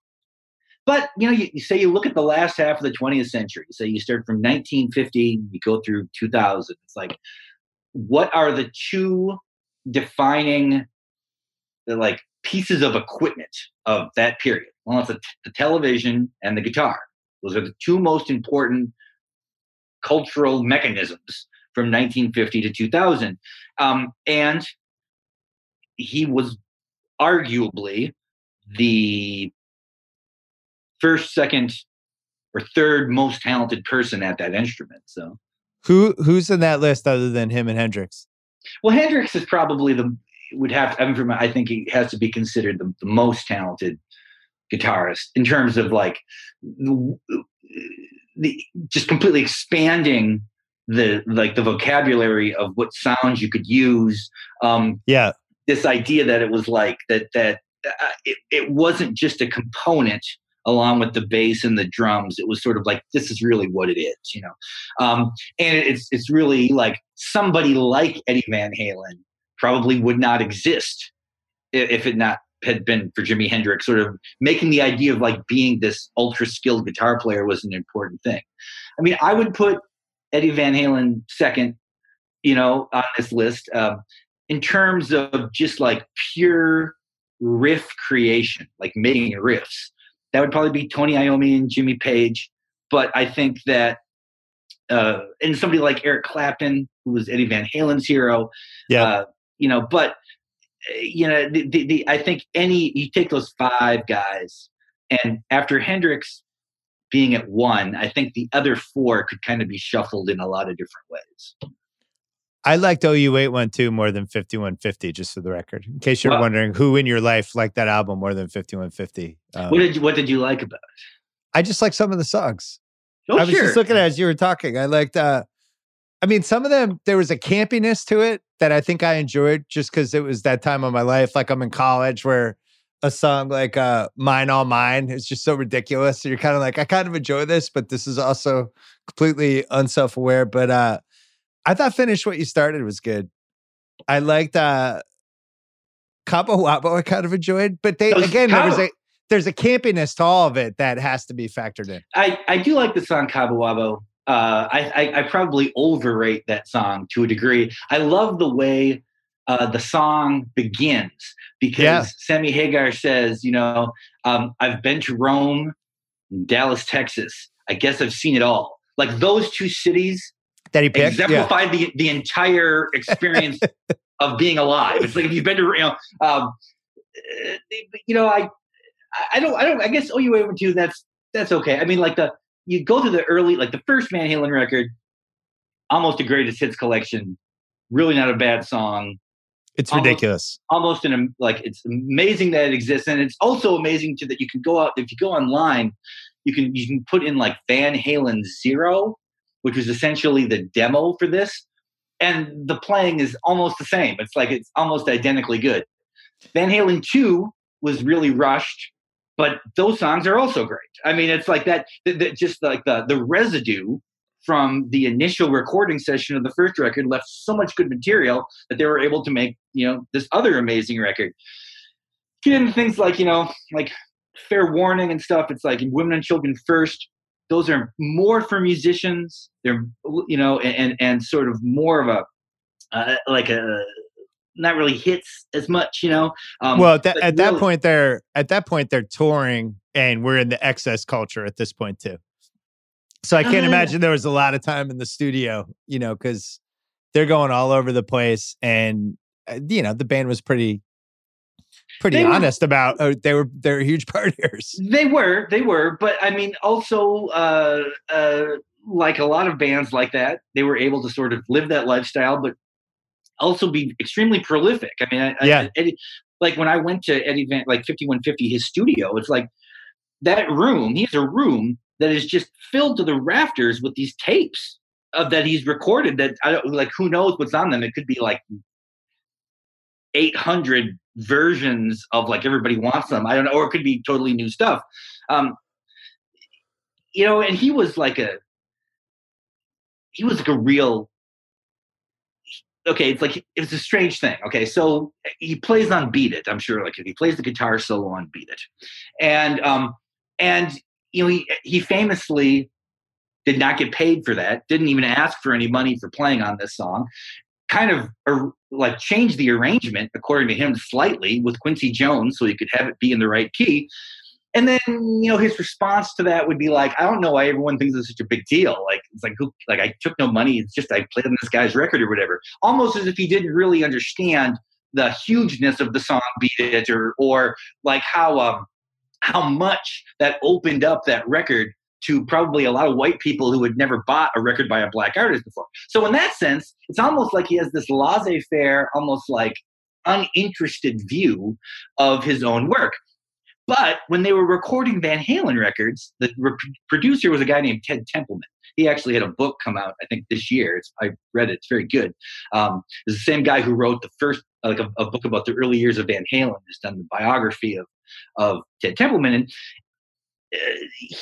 E: but you know, you, you, say you look at the last half of the 20th century. Say you start from 1950, you go through 2000. It's like, what are the two defining, like pieces of equipment of that period? Well, it's the, the television and the guitar. Those are the two most important cultural mechanisms from 1950 to 2000. Um, and he was arguably the first, second, or third most talented person at that instrument. So,
B: who who's in that list other than him and Hendrix?
E: Well, Hendrix is probably the would have. I, mean, I think he has to be considered the, the most talented guitarist in terms of like the, the just completely expanding the like the vocabulary of what sounds you could use. Um,
B: yeah,
E: this idea that it was like that that uh, it, it wasn't just a component along with the bass and the drums. It was sort of like this is really what it is, you know. Um, and it's it's really like somebody like Eddie Van Halen probably would not exist if it not had been for Jimi Hendrix. Sort of making the idea of like being this ultra skilled guitar player was an important thing. I mean, I would put Eddie Van Halen second, you know, on this list. Um, in terms of just like pure riff creation, like making riffs that would probably be Tony Iommi and Jimmy Page. But I think that uh, and somebody like Eric Clapton, who was Eddie Van Halen's hero,
B: yeah, uh,
E: you know. But you know, the, the, the, I think any you take those five guys, and after Hendrix being at one, I think the other four could kind of be shuffled in a lot of different ways.
B: I liked OU812 more than 5150, just for the record. In case you're well, wondering who in your life liked that album more than 5150.
E: Um, what did you what did you like about it?
B: I just like some of the songs.
E: Oh,
B: I was
E: sure.
B: just looking at as you were talking. I liked uh I mean, some of them there was a campiness to it that I think I enjoyed just because it was that time of my life. Like I'm in college where a song like uh Mine All Mine is just so ridiculous. So you're kind of like, I kind of enjoy this, but this is also completely unself-aware. But uh I thought finish what you started was good. I liked uh Cabo Wabo I kind of enjoyed, but they again Cabo, there was a there's a campiness to all of it that has to be factored in.
E: I, I do like the song Cabo Wabo. Uh, I, I, I probably overrate that song to a degree. I love the way uh, the song begins because yeah. Sammy Hagar says, you know, um, I've been to Rome, Dallas, Texas. I guess I've seen it all. Like those two cities
B: that he picked
E: exemplified yeah. the the entire experience of being alive. It's like if you've been to you know, um, uh, you know, I I don't I don't I guess OU812 that's that's okay. I mean, like the you go to the early like the first Van Halen record, almost a greatest hits collection. Really not a bad song.
B: It's almost, ridiculous.
E: Almost an like it's amazing that it exists, and it's also amazing to that you can go out if you go online, you can you can put in like Van Halen zero, which was essentially the demo for this. And the playing is almost the same. It's like it's almost identically good. Van Halen 2 was really rushed, but those songs are also great. I mean, it's like that, just like the, the residue from the initial recording session of the first record left so much good material that they were able to make, you know, this other amazing record. Get into things like, you know, like fair warning and stuff. It's like women and children first those are more for musicians. They're you know and and sort of more of a uh, like a not really hits as much, you know.
B: Um, well, that, at really, that point, they're at that point they're touring, and we're in the excess culture at this point too. So I can't uh, imagine there was a lot of time in the studio, you know, because they're going all over the place, and uh, you know the band was pretty pretty honest were, about uh, they were they're huge partiers.
E: They were, they were, but I mean, also uh, uh, like a lot of bands like that, they were able to sort of live that lifestyle, but also be extremely prolific. I mean, I,
B: yeah, I,
E: Eddie, like when I went to Eddie Van, like fifty one fifty, his studio, it's like that room. He has a room that is just filled to the rafters with these tapes of that he's recorded. That I don't like. Who knows what's on them? It could be like 800 versions of like everybody wants them. I don't know, or it could be totally new stuff. Um, you know, and he was like a he was like a real okay, it's like it's a strange thing. Okay, so he plays on "Beat It." I'm sure, like if he plays the guitar solo on "Beat It," and um, and you know, he he famously did not get paid for that. Didn't even ask for any money for playing on this song. Kind of uh, like changed the arrangement according to him slightly with Quincy Jones, so he could have it be in the right key. And then, you know, his response to that would be like, I don't know why everyone thinks it's such a big deal. Like, it's like, who, like I took no money. It's just I played on this guy's record or whatever. Almost as if he didn't really understand the hugeness of the song "Beat It" or, or like how um, how much that opened up that record to probably a lot of white people who had never bought a record by a black artist before. So in that sense, it's almost like he has this laissez-faire, almost like uninterested view of his own work. But when they were recording Van Halen records, the re- producer was a guy named Ted Templeman. He actually had a book come out, I think, this year. It's, I read it; it's very good. Um, it's the same guy who wrote the first, like a, a, book about the early years of Van Halen. Has done the biography of of Ted Templeman, and uh,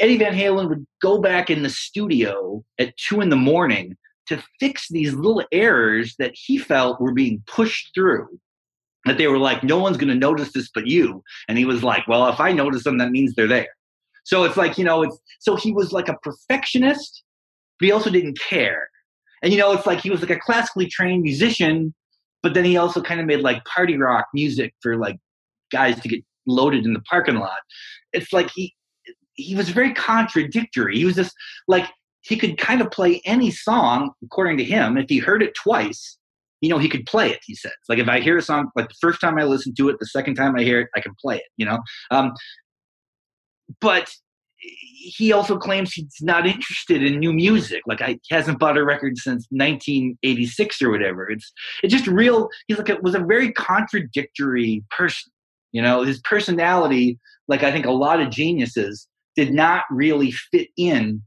E: Eddie Van Halen would go back in the studio at two in the morning to fix these little errors that he felt were being pushed through that they were like, no one's going to notice this but you. And he was like, well, if I notice them, that means they're there. So it's like, you know, it's so he was like a perfectionist, but he also didn't care. And, you know, it's like he was like a classically trained musician, but then he also kind of made like party rock music for like guys to get loaded in the parking lot. It's like he, he was very contradictory. He was just like, he could kind of play any song according to him. If he heard it twice, you know, he could play it, he says. Like if I hear a song, like the first time I listen to it, the second time I hear it, I can play it, you know? Um, but he also claims he's not interested in new music. Like I hasn't bought a record since 1986 or whatever. It's it's just real. He's like it was a very contradictory person. You know, his personality, like I think a lot of geniuses, did not really fit in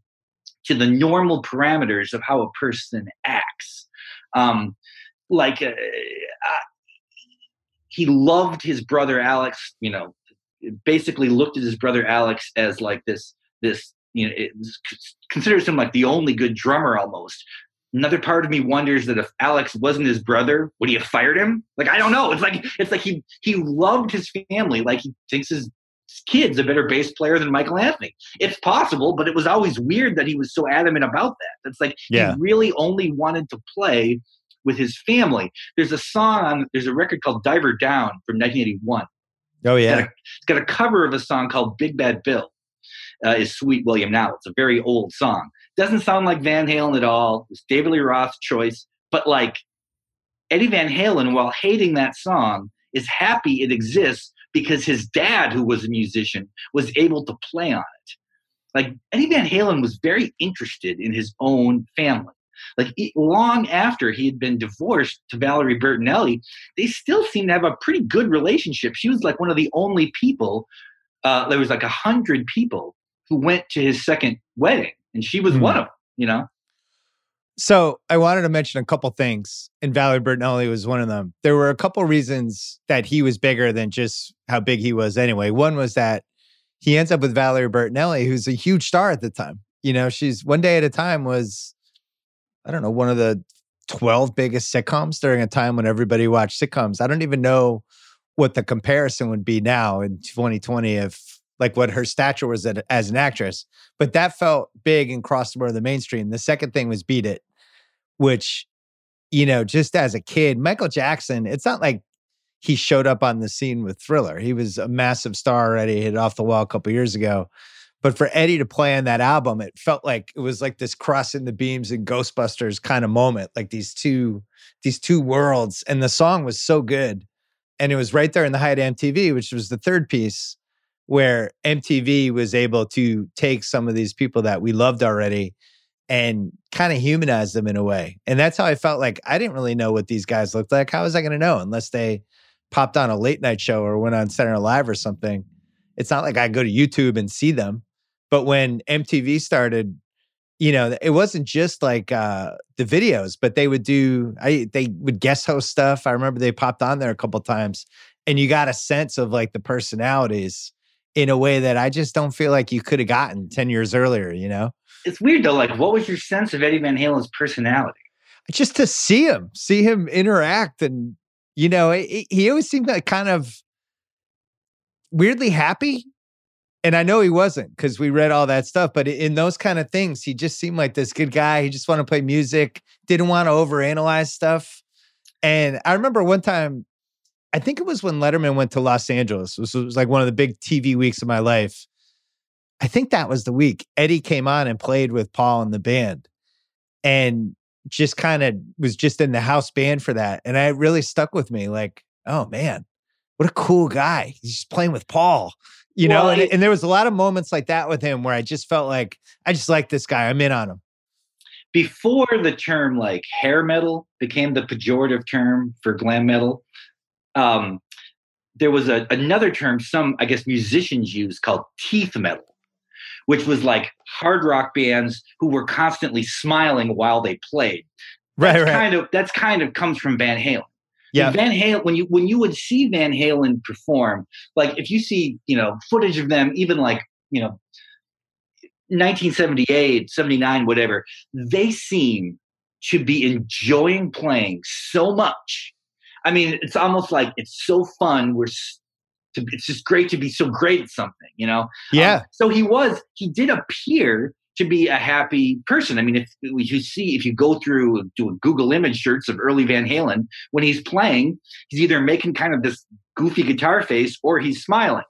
E: to the normal parameters of how a person acts. Um, like uh, he loved his brother Alex. You know, basically looked at his brother Alex as like this this you know it considers him like the only good drummer almost. Another part of me wonders that if Alex wasn't his brother, would he have fired him? Like I don't know. It's like it's like he he loved his family. Like he thinks his kid's a better bass player than Michael Anthony. It's possible, but it was always weird that he was so adamant about that. It's like yeah. he really only wanted to play with his family. There's a song on, there's a record called Diver Down from 1981. Oh,
B: yeah.
E: It's got a, it's got a cover of a song called Big Bad Bill. Uh, is Sweet William Now. It's a very old song. Doesn't sound like Van Halen at all. It's David Lee Roth's choice. But like Eddie Van Halen, while hating that song, is happy it exists because his dad, who was a musician, was able to play on it. Like Eddie Van Halen was very interested in his own family. Like long after he had been divorced to Valerie Bertinelli, they still seemed to have a pretty good relationship. She was like one of the only people. Uh, there was like a hundred people who went to his second wedding, and she was mm. one of them. You know.
B: So I wanted to mention a couple things, and Valerie Bertinelli was one of them. There were a couple reasons that he was bigger than just how big he was anyway. One was that he ends up with Valerie Bertinelli, who's a huge star at the time. You know, she's one day at a time was I don't know, one of the 12 biggest sitcoms during a time when everybody watched sitcoms. I don't even know what the comparison would be now in 2020 if like what her stature was as an actress. But that felt big and crossed more of the mainstream. The second thing was Beat It, which, you know, just as a kid, Michael Jackson, it's not like he showed up on the scene with Thriller. He was a massive star already, hit off the wall a couple years ago. But for Eddie to play on that album, it felt like it was like this crossing the beams and Ghostbusters kind of moment, like these two these two worlds. And the song was so good. And it was right there in the of MTV, which was the third piece, where MTV was able to take some of these people that we loved already and kind of humanize them in a way. And that's how I felt like I didn't really know what these guys looked like. How was I going to know unless they popped on a late night show or went on Center Live or something? It's not like I go to YouTube and see them. But when MTV started, you know, it wasn't just like uh, the videos, but they would do, I they would guest host stuff. I remember they popped on there a couple times, and you got a sense of like the personalities in a way that I just don't feel like you could have gotten ten years earlier. You know,
E: it's weird though. Like, what was your sense of Eddie Van Halen's personality?
B: just to see him, see him interact, and you know, it, he always seemed like kind of weirdly happy. And I know he wasn't because we read all that stuff, but in those kind of things, he just seemed like this good guy. He just wanted to play music, didn't want to overanalyze stuff. And I remember one time, I think it was when Letterman went to Los Angeles. It was, it was like one of the big TV weeks of my life. I think that was the week Eddie came on and played with Paul and the band. And just kind of was just in the house band for that. And I really stuck with me like, oh man, what a cool guy. He's just playing with Paul, you well, know? And, and, there was a lot of moments like that with him where I just felt like, I just like this guy. I'm in on him.
E: Before the term like hair metal became the pejorative term for glam metal, um, there was a, another term some, I guess, musicians use called teeth metal which was like hard rock bands who were constantly smiling while they played.
B: Right,
E: that's
B: right.
E: Kind of that's kind of comes from Van Halen. Yeah, Van Halen. When you when you would see Van Halen perform, like if you see you know footage of them, even like you know 1978, 79, whatever, they seem to be enjoying playing so much. I mean, it's almost like it's so fun. We're to, it's just great to be so great at something, you know?
B: Yeah.
E: Um, so he was, he did appear to be a happy person. I mean, if you see, if you go through, do a Google image search of early Van Halen, when he's playing, he's either making kind of this goofy guitar face or he's smiling.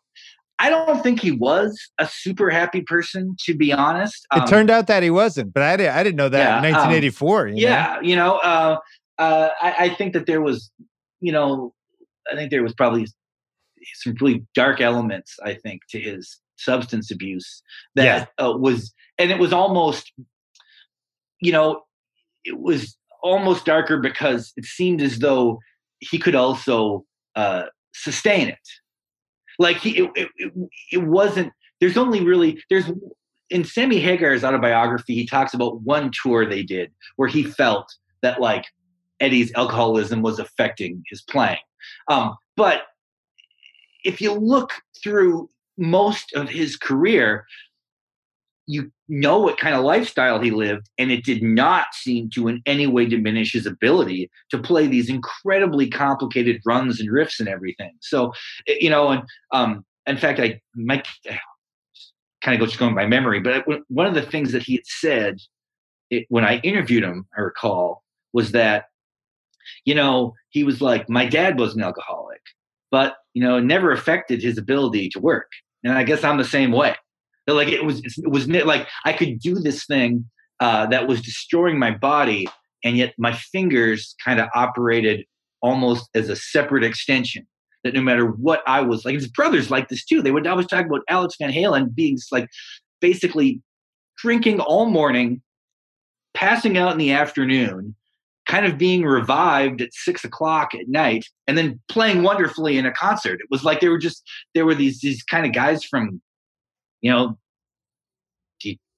E: I don't think he was a super happy person, to be honest.
B: Um, it turned out that he wasn't, but I, did, I didn't know that yeah, in 1984.
E: Um, you yeah, know? you know, uh, uh, I, I think that there was, you know, I think there was probably some really dark elements, I think, to his substance abuse that yeah. uh, was, and it was almost, you know, it was almost darker because it seemed as though he could also uh, sustain it. Like he, it, it, it wasn't. There's only really there's in Sammy Hagar's autobiography. He talks about one tour they did where he felt that like Eddie's alcoholism was affecting his playing. Um, but if you look through most of his career, you know what kind of lifestyle he lived, and it did not seem to in any way diminish his ability to play these incredibly complicated runs and riffs and everything. So, eh, you know, and um, in fact, I might kind of go just going by memory, but one of the things that he had said it, when I interviewed him, I recall, was that, you know, he was like, my dad was an alcoholic, but you know, it never affected his ability to work. And I guess I'm the same way. Like it was, it was like I could do this thing uh, that was destroying my body, and yet my fingers kind of operated almost as a separate extension. That no matter what I was like, his brothers like this too. They would always talk about Alex Van Halen being like basically drinking all morning, passing out in the afternoon, kind of being revived at six o'clock at night and then playing wonderfully in a concert. It was like they were just there were these these kind of guys from, you know,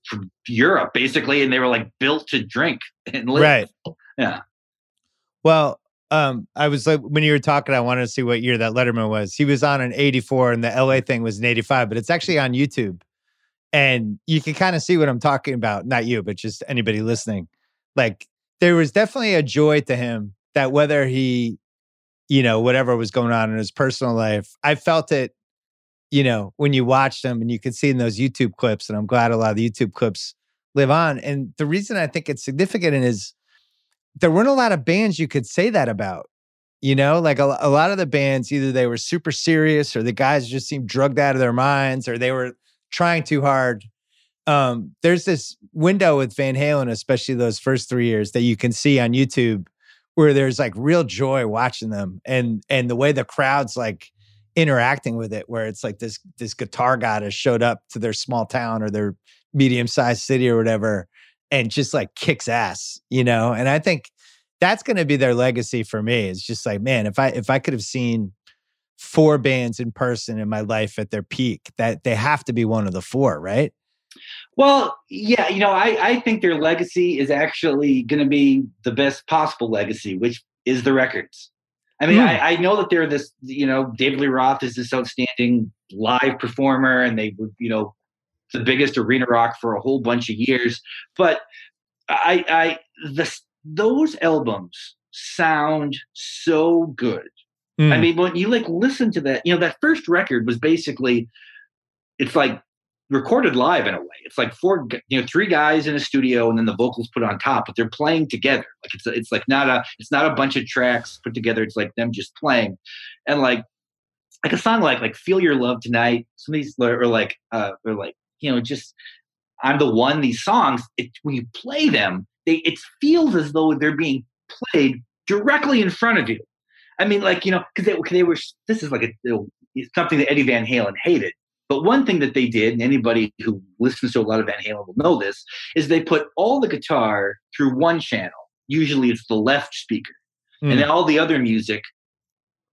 E: from Europe basically, and they were like built to drink and live.
B: Right.
E: Yeah.
B: Well, um, I was like when you were talking, I wanted to see what year that Letterman was. He was on an 84 and the LA thing was an 85, but it's actually on YouTube. And you can kind of see what I'm talking about. Not you, but just anybody listening. Like there was definitely a joy to him that whether he, you know, whatever was going on in his personal life, I felt it, you know, when you watch them and you can see in those YouTube clips. And I'm glad a lot of the YouTube clips live on. And the reason I think it's significant is there weren't a lot of bands you could say that about. You know, like a, a lot of the bands, either they were super serious or the guys just seemed drugged out of their minds or they were trying too hard um, there's this window with Van Halen, especially those first three years, that you can see on YouTube where there's like real joy watching them and and the way the crowd's like interacting with it, where it's like this this guitar god has showed up to their small town or their medium sized city or whatever and just like kicks ass, you know? And I think that's gonna be their legacy for me. It's just like, man, if I if I could have seen four bands in person in my life at their peak, that they have to be one of the four, right?
E: Well, yeah, you know, I, I think their legacy is actually going to be the best possible legacy, which is the records. I mean, mm. I, I, know that they're this, you know, David Lee Roth is this outstanding live performer, and they were, you know, the biggest arena rock for a whole bunch of years. But I, I, the those albums sound so good. Mm. I mean, when you like listen to that, you know, that first record was basically, it's like recorded live in a way. It's like four, you know, three guys in a studio and then the vocals put on top, but they're playing together. Like it's, it's like not a, it's not a bunch of tracks put together. It's like them just playing, and like, like a song like like Feel Your Love Tonight. Some of these or like, uh, or like you know, just I'm the one. These songs, it, when you play them, they it feels as though they're being played directly in front of you. I mean, like you know, because they, they were. This is like a something that Eddie Van Halen hated. But one thing that they did, and anybody who listens to a lot of Van Halen will know this, is they put all the guitar through one channel. Usually, it's the left speaker, mm. and hmm. then all the other music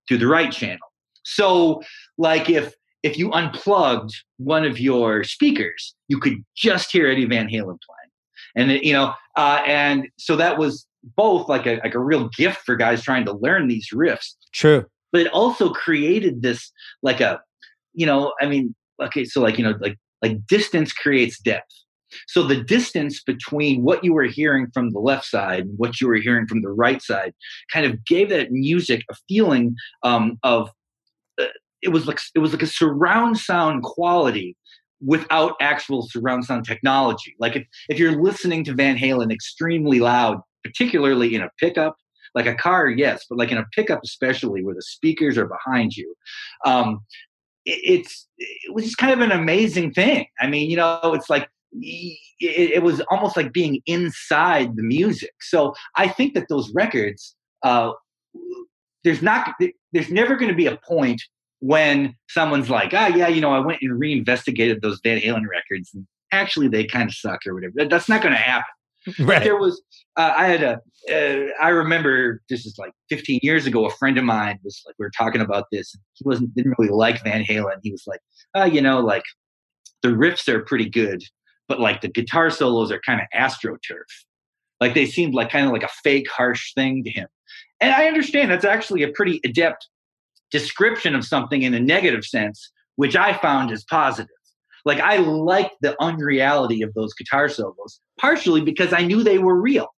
E: through the right channel. So, like if if you unplugged one of your speakers, you could just hear Eddie Van Halen playing, and it, you know, uh, and so that was both like a like a real gift for guys trying to learn these riffs.
B: True,
E: but it also created this like a, you know, I mean, okay, so like you know, like like distance creates depth. So the distance between what you were hearing from the left side and what you were hearing from the right side kind of gave that music a feeling um, of uh, it was like it was like a surround sound quality without actual surround sound technology. Like if, if you're listening to Van Halen extremely loud, particularly in a pickup, like a car, yes, but like in a pickup, especially where the speakers are behind you, um, it's it was just kind of an amazing thing. I mean, you know, it's like it, was almost like being inside the music. So I think that those records, uh, there's not, there's never going to be a point when someone's like, ah, yeah, you know, I went and reinvestigated those Van Halen records, and actually they kind of suck or whatever. That's not going to happen. Right. There was, uh, I had a, uh, I remember this is like 15 years ago. A friend of mine was like, we were talking about this. He wasn't didn't really like Van Halen. He was like, uh, you know, like the riffs are pretty good, but like the guitar solos are kind of astroturf. Like they seemed like kind of like a fake harsh thing to him. And I understand that's actually a pretty adept description of something in a negative sense, which I found is positive. Like I liked the unreality of those guitar solos, partially because I knew they were real.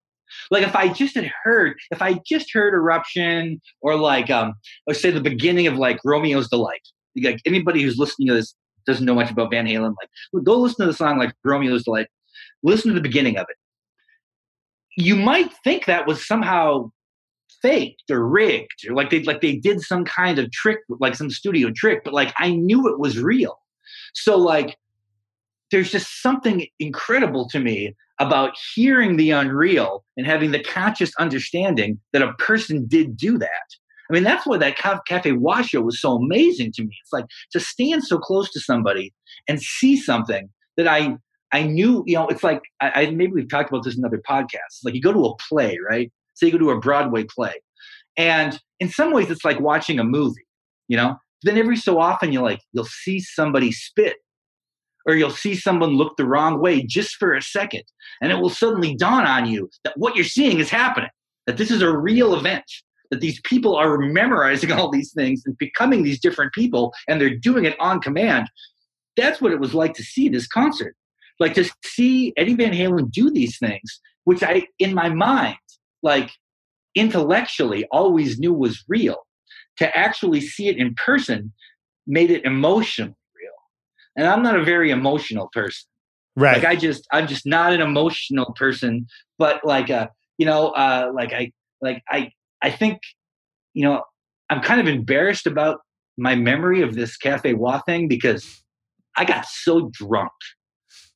E: Like if I just had heard, if I just heard Eruption or like um, let's say the beginning of like Romeo's Delight. Like anybody who's listening to this doesn't know much about Van Halen, like go listen to the song like Romeo's Delight. Listen to the beginning of it. You might think that was somehow faked or rigged or like they like they did some kind of trick like some studio trick but like i knew it was real so like there's just something incredible to me about hearing the unreal and having the conscious understanding that a person did do that i mean that's why that Cafe Wha show was so amazing to me it's like to stand so close to somebody and see something that i I knew, you know, it's like I, I, maybe we've talked about this in other podcasts. Like you go to a play, right? say you go to a Broadway play. And in some ways, it's like watching a movie, you know? Then every so often, you'll like, you'll see somebody spit or you'll see someone look the wrong way just for a second. And it will suddenly dawn on you that what you're seeing is happening, that this is a real event, that these people are memorizing all these things and becoming these different people, and they're doing it on command. That's what it was like to see this concert. Like to see Eddie Van Halen do these things, which I, in my mind, like intellectually always knew was real to actually see it in person made it emotionally real. And i'm not a very emotional person.
B: Right.
E: Like i just i'm just not an emotional person but like uh you know uh like i like i i think you know i'm kind of embarrassed about my memory of this Cafe Wha thing because i got so drunk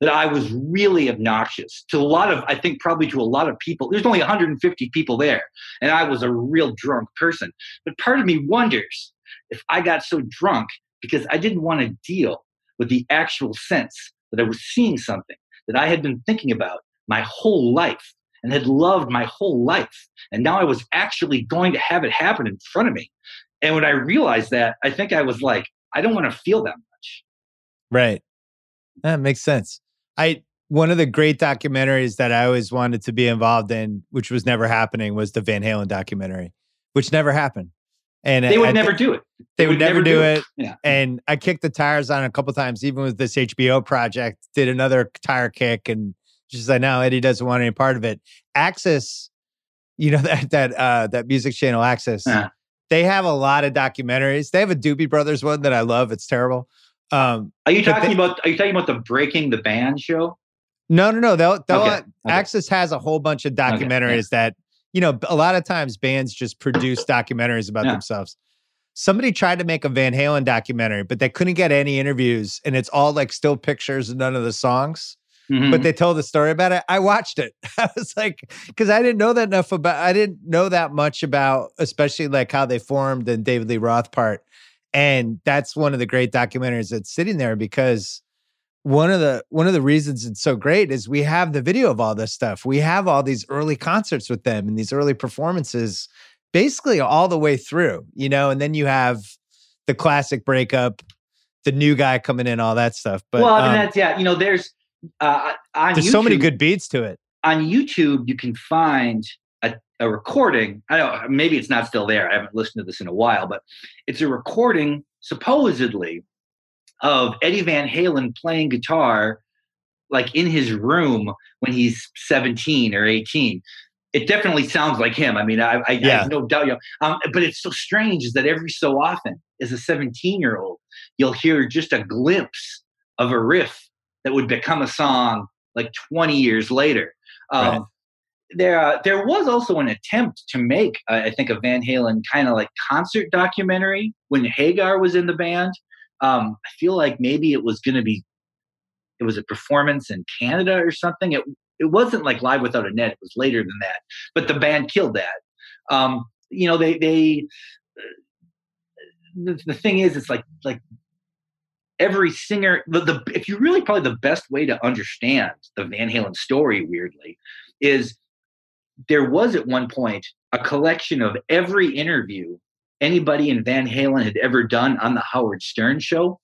E: that I was really obnoxious to a lot of, I think probably to a lot of people. There's only 150 people there, and I was a real drunk person. But part of me wonders if I got so drunk because I didn't want to deal with the actual sense that I was seeing something that I had been thinking about my whole life and had loved my whole life. And now I was actually going to have it happen in front of me. And when I realized that, I think I was like, I don't want to feel that much.
B: Right. That makes sense. I one of the great documentaries that I always wanted to be involved in, which was never happening, was the Van Halen documentary, which never happened.
E: And they would I, never do it.
B: They, they would, would, never, do, do it. it. Yeah. And I kicked the tires on a couple times, even with this HBO project. Did another tire kick, and just like, no, Eddie doesn't want any part of it. AXS, you know that that uh, that music channel AXS.
E: Uh-huh.
B: They have a lot of documentaries. They have a Doobie Brothers one that I love. It's terrible. Um,
E: Are you talking
B: they-
E: about? Are you talking about the Breaking the Band show?
B: no, no, no. They'll, they'll
E: Okay, okay.
B: AXS has a whole bunch of
E: yeah.
B: documentaries that you know. A lot of times, bands just produce documentaries about
E: Yeah.
B: themselves. Somebody tried to make a Van Halen documentary, but they couldn't get any interviews, and it's all like still pictures and none of the songs.
E: Mhm.
B: but they told the story about it. I watched it. I was like, because I didn't know that enough about, I didn't know that much about, especially like how they formed and David Lee Roth part. And that's one of the great documentaries that's sitting there because one of the one of the reasons it's so great is we have the video of all this stuff. We have all these early concerts with them and these early performances, basically all the way through, you know. And then you have the classic breakup, the new guy coming in, all that stuff. But
E: well, I mean,
B: um,
E: that's yeah. You know, there's uh, on
B: there's so many good beats to it.
E: on YouTube, you can find a, recording. I don't maybe it's not still there. I haven't listened to this in a while, but it's a recording supposedly of Eddie Van Halen playing guitar like in his room when he's 17 or 18. It definitely sounds like him. I mean, I, I, I
B: Yeah.
E: have no doubt. You know, um, but it's so strange is that every so often, as a 17 year old, you'll hear just a glimpse of a riff that would become a song like 20 years later. Um,
B: Right.
E: There, uh, there was also an attempt to make, uh, I think, a Van Halen kind of like concert documentary when Hagar was in the band. Um, I feel like maybe it was going to be, it was a performance in Canada or something. It it wasn't like Live Without a Net. It was later than that, but the band killed that. Um, you know, they they. The, the thing is, it's like like every singer. The, the if you really probably the best way to understand the Van Halen story, weirdly, is there was at one point a collection of every interview anybody in Van Halen had ever done on the Howard Stern show,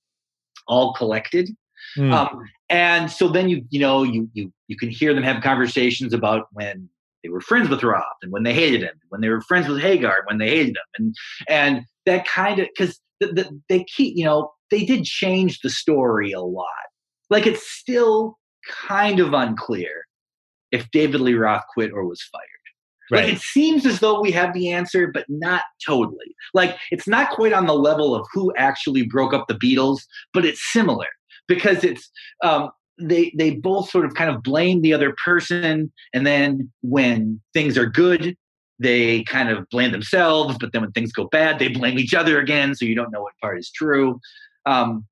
E: all collected.
B: Hmm.
E: Um, and so then you you know you you you can hear them have conversations about when they were friends with Rob and when they hated him, when they were friends with Hagar, when they hated him, and and that kind of because the, the, they keep you know they did change the story a lot. Like it's still kind of unclear if David Lee Roth quit or was fired. Like it seems as though we have the answer, but not totally. Like it's not quite on the level of who actually broke up the Beatles, but it's similar because it's um, they they both sort of kind of blame the other person, and then when things are good, they kind of blame themselves. But then when things go bad, they blame each other again. So you don't know what part is true. Um,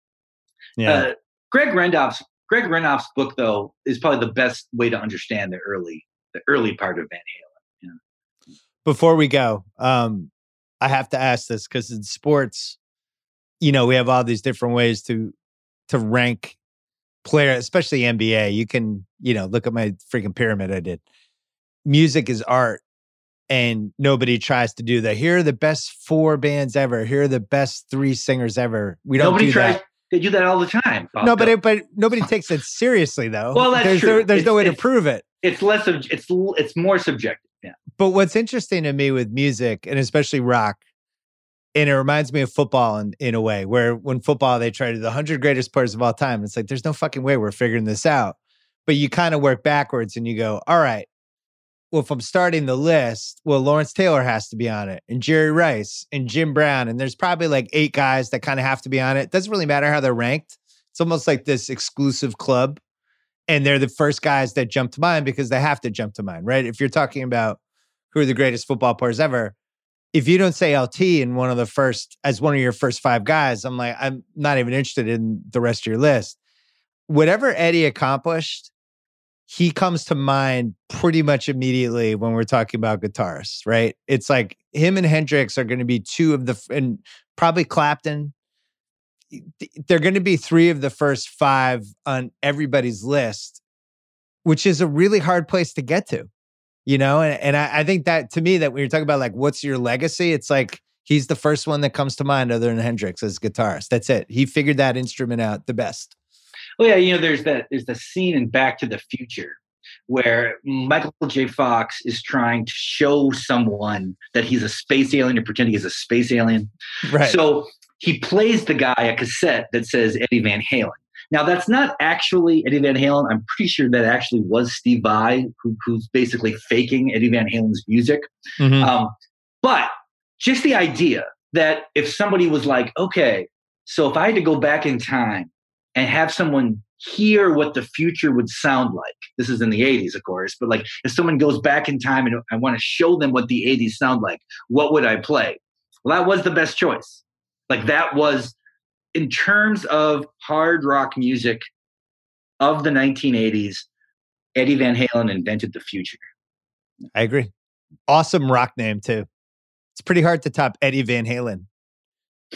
B: yeah.
E: uh, Greg Renoff's Greg Renoff's book though is probably the best way to understand the early the early part of Van Halen.
B: before we go, um, I have to ask this because in sports, you know, we have all these different ways to to rank player, especially NBA. You can, you know, look at my freaking pyramid I did. Music is art, and nobody tries to do that. Here are the best four bands ever. Here are the best three singers ever. We don't
E: Nobody
B: do
E: tries.
B: that.
E: They do that all the time.
B: No, but it, but nobody takes it seriously though.
E: Well, that's
B: there's
E: true.
B: No, there's no way to prove it.
E: it's less of it's it's more subjective. Yeah.
B: But what's interesting to me with music and especially rock, and it reminds me of football in, in a way, where when football they try to the hundred greatest players of all time, it's like there's no fucking way we're figuring this out. But you kind of work backwards and you go, all right, well, if I'm starting the list, well, Lawrence Taylor has to be on it, and Jerry Rice and Jim Brown, and there's probably like eight guys that kind of have to be on it. Doesn't really matter how they're ranked. It's almost like this exclusive club and they're the first guys that jump to mind because they have to jump to mind, right? If you're talking about who are the greatest football players ever, if you don't say LT in one of the first as one of your first five guys, I'm like, I'm not even interested in the rest of your list. Whatever Eddie accomplished, he comes to mind pretty much immediately when we're talking about guitarists, right? It's like him and Hendrix are going to be two of the, and probably Clapton. They're going to be three of the first five on everybody's list, which is a really hard place to get to, you know? And, and I, I think that to me, that when you're talking about like, what's your legacy? It's like, he's the first one that comes to mind other than Hendrix as guitarist. That's it. He figured that instrument out the best.
E: Well, yeah, you know, there's that there's the scene in Back to the Future where Michael J. Fox is trying to show someone that he's a space alien or pretending he's a space alien.
B: Right.
E: So he plays the guy a cassette that says Eddie Van Halen. Now, that's not actually Eddie Van Halen. I'm pretty sure that actually was Steve Vai, who, who's basically faking Eddie Van Halen's music.
B: Mhm.
E: Um, but just the idea that if somebody was like, okay, so if I had to go back in time and have someone hear what the future would sound like, this is in the 80s, of course, but like if someone goes back in time and I want to show them what the 80s sound like, what would I play? Well, that was the best choice. Like that was, in terms of hard rock music of the 1980s, Eddie Van Halen invented the future.
B: I agree. Awesome rock name too. It's pretty hard to top Eddie Van Halen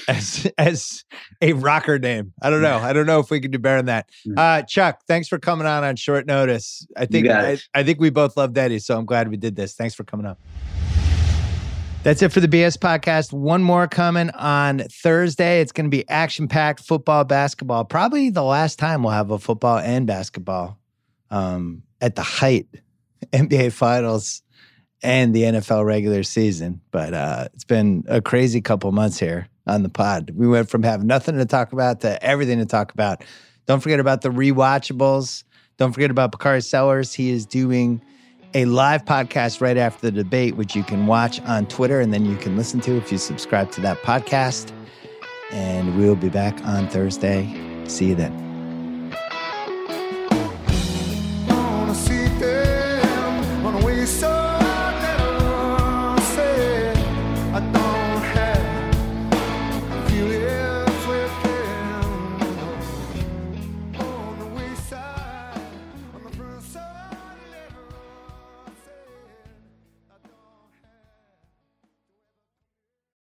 B: as as a rocker name. I don't know. I don't know if we can do better than that.
E: Mm.
B: Uh, Chuck, thanks for coming on on short notice. I think I. I think we both love Eddie, so I'm glad we did this. Thanks for coming up. That's it for the BS podcast. One more coming on Thursday. It's going to be action packed football, basketball. Probably the last time we'll have a football and basketball um, at the height NBA finals and the NFL regular season. But uh, it's been a crazy couple months here on the pod. We went from having nothing to talk about to everything to talk about. Don't forget about the rewatchables. Don't forget about Bakari Sellers. He is doing a live podcast right after the debate, which you can watch on Twitter and then you can listen to if you subscribe to that podcast. And we'll be back on Thursday. See you then.